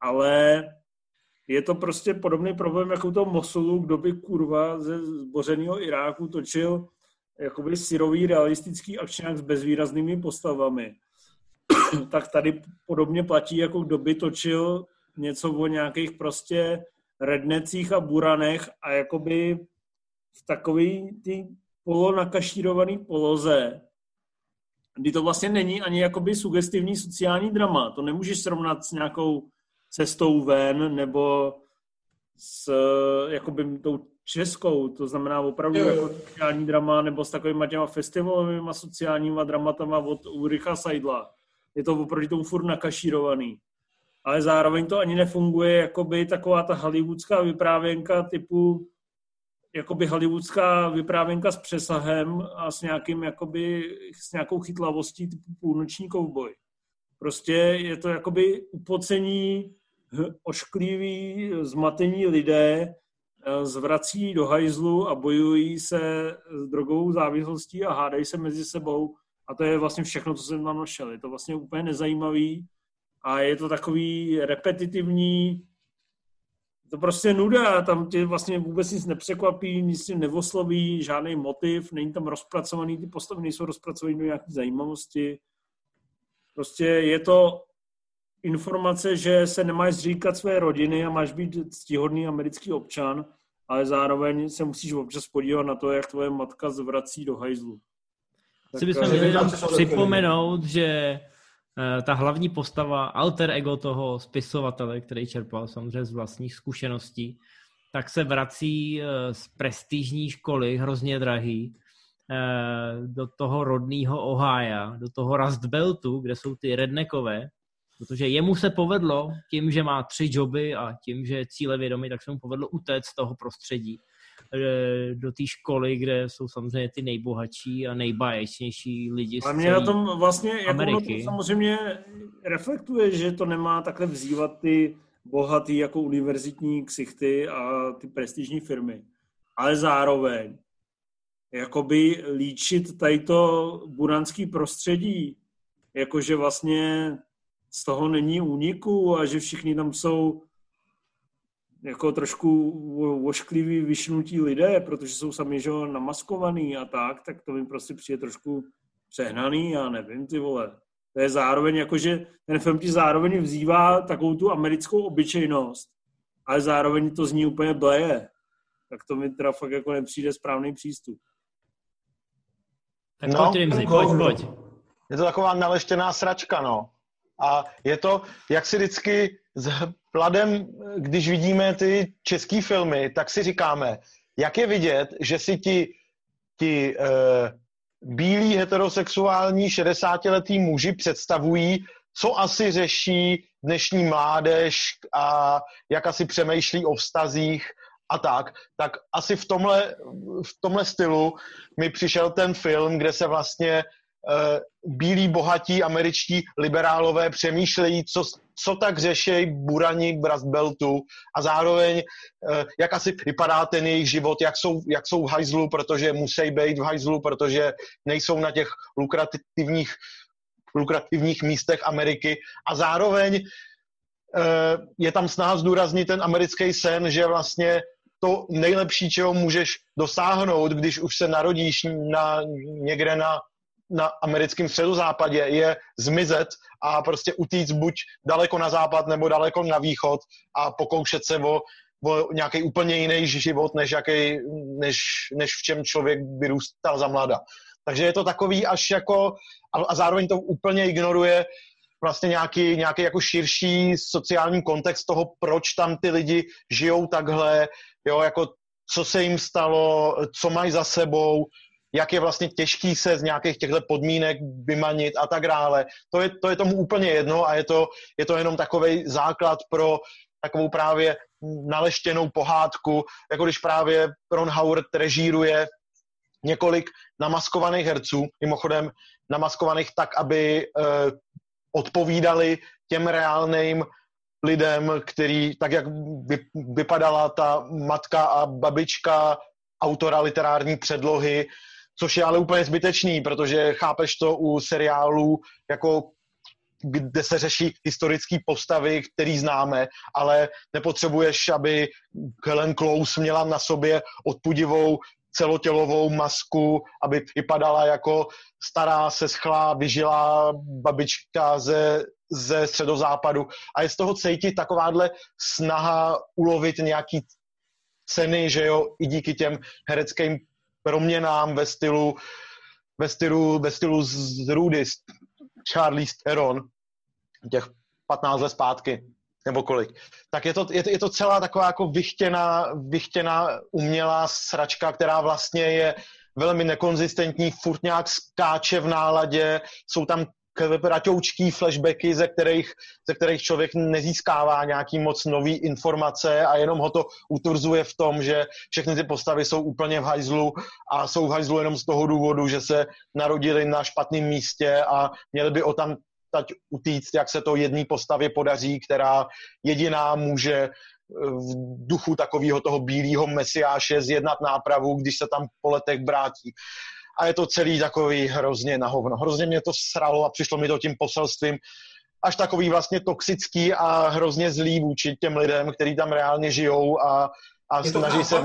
[SPEAKER 4] Ale je to prostě podobný problém jako u toho Mosulu, kdo by kurva ze zbořeného Iráku točil jakoby syrový realistický akčňák s bezvýraznými postavami. tak tady podobně platí, jako kdo by točil něco o nějakých prostě rednecích a buranech a jakoby v takový ty polonakašírovaný poloze, kdy to vlastně není ani jakoby sugestivní sociální drama. To nemůžeš srovnat s nějakou cestou ven nebo s jakoby tou českou, to znamená opravdu
[SPEAKER 2] Jo, jo.
[SPEAKER 4] jako sociální drama nebo s takovými těma festivalovými sociálníma dramatama od Ulricha Seidla. Je to oproti tomu furt nakašírovaný. Ale zároveň to ani nefunguje jakoby taková ta hollywoodská vyprávěnka typu jakoby hollywoodská vyprávěnka s přesahem a s, nějakým, jakoby, s nějakou chytlavostí typu půlnoční kouboj. Prostě je to jakoby upocení, ošklivý, zmatení lidé eh, zvrací do hajzlu a bojují se s drogovou závislostí a hádají se mezi sebou. A to je vlastně všechno, co jsem tam našel. Je to vlastně úplně nezajímavý a je to takový repetitivní, je to prostě nuda, tam tě vlastně vůbec nic nepřekvapí, nic tě nevosloví, žádný motiv, není tam rozpracovaný, ty postavy nejsou rozpracovaný do nějaké zajímavosti. Prostě je to informace, že se nemáš zříkat své rodiny a máš být ctihodný americký občan, ale zároveň se musíš občas podívat na to, jak tvoje matka zvrací do hajzlu.
[SPEAKER 1] Si bychom
[SPEAKER 4] eh,
[SPEAKER 1] měli připomenout, že ta hlavní postava, alter ego toho spisovatele, který čerpal samozřejmě z vlastních zkušeností, tak se vrací eh, z prestižní školy, hrozně drahý, eh, do toho rodného Ohája, do toho Rust Beltu, kde jsou ty rednekové, protože jemu se povedlo tím, že má tři joby a tím, že je cíle vědomý, tak se mu povedlo utéct z toho prostředí. eh, do té školy, kde jsou samozřejmě ty nejbohatší a nejbáječnější lidi z
[SPEAKER 4] Ale mě na tom vlastně, jako ono to
[SPEAKER 1] Ameriky.
[SPEAKER 4] samozřejmě reflektuje, že to nemá takhle vzývat ty bohatý jako univerzitní ksichty a ty prestižní firmy. Ale zároveň jakoby líčit tady to buranský prostředí, jakože vlastně z toho není úniku a že všichni tam jsou jako trošku o- oškliví, vyšnutí lidé, protože jsou sami že namaskovaný a tak, tak to mi prostě přijde trošku přehnaný, já nevím, ty vole. To je zároveň jako, že ten film ti zároveň vzývá takovou tu americkou obyčejnost, ale zároveň to zní úplně bleje. Tak to mi teda fakt jako nepřijde správný přístup.
[SPEAKER 1] Tak
[SPEAKER 3] No,
[SPEAKER 1] pojď, Rimzi,
[SPEAKER 2] jako-
[SPEAKER 1] pojď, pojď.
[SPEAKER 3] Je to taková naleštěná sračka, no. A je to, jak si vždycky pladem, když vidíme ty české filmy, tak si říkáme, jak je vidět, že si ti, ti eh, bílí heterosexuální 60-letý muži představují, co asi řeší dnešní mládež a jak asi přemýšlí o vztazích a tak, tak asi v tomhle, v tomhle stylu mi přišel ten film, kde se vlastně bílí bohatí američtí liberálové přemýšlejí, co, co tak řešejí burani Beltu. A zároveň, uh, jak asi vypadá ten jejich život, jak jsou, jak jsou v hajzlu, protože musí být v hajzlu, protože nejsou na těch lukrativních, lukrativních místech Ameriky. A zároveň uh, je tam snaha zdůraznit ten americký sen, že vlastně to nejlepší, čeho můžeš dosáhnout, když už se narodíš na, někde na, na americkém středozápadě, je zmizet a prostě utíct buď daleko na západ nebo daleko na východ a pokoušet se o, o nějaký úplně jiný život, než, jaký, než, než v čem člověk vyrůstal za mlada. Takže je to takový až jako, a, a zároveň to úplně ignoruje vlastně nějaký, nějaký jako širší sociální kontext toho, proč tam ty lidi žijou takhle, jo, jako co se jim stalo, co mají za sebou, jak je vlastně těžký se z nějakých těchto podmínek vymanit a tak dále. To je, to je tomu úplně jedno a je to, je to jenom takový základ pro takovou právě naleštěnou pohádku, jako když právě Ron Howard režíruje několik namaskovaných herců, mimochodem namaskovaných tak, aby eh, odpovídali těm reálným lidem, který, tak jak vypadala ta matka a babička autora literární předlohy, což je ale úplně zbytečný, protože chápeš to u seriálů, jako kde se řeší historické postavy, který známe, ale nepotřebuješ, aby Helen Close měla na sobě odpudivou celotělovou masku, aby vypadala jako stará, seschlá, vyžilá babička ze, ze středozápadu. A je z toho cítit takováhle snaha ulovit nějaký ceny, že jo, i díky těm hereckým proměnám ve stylu, ve stylu, ve stylu z Rudy, Charlie Theron, těch 15 let zpátky nebo kolik, tak je to, je to, je to celá taková jako vychtěná, vychtěná umělá sračka, která vlastně je velmi nekonzistentní, furt nějak skáče v náladě, jsou tam kratoučký flashbacky, ze kterých, ze kterých člověk nezískává nějaký moc nový informace a jenom ho to utvrzuje v tom, že všechny ty postavy jsou úplně v hajzlu a jsou v hajzlu jenom z toho důvodu, že se narodili na špatném místě a měli by o tam teď utíct, jak se to jedné postavě podaří, která jediná může eh, v duchu takového toho bílého mesiáše zjednat nápravu, když se tam po letech brátí. A je to celý takový hrozně na hovno. Hrozně mě to sralo a přišlo mi to tím poselstvím až takový vlastně toxický a hrozně zlý vůči těm lidem, kteří tam reálně žijou a, a snaží se...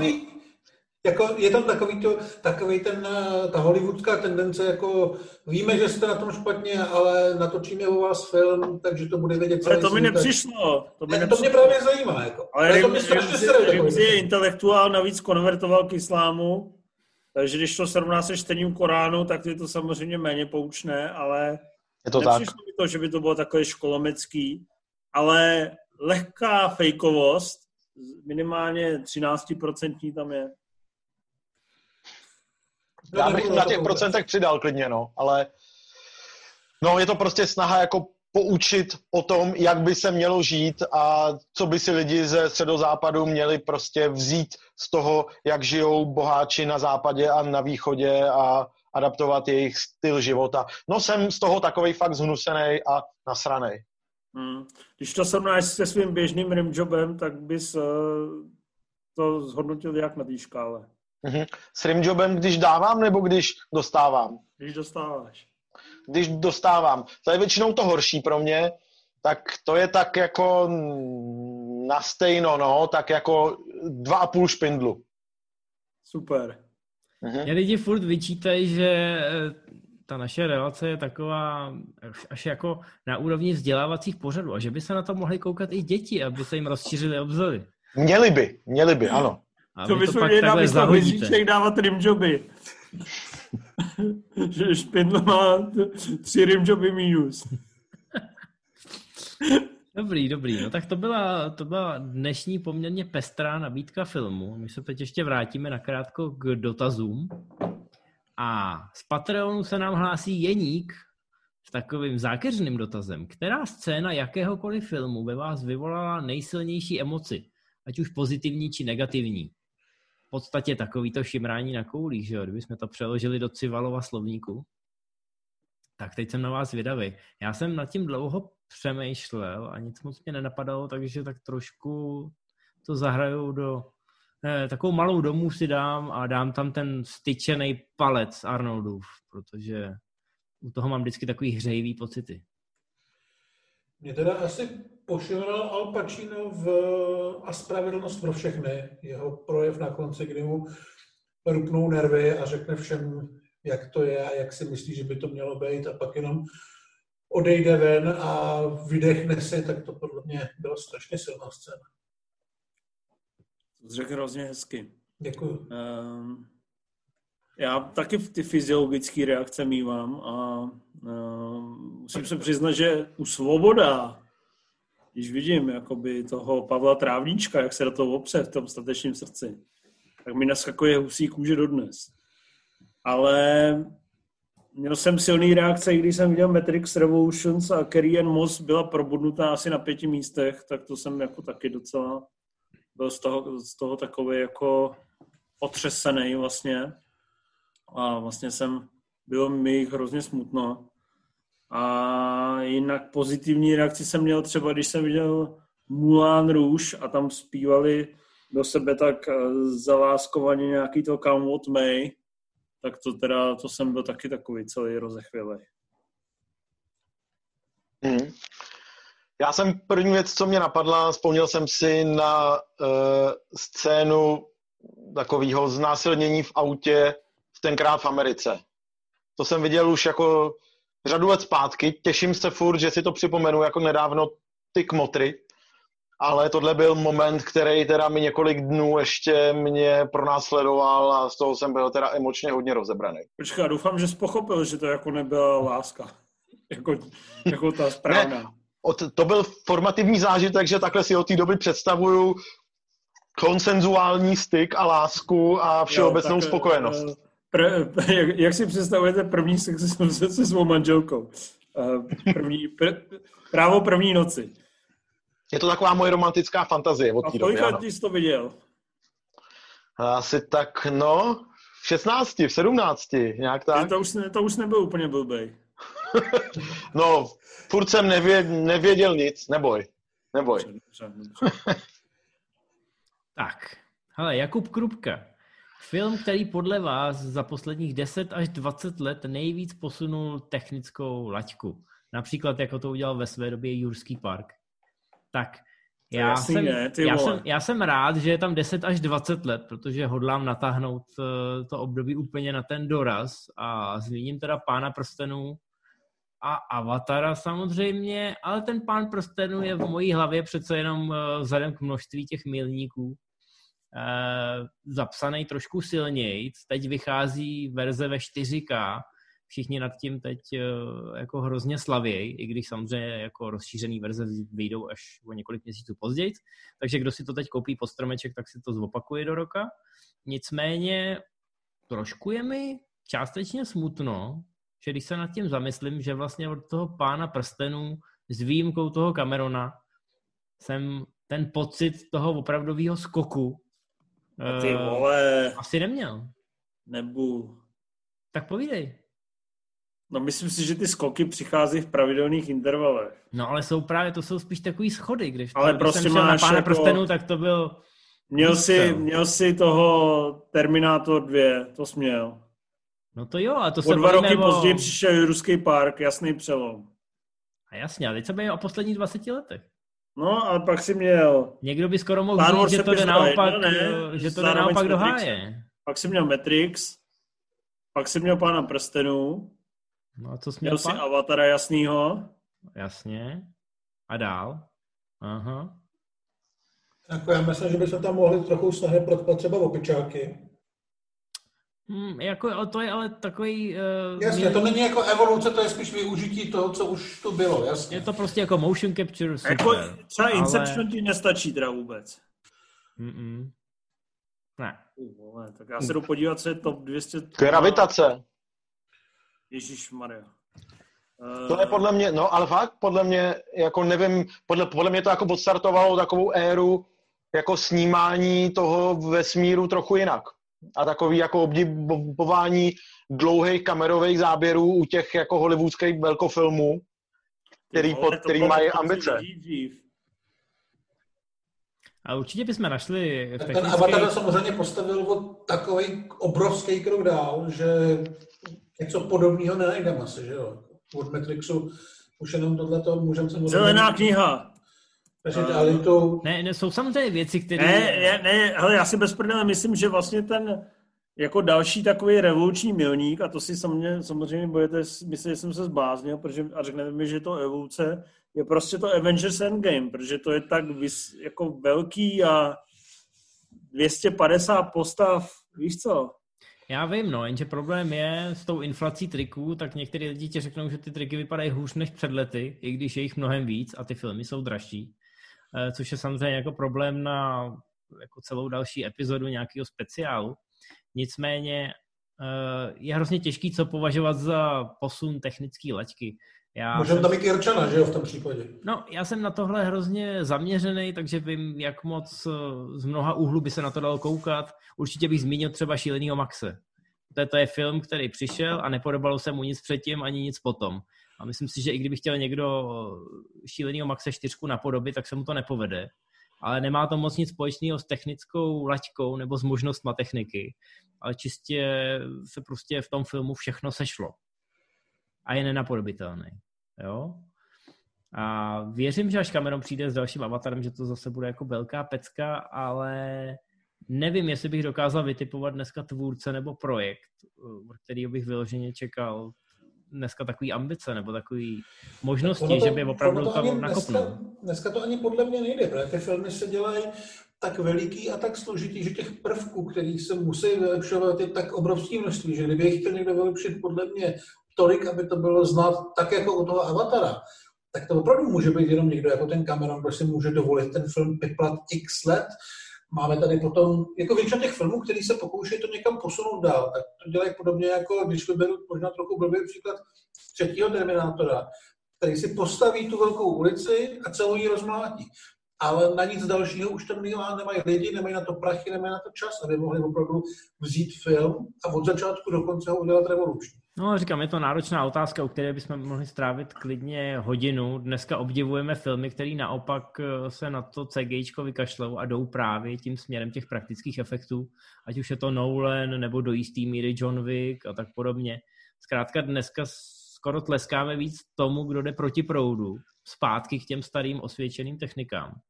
[SPEAKER 2] Jako je tam takový, to, takový ten, eh, ta hollywoodská tendence, jako víme, že jste na tom špatně, ale natočíme u vás film, takže to bude vědět
[SPEAKER 4] celý Ale to mi nepřišlo. To, mi
[SPEAKER 2] ne, nepřišlo. to mě právě zajímá. Jako.
[SPEAKER 4] Ale Rim, to mě strašně Rimzi je intelektuál, navíc konvertoval k islámu, takže když to srovná se čtením Koránu, tak je to samozřejmě méně poučné, ale
[SPEAKER 3] je to nepřišlo
[SPEAKER 4] tak. mi to, že by to bylo takové školomecký, ale lehká fejkovost, minimálně 13% tam je.
[SPEAKER 3] Já bych na těch procentech přidal klidně, no, ale no, je to prostě snaha jako poučit o tom, jak by se mělo žít a co by si lidi ze středozápadu měli prostě vzít z toho, jak žijou boháči na západě a na východě a adaptovat jejich styl života. No jsem z toho takový fakt zhnusený a nasranej.
[SPEAKER 4] Hmm. Když to srovnáš se svým běžným rimjobem, tak bys uh, to zhodnotil jak na té škále?
[SPEAKER 3] Mm-hmm. S rimjobem, když dávám nebo když dostávám?
[SPEAKER 4] Když dostáváš.
[SPEAKER 3] Když dostávám. To je většinou to horší pro mě, tak to je tak jako na stejno, no, tak jako dva a půl špindlu.
[SPEAKER 4] Super.
[SPEAKER 1] Mm-hmm. Mě lidi furt vyčítají, že eh, ta naše relace je taková až jako na úrovni vzdělávacích pořadů a že by se na to mohly koukat i děti, aby se jim rozšířily obzory.
[SPEAKER 3] Měli by, měli by, ano.
[SPEAKER 4] A to bychom měli na místo dávat rimjoby. že Špindl má tři rimjoby minus.
[SPEAKER 1] Dobrý, dobrý. No tak to byla, to byla dnešní poměrně pestrá nabídka filmu. My se teď ještě vrátíme nakrátko k dotazům. A z Patreonu se nám hlásí Jeník s takovým zákeřným dotazem. Která scéna jakéhokoliv filmu ve vás vyvolala nejsilnější emoci? ať už pozitivní či negativní. Podstatě takový to šimrání na koulích, že jo? Kdybychom to přeložili do Civalova slovníku, tak teď jsem na vás vědavý. Já jsem nad tím dlouho přemýšlel a nic moc mě nenapadalo, takže tak trošku to zahraju do... Eh, takovou malou domů si dám a dám tam ten styčený palec Arnoldův, protože u toho mám vždycky takový hřejivý pocity.
[SPEAKER 2] Mě teda asi pošilil Al Pacino v A spravedlnost pro všechny. Jeho projev na konci, kdy mu rupnou nervy a řekne všem, jak to je a jak si myslí, že by to mělo být a pak jenom odejde ven a vydechne si, tak to podle mě byla strašně silná scéna.
[SPEAKER 4] To řekl hrozně hezky.
[SPEAKER 2] Děkuju.
[SPEAKER 4] Um, já taky ty fyziologické reakce mývám a um, musím se přiznat, že u Svoboda, když vidím jakoby toho Pavla Trávníčka, jak se do toho opře v tom statečním srdci, tak mi naskakuje husí kůže dodnes. Ale měl jsem silný reakce, když jsem viděl Matrix Revolutions a Carrie Ann Moss byla probudnutá asi na pěti místech, tak to jsem jako taky docela byl z toho, z toho takový jako otřesený vlastně. A vlastně jsem, bylo mi hrozně smutno. A jinak pozitivní reakci jsem měl třeba, když jsem viděl Moulin Rouge a tam zpívali do sebe tak eh, zaláskovaně nějaký to Come What May, tak to teda, to jsem byl taky takový celý rozechvělej.
[SPEAKER 3] Hmm. Já jsem první věc, co mě napadla, vzpomněl jsem si na uh, scénu takového znásilnění v autě tenkrát v Americe. To jsem viděl už jako řadu let zpátky. Těším se furt, že si to připomenu jako nedávno ty kmotry, ale tohle byl moment, který teda mi několik dnů ještě mě pronásledoval a z toho jsem byl teda emočně hodně rozebraný.
[SPEAKER 4] Počkej, doufám, že jsi pochopil, že to jako nebyla láska. jako, jako ta správná. Ne,
[SPEAKER 3] to byl formativní zážitek, že takhle si od té doby představuju konsenzuální styk a lásku a všeobecnou jo, tak, spokojenost.
[SPEAKER 4] Pr, jak, jak si představujete první sex se, se svou manželkou? Uh, první, pr, právo první noci.
[SPEAKER 3] Je to taková moje romantická fantazie od
[SPEAKER 4] A kolik let jsi to viděl?
[SPEAKER 3] Asi tak, no, v 16, v 17, nějak tak.
[SPEAKER 4] To už, to už nebyl úplně blbej.
[SPEAKER 3] no, furt jsem nevě, nevěděl nic, neboj, neboj. Dobře, dobře.
[SPEAKER 1] tak, hele, Jakub Krupka. Film, který podle vás za posledních 10 až 20 let nejvíc posunul technickou laťku. Například, jako to udělal ve své době Jurský park. Tak já jsem, ne, já, jsem, já jsem rád, že je tam 10 až 20 let, protože hodlám natáhnout eh, to období úplně na ten doraz a zmíním teda Pána prstenů a Avatara samozřejmě, ale ten Pán prstenů je v mojí hlavě přece jenom eh, vzhledem k množství těch milníků zapsaný trošku silněji. Teď vychází verze ve 4K, všichni nad tím teď eh, jako hrozně slavějí, i když samozřejmě jako rozšířený verze vyjdou až o několik měsíců později. Takže kdo si to teď koupí pod stromeček, tak si to zopakuje do roka. Nicméně trošku je mi částečně smutno, že když se nad tím zamyslím, že vlastně od toho pána prstenů s výjimkou toho Camerona jsem ten pocit toho opravdového skoku
[SPEAKER 4] A ty vole.
[SPEAKER 1] asi neměl.
[SPEAKER 4] Nebu.
[SPEAKER 1] Tak povídej.
[SPEAKER 4] No myslím si, že ty skoky přichází v pravidelných intervalech.
[SPEAKER 1] No ale jsou právě, to jsou spíš takový schody, když,
[SPEAKER 4] ale
[SPEAKER 1] když
[SPEAKER 4] prostě
[SPEAKER 1] jsem
[SPEAKER 4] máš
[SPEAKER 1] na pána
[SPEAKER 4] jako...
[SPEAKER 1] prstenů, tak to byl...
[SPEAKER 4] Měl jsi, měl jsi toho Terminátor 2, to směl.
[SPEAKER 1] No to jo, a to
[SPEAKER 4] o
[SPEAKER 1] se
[SPEAKER 4] dva roky
[SPEAKER 1] o...
[SPEAKER 4] později přišel Ruský park, jasný přelom.
[SPEAKER 1] A jasně, a teď se bavíme o posledních 20 letech.
[SPEAKER 4] No, ale pak si měl...
[SPEAKER 1] Někdo by skoro mohl říct, že to jde naopak, ne, ne, že to jde naopak do háje.
[SPEAKER 4] Pak si měl Matrix, pak si měl Pána prstenů,
[SPEAKER 1] No a co jsi
[SPEAKER 4] měl
[SPEAKER 1] měl
[SPEAKER 4] si? Avatara jasnýho.
[SPEAKER 1] Jasně. A dál? Aha.
[SPEAKER 2] Jako já myslím, že bychom tam mohli trochu snahy protpat třeba opičáky.
[SPEAKER 1] Hmm, jako, ale to je ale takový... Uh,
[SPEAKER 2] Jasně, to není jako evoluce, to je spíš využití toho, co už tu bylo, jasně.
[SPEAKER 1] Je to prostě jako motion capture, super,
[SPEAKER 4] Jako třeba
[SPEAKER 1] ale...
[SPEAKER 4] Inception ti nestačí teda vůbec.
[SPEAKER 1] Mm-mm. Ne.
[SPEAKER 4] Vole, tak já se jdu podívat, co je top 200.
[SPEAKER 3] Gravitace.
[SPEAKER 4] Ježíš Maria.
[SPEAKER 3] To je podle mě, no ale fakt, podle mě, jako nevím, podle, podle mě to jako odstartovalo takovou éru jako snímání toho vesmíru trochu jinak. A takový jako obdivování dlouhých kamerových záběrů u těch jako hollywoodských velkofilmů, který, pod, který mají ambice.
[SPEAKER 1] A určitě bychom našli
[SPEAKER 2] technický... Ten Avatar samozřejmě postavil od takový obrovský krok dál, že něco podobného nenajdeme asi, že jo? Od Matrixu už jenom tohleto můžeme se...
[SPEAKER 4] Zelená kniha.
[SPEAKER 1] Uh, ne, ne, jsou samozřejmě věci, které...
[SPEAKER 4] Ne, ne, ne, hele, já si bez prdele myslím, že vlastně ten jako další takový revoluční milník, a to si samozřejmě, samozřejmě budete myslet, že jsem se zbláznil, protože, a řeknete mi, že to evoluce je prostě to Avengers Endgame, protože to je tak vys, jako velký a 250 postav, víš co?
[SPEAKER 1] Já vím, no, jenže problém je s tou inflací triků, tak některé lidi ti řeknou, že ty triky vypadají hůř než před lety, i když je jich mnohem víc a ty filmy jsou dražší. Eh, což je samozřejmě jako problém na jako celou další epizodu nějakého speciálu. Nicméně eh, je hrozně těžký, co považovat za posun technické laťky.
[SPEAKER 2] Já Můžeme jsem... tam i Kirčana, že jo, v tom případě.
[SPEAKER 1] No, já jsem na tohle hrozně zaměřený, takže vím, jak moc eh, z mnoha úhlů by se na to dalo koukat. Určitě bych zmínil třeba Šílenýho Maxe. To je, to je film, který přišel a nepodobalo se mu nic předtím ani nic potom. A myslím si, že i kdyby chtěl někdo šílenýho Maxe 4 napodobit, tak se mu to nepovede. Ale nemá to moc nic společného s technickou laťkou nebo s možnostma techniky. Ale čistě se prostě v tom filmu všechno sešlo. A je nenapodobitelný. Jo? A věřím, že až Cameron přijde s dalším avatarem, že to zase bude jako velká pecka, ale nevím, jestli bych dokázal vytipovat dneska tvůrce nebo projekt, který bych vyloženě čekal dneska takový ambice nebo takový možnosti, to, že by opravdu to, to nakopnul.
[SPEAKER 2] Dneska, dneska to ani podle mě nejde, protože ty filmy se dělají tak veliký a tak složitý, že těch prvků, který se musí vylepšovat, je tak obrovské množství, že kdyby je chtěl někdo vylepšit podle mě tolik, aby to bylo znát tak jako u toho Avatara, tak to opravdu může být jenom někdo jako ten Cameron, kdo si může dovolit ten film vyplat x let, Máme tady potom, jako většina těch filmů, který se pokouší to někam posunout dál, tak to dělají podobně jako, když vyberu možná trochu blbý příklad třetího Terminátora, který si postaví tu velkou ulici a celou ji rozmlátí. Ale na nic dalšího už tam nemají lidi, nemají na to prachy, nemají na to čas, aby mohli opravdu vzít film a od začátku do konce ho udělat revoluční.
[SPEAKER 1] No, říkám, je to náročná otázka, o které bychom mohli strávit klidně hodinu. Dneska obdivujeme filmy, které naopak eh, se na to CG vykašlou a jdou právě tím směrem těch praktických efektů, ať už je to Nolan nebo do jistý míry John Wick a tak podobně. Zkrátka dneska skoro tleskáme víc tomu, kdo jde proti proudu, zpátky k těm starým osvědčeným technikám.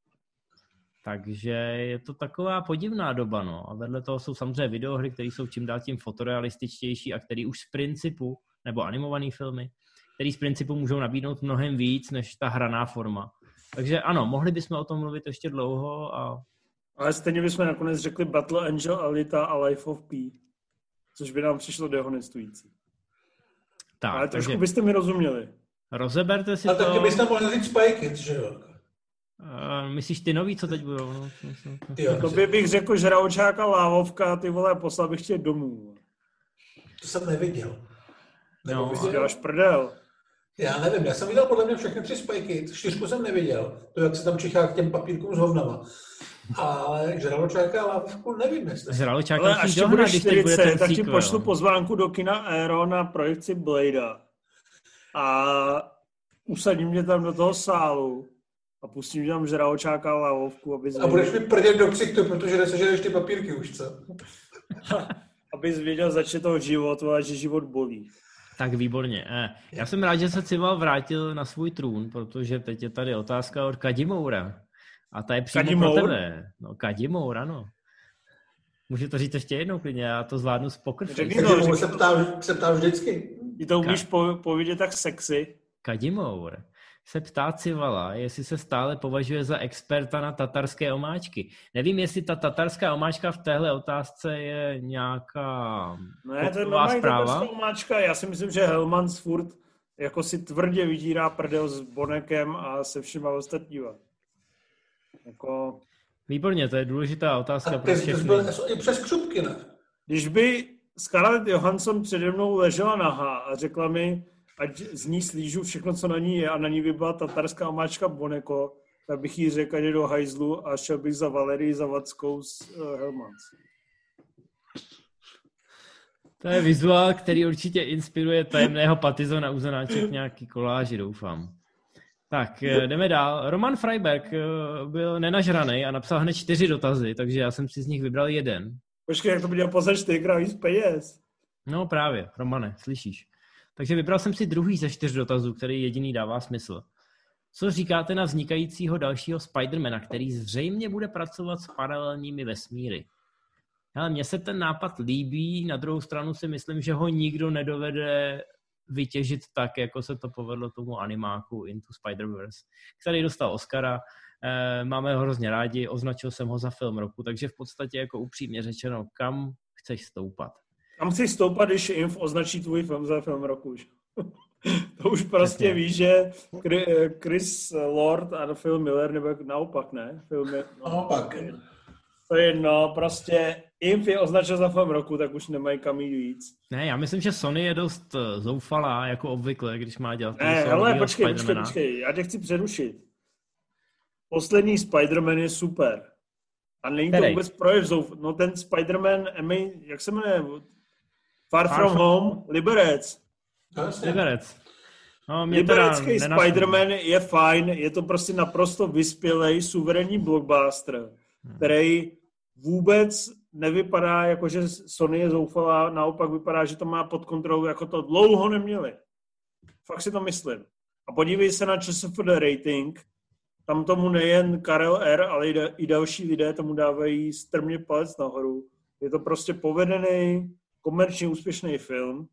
[SPEAKER 1] Takže je to taková podivná doba, no. A vedle toho jsou samozřejmě videohry, které jsou čím dál tím fotorealističtější a které už z principu, nebo animované filmy, které z principu můžou nabídnout mnohem víc než ta hraná forma. Takže ano, mohli bychom o tom mluvit ještě dlouho a...
[SPEAKER 4] Ale stejně bychom nakonec řekli Battle Angel, Alita a Life of P, což by nám přišlo dehonestující. Tak, Ale trošku takže... byste mi rozuměli.
[SPEAKER 1] Rozeberte si
[SPEAKER 2] a
[SPEAKER 1] to... A
[SPEAKER 2] taky byste mohli říct Spike že jo?
[SPEAKER 1] Uh, myslíš ty nový, co teď budou? No,
[SPEAKER 4] to by bych řekl žraučák a lávovka, ty vole, poslal bych tě domů.
[SPEAKER 2] To jsem neviděl.
[SPEAKER 4] Nebo no, viděl? Děláš prdel.
[SPEAKER 2] Já nevím, já jsem viděl podle mě všechny tři spajky, čtyřku jsem neviděl, to jak se tam čichá k těm papírkům s hovnama. Ale žraločáka a lávovku nevím, jestli.
[SPEAKER 1] Žraločáka
[SPEAKER 4] Ale až ti budeš 40, tak ti pošlu pozvánku do kina Aero na projekci Blade a usadím mě tam do toho sálu a pustím tam žraločáka a lavovku, aby
[SPEAKER 2] zvěděl... A budeš mi prdět do ksichtu, protože nesežereš ty papírky už, co?
[SPEAKER 4] aby zvěděl začít toho život, a že život bolí.
[SPEAKER 1] Tak výborně. Eh, já jsem rád, že se Cival vrátil na svůj trůn, protože teď je tady otázka od Kadimoura. A ta je přímo Kadimour? pro tebe. No, Kadimour, ano. Můžu to říct ještě jednou klidně, já to zvládnu z poker
[SPEAKER 2] Řekni to, se ptám, se ptám vždycky.
[SPEAKER 4] Ty to umíš Ka- povědět tak sexy.
[SPEAKER 1] Kadimour se ptá Civala, jestli se stále považuje za experta na tatarské omáčky. Nevím, jestli ta tatarská omáčka v téhle otázce je nějaká
[SPEAKER 4] Ne, to je tatarská omáčka. Já si myslím, že Helmans furt jako si tvrdě vydírá prdel s Bonekem a se všema ostatníma. Jako...
[SPEAKER 1] Výborně, to je důležitá otázka
[SPEAKER 2] pro všechny. Byl i přes křupky, ne?
[SPEAKER 4] Když by Scarlett Johansson přede mnou ležela nahá a řekla mi, ať z ní slížu všechno, co na ní je a na ní by byla tatarská omáčka Boneko, tak bych jí řekl, že do hajzlu a šel bych za Valerii Zavackou z uh, Helmans.
[SPEAKER 1] To je vizuál, který určitě inspiruje tajemného patizo na uzanáček nějaký koláži, doufám. Tak, eh, jdeme dál. Roman Freiberg eh, byl nenažraný a napsal hned čtyři dotazy, takže já jsem si z nich vybral jeden.
[SPEAKER 4] Počkej, jak to bude poslat čtyřikrát víc peněz.
[SPEAKER 1] No právě, Romane, slyšíš. Takže vybral jsem si druhý ze čtyř dotazů, který jediný dává smysl. Co říkáte na vznikajícího dalšího Spidermana, který zřejmě bude pracovat s paralelními vesmíry? Ale mně se ten nápad líbí, na druhou stranu si myslím, že ho nikdo nedovede vytěžit tak, jako se to povedlo tomu animáku Into Spider-Verse, který dostal Oscara. Eh, máme ho hrozně rádi, označil jsem ho za film roku, takže v podstatě jako upřímně řečeno, kam chceš stoupat?
[SPEAKER 4] Kam chceš stoupat, když Inf označí tvůj film za film roku? to už prostě Přesně. víš, že Chris Lord a Phil Miller, nebo naopak, ne? Phil
[SPEAKER 2] Miller, no, naopak.
[SPEAKER 4] To je jedno, prostě Inf je označen za film roku, tak už nemají kam jít víc.
[SPEAKER 1] Ne, já myslím, že Sony je dost eh, zoufalá, jako obvykle, když má dělat
[SPEAKER 4] Ne, ale počkej, počkej, počkej, já tě chci přerušit. Poslední Spider-Man je super. A není to vůbec projev zouf... No ten Spider-Man, jak se jmenuje? Far, Far From Home, Liberec.
[SPEAKER 1] Liberec.
[SPEAKER 4] No, Liberecký Spider-Man je fajn, je to prostě naprosto vyspělej, suverénní blockbuster, hmm. který vůbec nevypadá jako, že Sony je zoufalá, naopak vypadá, že to má pod kontrolou, jako to dlouho neměli. Fakt si to myslím. A podívej se na ČSFD rating, tam tomu nejen Karel R, ale i další lidé tomu dávají strmě palec nahoru. Je to prostě povedený, komerčně úspěšný film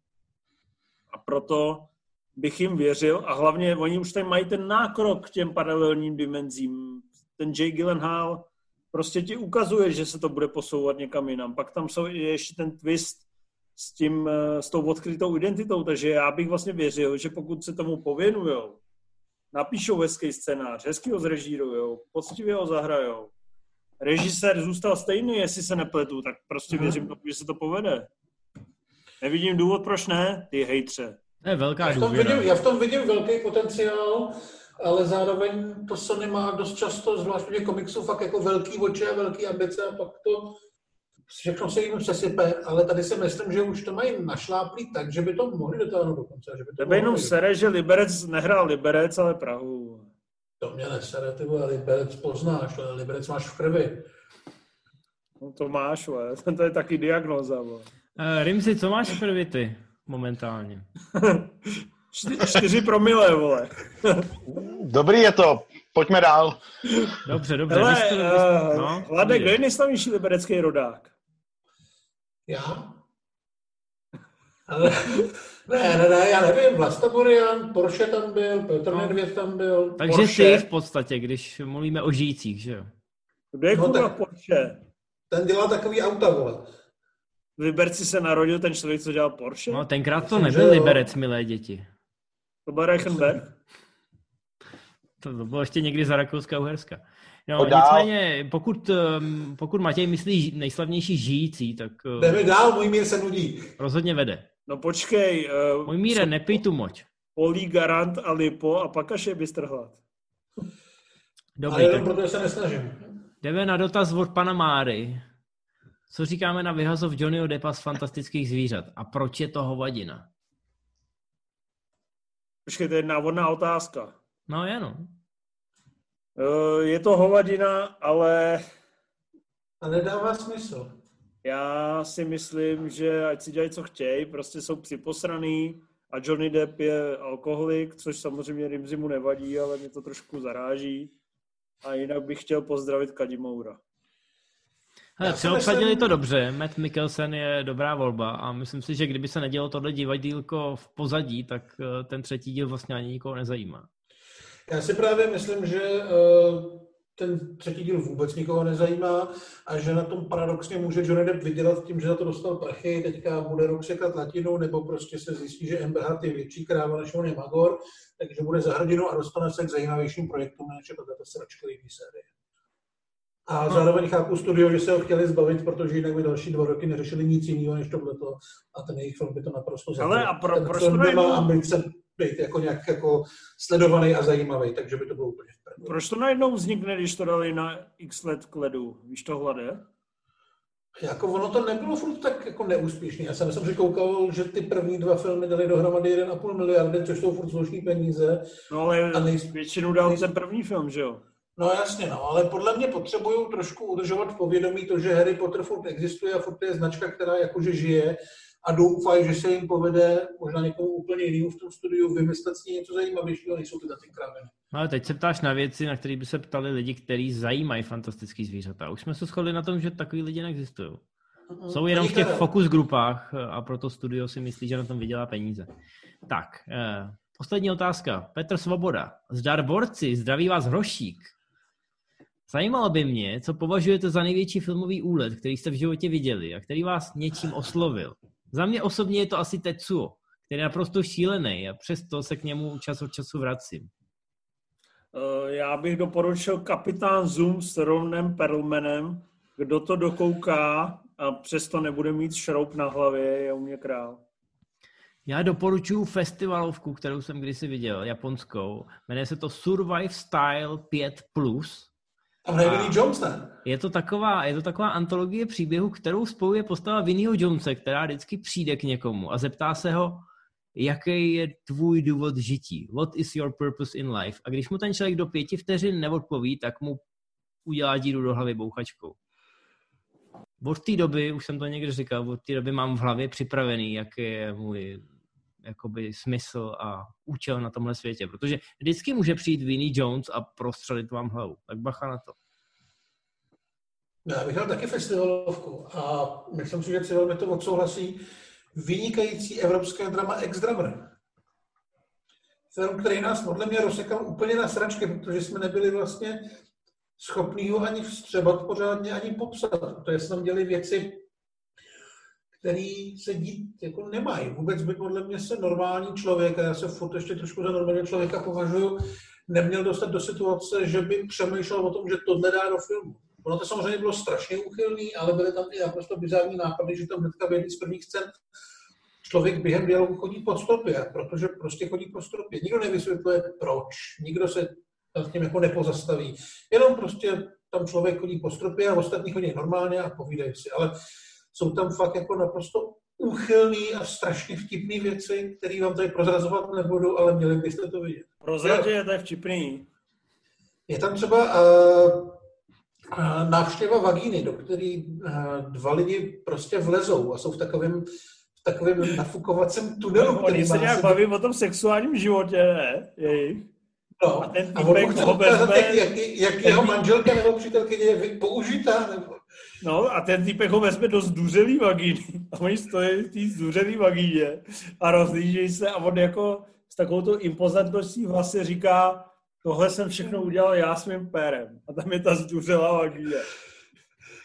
[SPEAKER 4] a proto bych jim věřil a hlavně oni už tady mají ten nákrok k těm paralelním dimenzím. Ten Jay Gyllenhaal prostě ti ukazuje, že se to bude posouvat někam jinam. Pak tam jsou ještě ten twist s, tím, eh, s tou odkrytou identitou, takže já bych vlastně věřil, že pokud se tomu pověnujou, napíšou hezký scénář, hezky ho zrežírujou, poctivě ho zahrajou, režisér zůstal stejný, jestli se nepletu, tak prostě věřím tomu, že se to povede. Nevidím důvod, proč ne, ty hejtře.
[SPEAKER 1] To je velká
[SPEAKER 2] já v, tom vidím, já v tom vidím velký potenciál, ale zároveň to Sony má dost často, zvlášť v komiksů, fakt jako velký oči a velký ambice a pak to všechno se jim přesype, ale tady si myslím, že už to mají našláplý tak, že by to mohli dotáhnout do konce. Že by to
[SPEAKER 4] Tebe jenom sere, že Liberec nehrál Liberec, ale Prahu.
[SPEAKER 2] To mě nesere, ty vole, Liberec poznáš, ale Liberec máš v krvi.
[SPEAKER 4] No to máš, ale to je taky diagnoza. Uh,
[SPEAKER 1] Rimzi, co máš v krvi ty momentálně?
[SPEAKER 4] Čtyři promile, vole.
[SPEAKER 3] Dobrý je to, pojďme dál.
[SPEAKER 1] Dobře, dobře.
[SPEAKER 4] Hele, jste, uh, no, Hladek, kdo je nejslavnější liberecký rodák?
[SPEAKER 2] Já? Ale, ne, ne, ne, já nevím, Vlasta Borian, Porsche tam byl, Petr no. Nedvěd tam byl.
[SPEAKER 1] Takže Porsche. ty v podstatě, když mluvíme o žijících, že jo?
[SPEAKER 4] Kdo je no, tak, Porsche?
[SPEAKER 2] Ten dělá takový auta, vole.
[SPEAKER 4] V Liberci se narodil ten člověk, co dělal Porsche?
[SPEAKER 1] No, tenkrát to nebyl Liberec, milé děti.
[SPEAKER 4] To byl Reichenberg?
[SPEAKER 1] To, to bylo ještě někdy za Rakouska Uherska. No, nicméně, pokud, um, pokud Matěj myslí nejslavnější žijící, tak...
[SPEAKER 2] Uh, Jdeme dál, můj mír se nudí.
[SPEAKER 1] Rozhodně vede.
[SPEAKER 4] No počkej.
[SPEAKER 1] Uh, můj míre, nepij tu moč.
[SPEAKER 4] Polí, Garant a Lipo a pak až je bystrhlad.
[SPEAKER 2] Dobrý, Ale jenom proto se nesnažím.
[SPEAKER 1] Jdeme na dotaz od pana Máry. Co říkáme na vyhazov Johnnyho Deppa z fantastických zvířat? A proč je to hovadina?
[SPEAKER 4] Počkej, to je návodná otázka.
[SPEAKER 1] No je, no.
[SPEAKER 4] Eh, je to hovadina, ale...
[SPEAKER 2] A nedává smysl.
[SPEAKER 4] Já si myslím, že ať si dělají, co chtějí, prostě jsou připosraný a Johnny Depp je alkoholik, což samozřejmě Rimzi mu nevadí, ale mě to trošku zaráží. A jinak bych chtěl pozdravit Kadimoura.
[SPEAKER 1] Hele, přeobsadili myslím... to dobře, Matt Mikkelsen je dobrá volba a myslím si, že kdyby se nedělo tohle divadílko v pozadí, tak eh, ten třetí díl vlastně ani nikoho nezajímá.
[SPEAKER 2] Já si právě myslím, že eh, ten třetí díl vůbec nikoho nezajímá a že na tom paradoxně může Johnny Depp vydělat tím, že za to dostal prachy, teďka bude rok sekat latinu, nebo prostě se zjistí, že Amber je větší kráva, než on je Magor, takže bude za hrdinu a dostane se k zajímavějším projektům, než je tato sračkový série. A no. zároveň chápu studio, že se ho chtěli zbavit, protože jinak by další dva roky neřešili nic jiného než tohleto a ten jejich film by to naprosto
[SPEAKER 4] zabil. Ale a pro,
[SPEAKER 2] ten
[SPEAKER 4] proč to
[SPEAKER 2] nemá ambice být jako nějak jako sledovaný a zajímavý, takže by to bylo úplně v
[SPEAKER 4] Proč to najednou vznikne, když to dali na x let k ledu? Víš to hlade?
[SPEAKER 2] Jako ono to nebylo furt tak jako neúspěšný. Já jsem, jsem si koukal, že ty první dva filmy dali dohromady 1,5 miliardy, což jsou furt slušný peníze.
[SPEAKER 4] No ale
[SPEAKER 2] A nej-
[SPEAKER 4] většinu dal ten první film, že jo?
[SPEAKER 2] No jasně, no, ale podle mě potřebují trošku udržovat v povědomí to, že Harry Potter furt existuje a furt je značka, která jakože žije a doufají, že se jim povede možná někomu úplně jinému v tom studiu vymyslet s ní něco zajímavějšího, nejsou tyhle ty kraviny.
[SPEAKER 1] No ale teď se ptáš na věci, na které by se ptali lidi, kteří zajímají fantastický zvířata. Už jsme se shodli na tom, že takový lidi neexistují. Jsou jenom v těch fokus grupách a proto studio si myslí, že na tom vydělá peníze. Tak, eh, poslední otázka. Petr Svoboda. Zdar borci, zdraví vás Hrošík. Zajímalo by mě, co považujete za největší filmový úlet, který jste v životě viděli a který vás něčím oslovil. Za mě osobně je to asi Tetsuo, který je naprosto šílený a přesto se k němu čas od času vracím.
[SPEAKER 4] Eh, Já bych doporučil Kapitán Zoom s Ronem Perlmanem. Kdo to dokouká a přesto nebude mít šroub na hlavě, je u mě král.
[SPEAKER 1] Já doporučuji festivalovku, kterou jsem kdysi viděl, japonskou. Jmenuje se to Survive Style 5+. A-
[SPEAKER 2] Vinnie Jones, ne?
[SPEAKER 1] Je to, taková, je to taková antologie příběhu, kterou spojuje postava Vinnyho Jonese, která vždycky přijde k někomu a zeptá se ho, jaký je tvůj důvod žití? What is your purpose in life? A když mu ten člověk do pěti vteřin neodpoví, tak mu udělá díru do hlavy bouchačkou. Od té doby, už jsem to někde říkal, od té doby mám v hlavě připravený, jaký je můj jakoby smysl a účel na tomhle světě, protože vždycky může přijít Vinnie Jones a prostřelit vám hlavu. Tak bacha na to.
[SPEAKER 2] Já bych taky festivalovku a myslím si, že Civil mi to odsouhlasí. Vynikající evropské drama Ex-Drummer. Film, který nás podle mě rozsekal úplně na sračky, protože jsme nebyli vlastně schopní ho ani vstřebat pořádně, ani popsat. Protože jsme tam děli věci, které se dít jako nemají. Vůbec by podle mě se normální člověk, a já se furt ještě trošku za normální člověka považuji, neměl dostat do situace, že by přemýšlel o tom, že tohle dá do filmu. Ono to samozřejmě bylo strašně úchylný, ale byly tam i naprosto bizární nápady, že tam hnedka v jedné z prvních scén člověk během dialogu chodí po stropě, protože prostě chodí po stropě. Nikdo nevysvětluje proč, nikdo se nad tím jako nepozastaví. Jenom prostě tam člověk chodí po stropě a ostatní chodí normálně a povídají si. Ale jsou tam fakt jako naprosto úchylný a strašně vtipný věci, které vám tady prozrazovat nebudu, ale měli byste to vidět.
[SPEAKER 4] Prozradě, to je vtipný.
[SPEAKER 2] Je tam třeba uh, uh, návštěva vagíny, do které uh, dva lidi prostě vlezou a jsou v takovém v takovém nafukovacím tunelu, který
[SPEAKER 4] Oni se nějak baví o tom sexuálním životě, ne? Jejich.
[SPEAKER 2] No,
[SPEAKER 4] a ten
[SPEAKER 2] a on chce ukázat, jak, jak, jak jeho manželka nebo přítelkyně je použitá. Nebo...
[SPEAKER 4] No a ten týpek ho vezme do zduřelý vagíny a oni stojí v té zduřelý vagíně a rozlížejí se a on jako s takovou impozantností vlastně říká, tohle jsem všechno udělal já svým pérem. A tam je ta zduřelá vagína.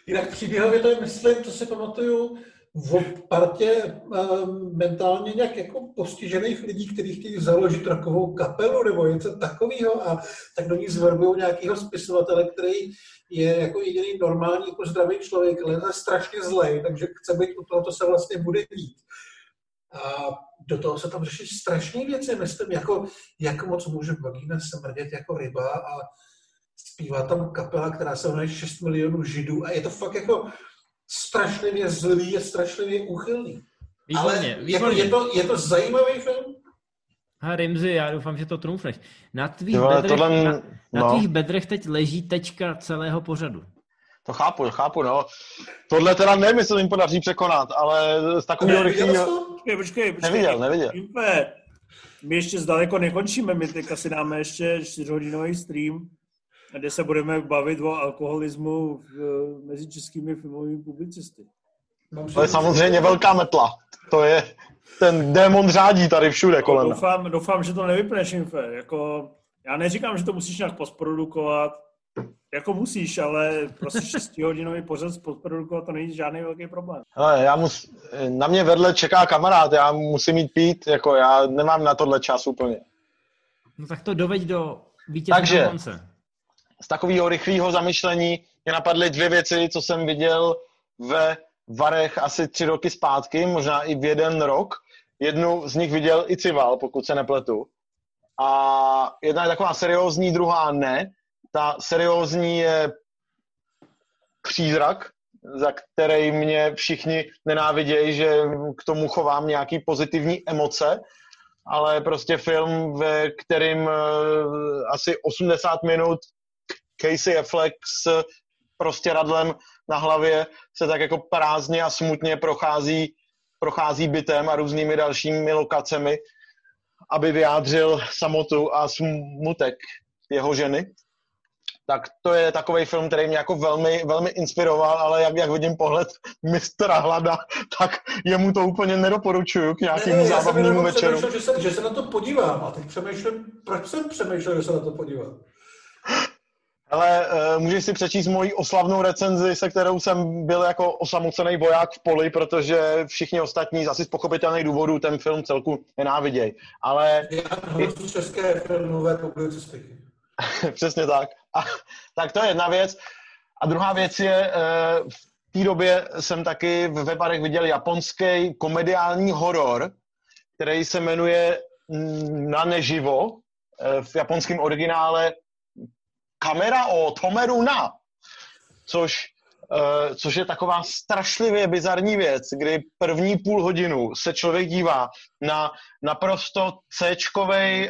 [SPEAKER 2] Jinak příběhově to je, myslím, to si pamatuju, v partě um, mentálně nějak jako postižených lidí, kteří chtějí založit takovou kapelu nebo něco takového a tak do ní zverbují nějakého spisovatele, který je jako jediný normální, jako zdravý člověk, ale je strašně zlej, takže chce být u toho, co se vlastně bude dít. A do toho se tam řeší strašné věci, myslím, jako jak moc může vagína smrdět jako ryba a zpívá tam kapela, která se jmenuje 6 milionů židů a je to fakt jako strašlivě zlý, je strašlivě úchylný. Ale
[SPEAKER 1] Výborně,
[SPEAKER 2] jako
[SPEAKER 1] výborně.
[SPEAKER 2] je, to, je to zajímavý film?
[SPEAKER 1] Ha, Rimzi, já doufám, že to trumfneš. Na tvých,
[SPEAKER 3] vole,
[SPEAKER 1] bedrech,
[SPEAKER 3] tohle-
[SPEAKER 1] na, na
[SPEAKER 3] no.
[SPEAKER 1] tvých bedrech teď leží tečka celého pořadu.
[SPEAKER 3] To chápu, chápu, no. Tohle teda nevím, jestli se jim podaří překonat, ale z takového
[SPEAKER 2] Neviděl jsi
[SPEAKER 3] rychlého...
[SPEAKER 2] to?
[SPEAKER 4] Počkej, počkej, počkej.
[SPEAKER 3] Neviděl, neviděl.
[SPEAKER 4] My ještě zdaleko nekončíme, my teďka si dáme ještě čtyřhodinový stream, kde se budeme bavit o alkoholismu v, mezi českými filmovými publicisty.
[SPEAKER 3] To je samozřejmě velká metla. To je, ten démon řádí tady všude kolem. nás.
[SPEAKER 4] Doufám, doufám, že to nevypneš, Infe. Jako, já neříkám, že to musíš nějak postprodukovat, jako musíš, ale prostě 6 hodinový pořad postprodukovat, to není žádný velký problém.
[SPEAKER 3] Hele, já mus, na mě vedle čeká kamarád, já musím jít pít, jako já nemám na tohle čas úplně.
[SPEAKER 1] No tak to doveď do vítězného
[SPEAKER 3] Takže.
[SPEAKER 1] konce.
[SPEAKER 3] Z takového rychlého zamyšlení mě napadly dvě věci, co jsem viděl ve Varech asi tři roky zpátky, možná i v jeden rok. jednu z nich viděl i Cival, pokud se nepletu. A jedna je taková seriózní, druhá ne. Ta seriózní je přízrak, za který mě všichni nenávidějí, že k tomu chovám nějaký pozitivní emoce, ale prostě film, ve kterým uh, asi 80 minut Casey Affleck s prostě radlem na hlavě se tak jako prázdně a smutně prochází, prochází bytem a různými dalšími lokacemi, aby vyjádřil samotu a smutek jeho ženy tak to je takový film, který mě jako velmi, velmi inspiroval, ale jak, jak vidím pohled mistra Hlada, tak jemu to úplně nedoporučuju k nějakému ne, zábavnému večeru.
[SPEAKER 2] Že se, že se na to podívám a teď přemýšlím, proč jsem přemýšlel, že se na to podívám.
[SPEAKER 3] Ale uh, můžeš si přečíst moji oslavnou recenzi, se kterou jsem byl jako osamocený voják v poli, protože všichni ostatní asi z pochopitelných důvodů ten film celku nenávidějí. Ale...
[SPEAKER 2] Já české filmové publicistiky.
[SPEAKER 3] Přesně tak. A, tak to je jedna věc. A druhá věc je, eh, v té době jsem taky v webarech viděl japonský komediální horor, který se jmenuje Na neživo, eh, v japonském originále Kamera o Tomeru na, což, eh, což je taková strašlivě bizarní věc, kdy první půl hodinu se člověk dívá na naprosto c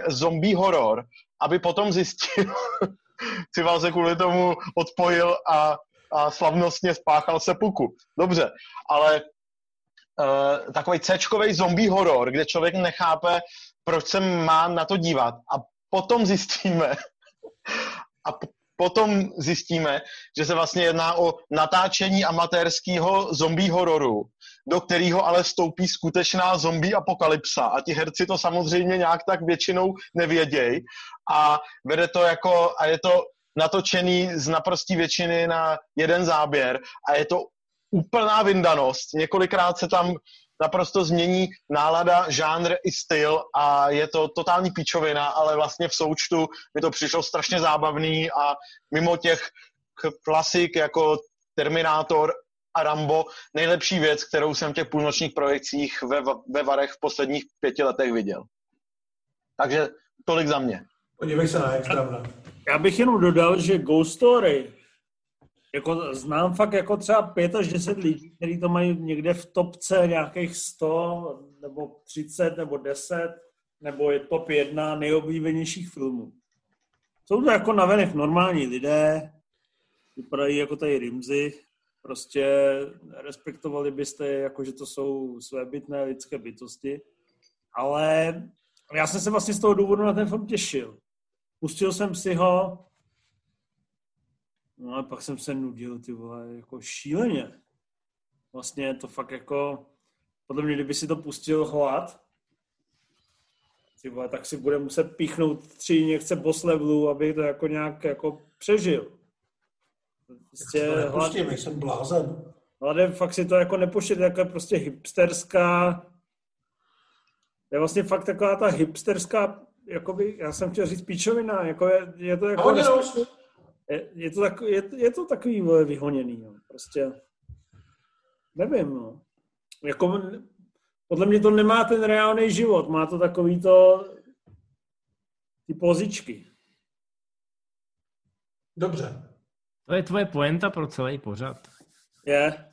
[SPEAKER 3] zombie horor, aby potom zjistil, Cival se kvůli tomu odpojil a, a slavnostně spáchal se puku. Dobře, ale uh, takový c zombie horor, kde člověk nechápe, proč se má na to dívat a potom zjistíme, a p- potom zjistíme, že se vlastně jedná o natáčení amatérského zombie hororu, do kterého ale vstoupí skutečná zombie apokalypsa. A ti herci to samozřejmě nějak tak většinou nevědějí. A vede to jako, a je to natočený z naprostý většiny na jeden záběr. A je to úplná vyndanost. Několikrát se tam naprosto změní nálada, žánr i styl a je to totální píčovina, ale vlastně v součtu mi to přišlo strašně zábavný a mimo těch klasik jako Terminátor a Rambo nejlepší věc, kterou jsem v těch půlnočních projekcích ve, ve Varech v posledních pěti letech viděl. Takže tolik za mě.
[SPEAKER 2] Podívej se na extra.
[SPEAKER 4] Já bych jenom dodal, že Ghost Story, jako znám fakt jako třeba 5 až 10 lidí, kteří to mají někde v topce nějakých 100 nebo 30 nebo 10, nebo je top 1 nejoblíbenějších filmů. Jsou to jako navenek normální lidé, vypadají jako tady Rimzy, prostě respektovali byste, jako že to jsou svébytné lidské bytosti, ale já jsem se vlastně z toho důvodu na ten film těšil. Pustil jsem si ho, no a pak jsem se nudil, ty vole, jako šíleně. Vlastně to fakt jako, podle mě, kdyby si to pustil hlad, ty vole, tak si bude muset píchnout tři injekce boss levelu, aby to jako nějak jako přežil.
[SPEAKER 2] Prostě hlad... jsem blázen.
[SPEAKER 4] Hladem fakt si to jako nepošet, jako prostě hipsterská, je vlastně fakt taková ta hipsterská jakoby, já jsem chtěl říct píčovina, jako je, je to jako... Je, je, to tak, je, je to takový vyhoněný, no. prostě nevím, no. Jako, podle mě to nemá ten reálný život, má to takový to ty pozičky.
[SPEAKER 2] Dobře.
[SPEAKER 1] To je tvoje poenta pro celý pořad.
[SPEAKER 4] Je.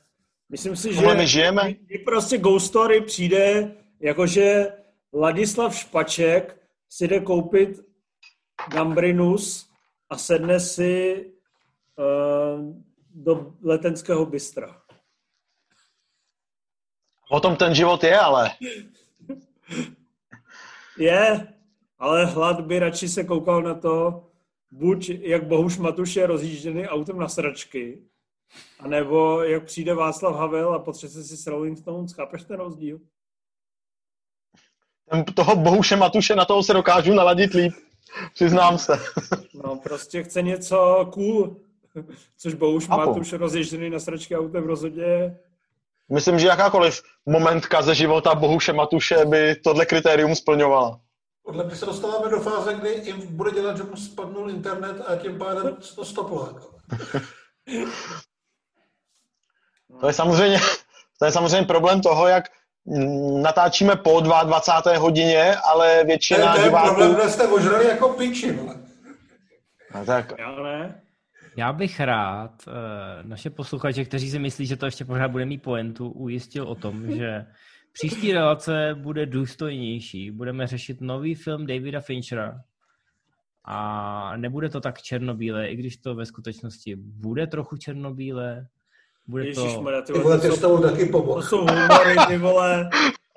[SPEAKER 4] Myslím si, že
[SPEAKER 3] my žijeme.
[SPEAKER 4] Kdy prostě Ghost Story přijde, jakože Ladislav Špaček si jde koupit Gambrinus a sedne si uh, do letenského bystra.
[SPEAKER 3] O tom ten život je, ale.
[SPEAKER 4] je, ale hlad by radši se koukal na to, buď jak Bohuš Matuš je rozjížděný autem na sračky, anebo jak přijde Václav Havel a potřebuje si s Rolling Stones. Chápeš ten rozdíl?
[SPEAKER 3] toho Bohuše Matuše, na toho se dokážu naladit líp. Přiznám se.
[SPEAKER 4] No, prostě chce něco cool. Což Bohuš Matuš rozježděný na sračky autem rozhodně
[SPEAKER 3] Myslím, že jakákoliv momentka ze života Bohuše Matuše by tohle kritérium splňovala.
[SPEAKER 2] Podle mě se dostáváme do fáze, kdy jim bude dělat, že mu spadnul internet a tím pádem to stoplo.
[SPEAKER 3] To je samozřejmě, to je samozřejmě problém toho, jak natáčíme po 22. hodině, ale většina
[SPEAKER 2] to je
[SPEAKER 3] diváků...
[SPEAKER 2] problém, že jste ožrali jako piči, vole.
[SPEAKER 3] No, tak,
[SPEAKER 4] Já ne.
[SPEAKER 1] Já bych rád uh, naše posluchače, kteří si myslí, že to ještě pořád bude mít pointu, ujistil o tom, že příští relace bude důstojnější. Budeme řešit nový film Davida Finchera a nebude to tak černobílé, i když to ve skutečnosti bude trochu černobílé. Bude to,
[SPEAKER 4] Ježišmarja, ty
[SPEAKER 2] Ty
[SPEAKER 4] vole,
[SPEAKER 2] vole,
[SPEAKER 4] to
[SPEAKER 2] ty tebou taky
[SPEAKER 4] to
[SPEAKER 2] pomohl.
[SPEAKER 4] jsou humory, ty vole.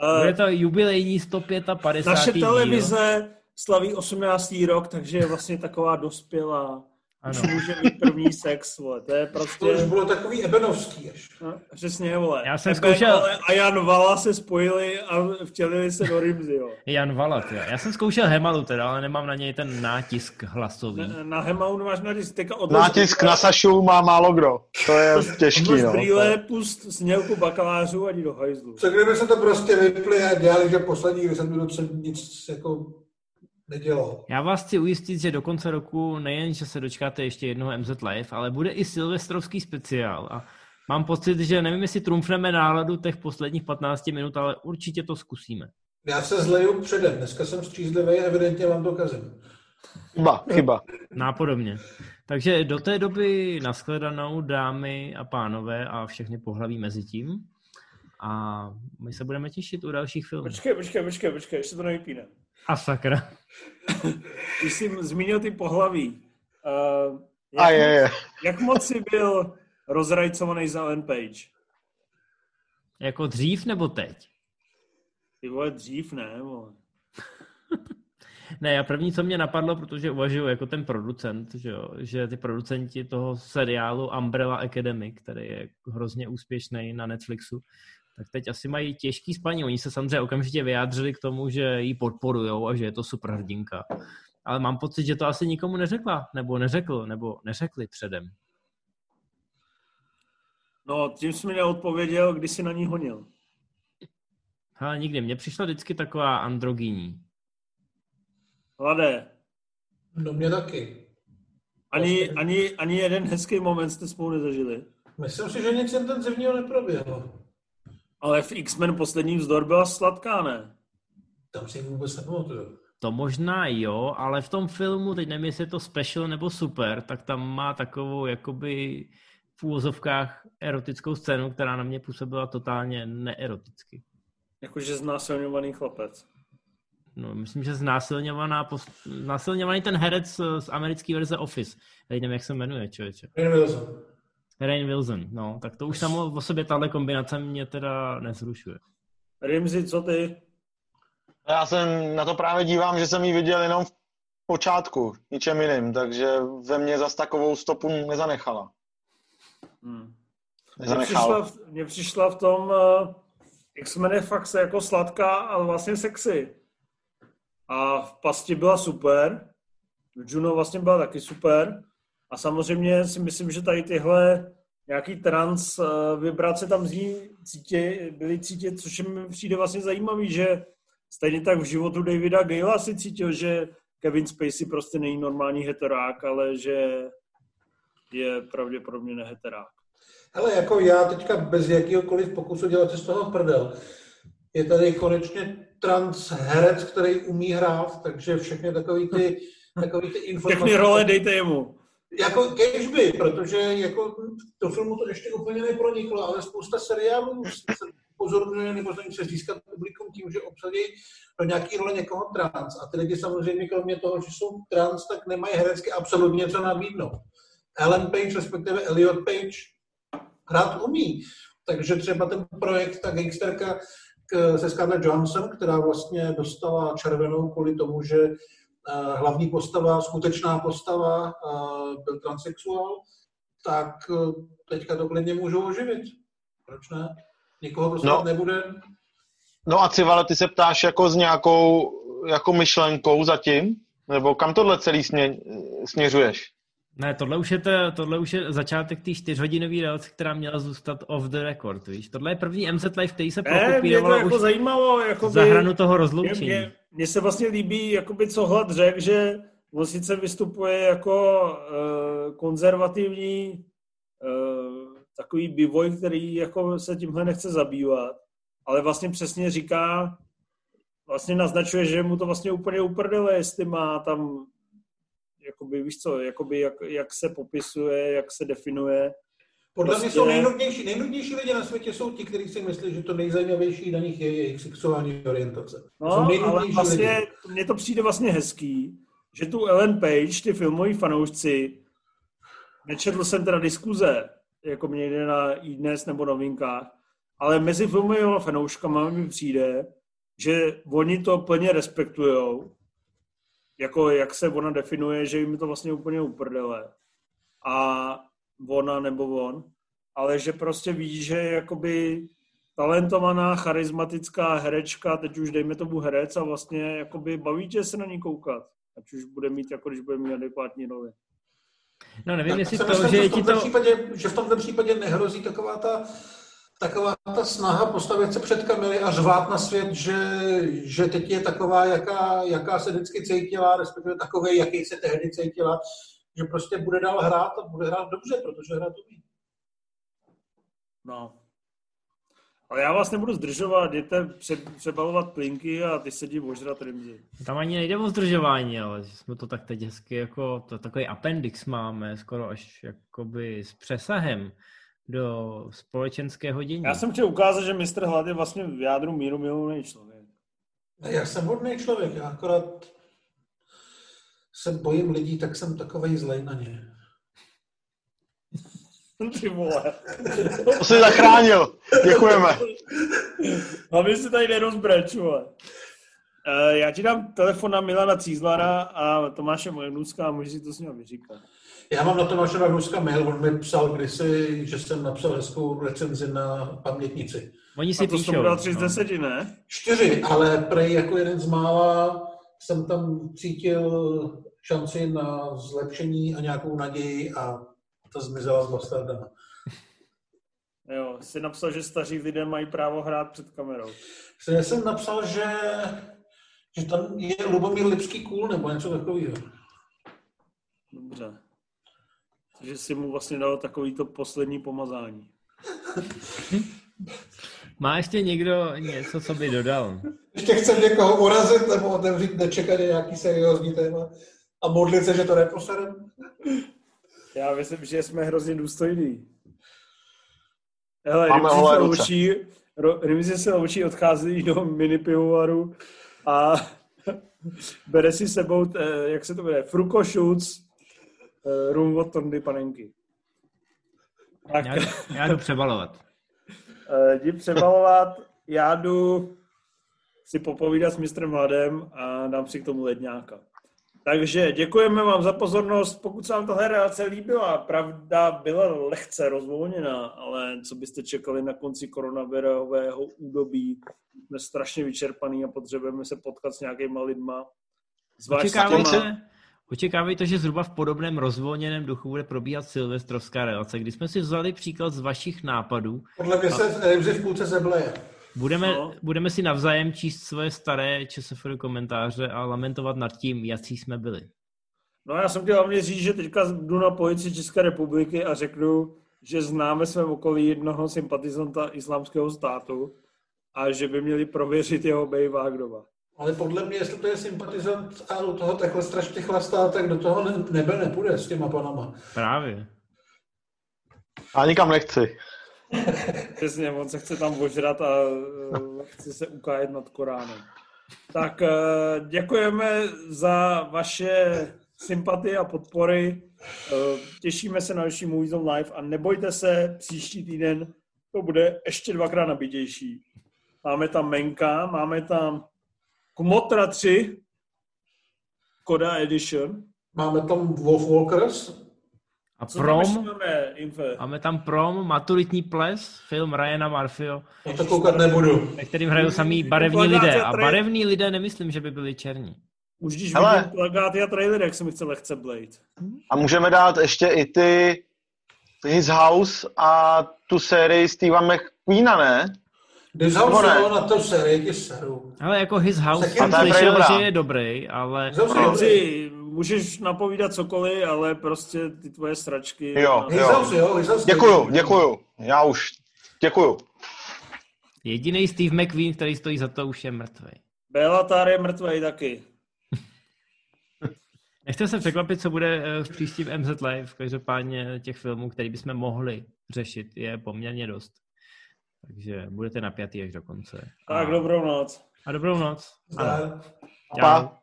[SPEAKER 4] Eh,
[SPEAKER 1] bude to jubilejní 155.
[SPEAKER 4] Naše
[SPEAKER 1] díl.
[SPEAKER 4] televize slaví 18. rok, takže je vlastně taková dospělá. Už
[SPEAKER 1] Ano.
[SPEAKER 4] může mít první sex, vole. To je
[SPEAKER 2] To už
[SPEAKER 4] prostě...
[SPEAKER 2] bylo takový ebenovský až.
[SPEAKER 4] No, přesně, vole.
[SPEAKER 1] Já jsem
[SPEAKER 4] Eben,
[SPEAKER 1] zkoušel-
[SPEAKER 4] ale a Jan Vala se spojili a vtělili se do Rimzy, jo.
[SPEAKER 1] Jan Valat, jo. Já jsem zkoušel Hemalu teda, ale nemám na něj ten nátisk hlasový.
[SPEAKER 4] Na, na Hemau máš na disk, teďka od
[SPEAKER 3] nátisk na Sašu má málo kdo. To je těžký, no.
[SPEAKER 4] brýle, pust snělku bakalářů a jdi do hajzlu.
[SPEAKER 2] Co kdyby se to prostě vypli a dělali, že posledních 10 minut jsem nic jako nedělal.
[SPEAKER 1] Já vás chci ujistit, že do konce roku nejen, že se dočkáte ještě jednoho MZ Live, ale bude i silvestrovský speciál. A mám pocit, že nevím, jestli trumfneme náladu těch posledních 15 minut, ale určitě to zkusíme.
[SPEAKER 2] Já se zleju předem. Dneska jsem střízlivý a evidentně vám to kazím.
[SPEAKER 3] Chyba, chyba.
[SPEAKER 1] Nápodobně. Takže do té doby nashledanou dámy a pánové a všechny pohlaví mezi tím. A my se budeme těšit u dalších filmů.
[SPEAKER 4] Počkej, počkej, počkej, počkej, ještě to nevypíne.
[SPEAKER 1] A sakra.
[SPEAKER 4] Když jsi zmínil ty pohlaví, uh,
[SPEAKER 3] A
[SPEAKER 4] jak,
[SPEAKER 3] je, je.
[SPEAKER 4] jak moc jsi byl rozrajcovaný za Ellen Page?
[SPEAKER 1] Jako dřív nebo teď?
[SPEAKER 4] Ty vole, dřív ne, vole.
[SPEAKER 1] Ne, a první, co mě napadlo, protože uvažuji jako ten producent, že, jo, že ty producenti toho seriálu Umbrella Academy, který je hrozně úspěšný na Netflixu, tak teď asi mají těžký spaní. Oni se samozřejmě okamžitě vyjádřili k tomu, že ji podporujou a že je to super hrdinka. Ale mám pocit, že to asi nikomu neřekla, nebo neřekl, nebo neřekli předem.
[SPEAKER 4] No, tím jsi mi neodpověděl, kdy jsi na ní honil.
[SPEAKER 1] Ale nikdy. Mně přišla vždycky taková androgyní.
[SPEAKER 4] Hlade,
[SPEAKER 2] No mě taky.
[SPEAKER 4] ani, ani, ani jeden hezký moment jste spolu nezažili.
[SPEAKER 2] Myslím si, že nic intenzivního neproběhlo.
[SPEAKER 4] Ale v X-Men poslední vzdor byla sladká, ne?
[SPEAKER 2] Tam si vůbec nepamatuju.
[SPEAKER 1] To možná jo, ale v tom filmu, teď nevím, jestli je to special nebo super, tak tam má takovou jakoby v úvozovkách erotickou scénu, která na mě působila totálně neeroticky.
[SPEAKER 4] Jakože znásilňovaný chlapec.
[SPEAKER 1] No, myslím, že znásilňovaná, post... znásilňovaný ten herec z americké verze Office. Teď nevím, jak se jmenuje, člověče.
[SPEAKER 2] Wilson.
[SPEAKER 1] Rain Wilson, no, tak to už samo o sobě tahle kombinace mě teda nezrušuje.
[SPEAKER 4] Rimzi, co ty?
[SPEAKER 3] Já jsem na to právě dívám, že jsem ji viděl jenom v počátku, ničem jiným, takže ve mně zas takovou stopu nezanechala.
[SPEAKER 4] Hmm. Mně
[SPEAKER 3] Nezanechal.
[SPEAKER 4] přišla, v, mně přišla v tom uh, X-Men je fakt se jako sladká a vlastně sexy. A v pasti byla super. V Juno vlastně byla taky super. A samozřejmě si myslím, že tady tyhle nějaký trans uh, vibrace tam z ní cítě, byly cítit, což mi přijde vlastně zajímavý, že stejně tak v životu Davida Gale'a si cítil, že Kevin Spacey prostě není normální heterák, ale že je pravděpodobně neheterák.
[SPEAKER 2] Ale jako já teďka bez jakýhokoliv pokusu dělat si z toho prdel. Je tady konečně trans herec, který umí hrát, takže všechny takový ty, takový ty informace...
[SPEAKER 4] Všechny role dejte jemu.
[SPEAKER 2] Jako kežby, protože jako do filmu to ještě úplně neproniklo, ale spousta seriálů se pozorňuje nebo snaží se získat publikum tím, že obsadí do nějaký role někoho trans. A ty lidi samozřejmě kromě toho, že jsou trans, tak nemají herecky absolutně co nabídnout. Ellen Page, respektive Elliot Page, hrát umí. Takže třeba ten projekt, ta gangsterka se Scarlett Johansson, která vlastně dostala červenou kvůli tomu, že hlavní postava, skutečná postava uh, byl transexuál, tak uh, teďka to klidně můžou oživit. Proč ne? Nikoho prostě
[SPEAKER 3] No.
[SPEAKER 2] nebude.
[SPEAKER 3] No a Civale, ty se ptáš jako s nějakou jako myšlenkou zatím? Nebo kam tohle celý smě, směřuješ?
[SPEAKER 1] Ne, tohle už je, to, tohle už je začátek té čtyřhodinové relace, která měla zůstat off the record, víš. Tohle je první MZ Live, který se
[SPEAKER 4] Ne, mě to
[SPEAKER 1] prokopíroval
[SPEAKER 4] jako
[SPEAKER 1] už
[SPEAKER 4] zajímalo, jakoby,
[SPEAKER 1] za hranu toho
[SPEAKER 4] mě,
[SPEAKER 1] rozloučení.
[SPEAKER 4] mě, mně se vlastně líbí, jakoby, co Hlad řekl, že on sice vystupuje jako uh, konzervativní uh, takový bývoj, který jako se tímhle nechce zabývat, ale vlastně přesně říká, vlastně naznačuje, že mu to vlastně úplně uprdele, jestli má tam, jakoby, víš co, jakoby jak, jak se popisuje, jak se definuje.
[SPEAKER 2] Podle
[SPEAKER 4] Prostě-
[SPEAKER 2] mě jsou nejnudnější, nejnudnější lidé na světě jsou ti, kteří si myslí, že to nejzajímavější na nich je jejich sexuální orientace.
[SPEAKER 4] No, ale vlastně
[SPEAKER 2] lidi.
[SPEAKER 4] mně to přijde vlastně hezký, že tu Ellen Page, ty filmoví fanoušci, nečetl jsem teda diskuze, jako mě jde na iDnes nebo novinkách, ale mezi filmovými fanouškama mi přijde, že oni to plně respektujou, jako jak se ona definuje, že jim to vlastně úplně uprdele. A ona nebo on, ale že prostě ví, že je jakoby talentovaná, charismatická herečka, teď už dejme tomu herec a vlastně jakoby baví tě se na ní koukat. Ať už bude mít, jako když bude mít adekvátní roli.
[SPEAKER 1] No nevím,
[SPEAKER 2] Tak
[SPEAKER 1] jestli to,
[SPEAKER 2] myslím,
[SPEAKER 1] že
[SPEAKER 2] že,
[SPEAKER 1] je
[SPEAKER 2] v tomto
[SPEAKER 1] to...
[SPEAKER 2] případě, že v tomto případě nehrozí taková ta, taková ta snaha postavit se před kamery a řvát na svět, že, že teď je taková, jaká, jaká se vždycky cítila, respektive takový, jaký se tehdy cítila, že prostě bude dál hrát a bude hrát dobře, protože hrát umí.
[SPEAKER 4] No. Ale já vás nebudu zdržovat, jděte pře- přebalovat plinky a ty sedí ožrat rimzy.
[SPEAKER 1] Tam ani nejde o zdržování, ale že jsme to tak teď hezky jako, to, takový appendix máme, skoro až jakoby s přesahem do společenské dění.
[SPEAKER 4] Já jsem chtěl ukázat, že mistr Hlad je vlastně v jádru míru milovaný člověk.
[SPEAKER 2] A Já jsem hodný člověk, já akorát se bojím lidí, tak jsem takovej zlej na ně.
[SPEAKER 4] Ty vole.
[SPEAKER 3] To jsi zachránil. Děkujeme.
[SPEAKER 4] Hlavně si tady nerozbreč, vole. Eh, Já ti dám telefon na Milana Cízlara a Tomáše Magnuska a můžeš si to s ním vyříkat.
[SPEAKER 2] Já mám na to vaše Ruska mail, on mi psal kdysi, že jsem napsal hezkou recenzi na pamětnici.
[SPEAKER 1] Oni si
[SPEAKER 4] A to
[SPEAKER 1] píšou.
[SPEAKER 4] dal 3 z
[SPEAKER 1] no.
[SPEAKER 4] 10, ne?
[SPEAKER 2] Čtyři, ale prej jako jeden z mála jsem tam cítil šanci na zlepšení a nějakou naději a ta zmizela z Bastardama.
[SPEAKER 4] Jo, jsi napsal, že staří lidé mají právo hrát před kamerou.
[SPEAKER 2] Já jsem napsal, že, že tam je Lubomír Lipský cool nebo něco takového.
[SPEAKER 4] Dobře. Takže si mu vlastně dal takový to poslední pomazání.
[SPEAKER 1] Má ještě někdo něco, co by dodal?
[SPEAKER 2] Ještě chcem někoho urazit nebo otevřít nečekaně nějaký seriózní téma a modlit se, že to neposerem.
[SPEAKER 4] Já myslím, že jsme hrozně důstojní. Hele, se loučí, se loučí, odchází do mini pivovaru a bere si sebou, eh, jak se to jmenuje, Fruko Schutz, eh, rum od Tondy Panenky. Tak,
[SPEAKER 1] Já, já jdu přebalovat.
[SPEAKER 4] eh, jdi přebalovat, já jdu si popovídat s mistrem Hladem a dám si k tomu ledňáka. Takže děkujeme vám za pozornost. Pokud se vám tahle relace líbila, pravda byla lehce rozvolněná, ale co byste čekali na konci koronavirového údobí, jsme strašně vyčerpaný a potřebujeme se potkat s nějakýma lidma. Zvlášť těma,
[SPEAKER 1] Očekávejte, že zhruba v podobném rozvolněném duchu bude probíhat silvestrovská relace, kdy jsme si vzali příklad z vašich nápadů.
[SPEAKER 2] Podle mě se Rimzi v půlce zebleje.
[SPEAKER 1] Budeme,
[SPEAKER 4] No.
[SPEAKER 1] budeme si navzájem číst svoje staré ČSFR komentáře a lamentovat nad tím, jaký jsme byli.
[SPEAKER 4] No já jsem chtěl hlavně říct, že teďka jdu na policii České republiky a řeknu, že známe svém okolí jednoho sympatizanta islámského státu a že by měli prověřit jeho bejvák doma.
[SPEAKER 2] Ale podle mě, jestli to je sympatizant a do toho takhle strašně chlastá, tak do toho ne, nebe nepůjde s těma panama.
[SPEAKER 1] Právě.
[SPEAKER 3] A nikam nechci.
[SPEAKER 4] Přesně, on se chce tam ožrat a eh, chce se ukájet nad Koránem. Tak eh, děkujeme za vaše sympatie a podpory. Eh, Těšíme se na další Movies on Live a nebojte se, příští týden to bude ještě dvakrát nabitější. Máme tam Menka, máme tam Kumotra 3, Koda Edition.
[SPEAKER 2] Máme tam Wolf Walkers,
[SPEAKER 1] A
[SPEAKER 4] Co
[SPEAKER 1] prom,
[SPEAKER 4] máme, Infe?
[SPEAKER 1] máme tam prom, maturitní ples, film Ryana Murphyho,
[SPEAKER 2] na to koukat nebudu.
[SPEAKER 1] ve kterým hrajou samý barevní lidé.
[SPEAKER 4] a
[SPEAKER 1] barevní lidé nemyslím, že by byli černí.
[SPEAKER 4] Už když
[SPEAKER 3] Hele.
[SPEAKER 4] vidím plagáty a trailery, jak se mi chce lehce Blade.
[SPEAKER 3] A můžeme dát ještě i ty His House a tu sérii Steva McQueena, ne?
[SPEAKER 2] This House
[SPEAKER 3] ne?
[SPEAKER 2] na to se.
[SPEAKER 1] Ale jako His House
[SPEAKER 3] tam
[SPEAKER 1] slyšel, že je dobrý, ale...
[SPEAKER 4] Kluci, můžeš napovídat cokoliv, ale prostě ty tvoje sračky...
[SPEAKER 3] Jo, jo.
[SPEAKER 2] His House, jo, His House.
[SPEAKER 3] Děkuju, děkuju. Já už, děkuju.
[SPEAKER 1] Jediný Steve McQueen, který stojí za to, už je mrtvý.
[SPEAKER 4] Bellatar je mrtvý taky.
[SPEAKER 1] Nechtěl jsem překvapit, co bude eh, v příštím MZ Live. Každopádně těch filmů, který bychom mohli řešit, je poměrně dost. Takže budete napjatý až do konce.
[SPEAKER 4] Tak, a... dobrou noc.
[SPEAKER 1] A dobrou noc. Ano.
[SPEAKER 3] Pa.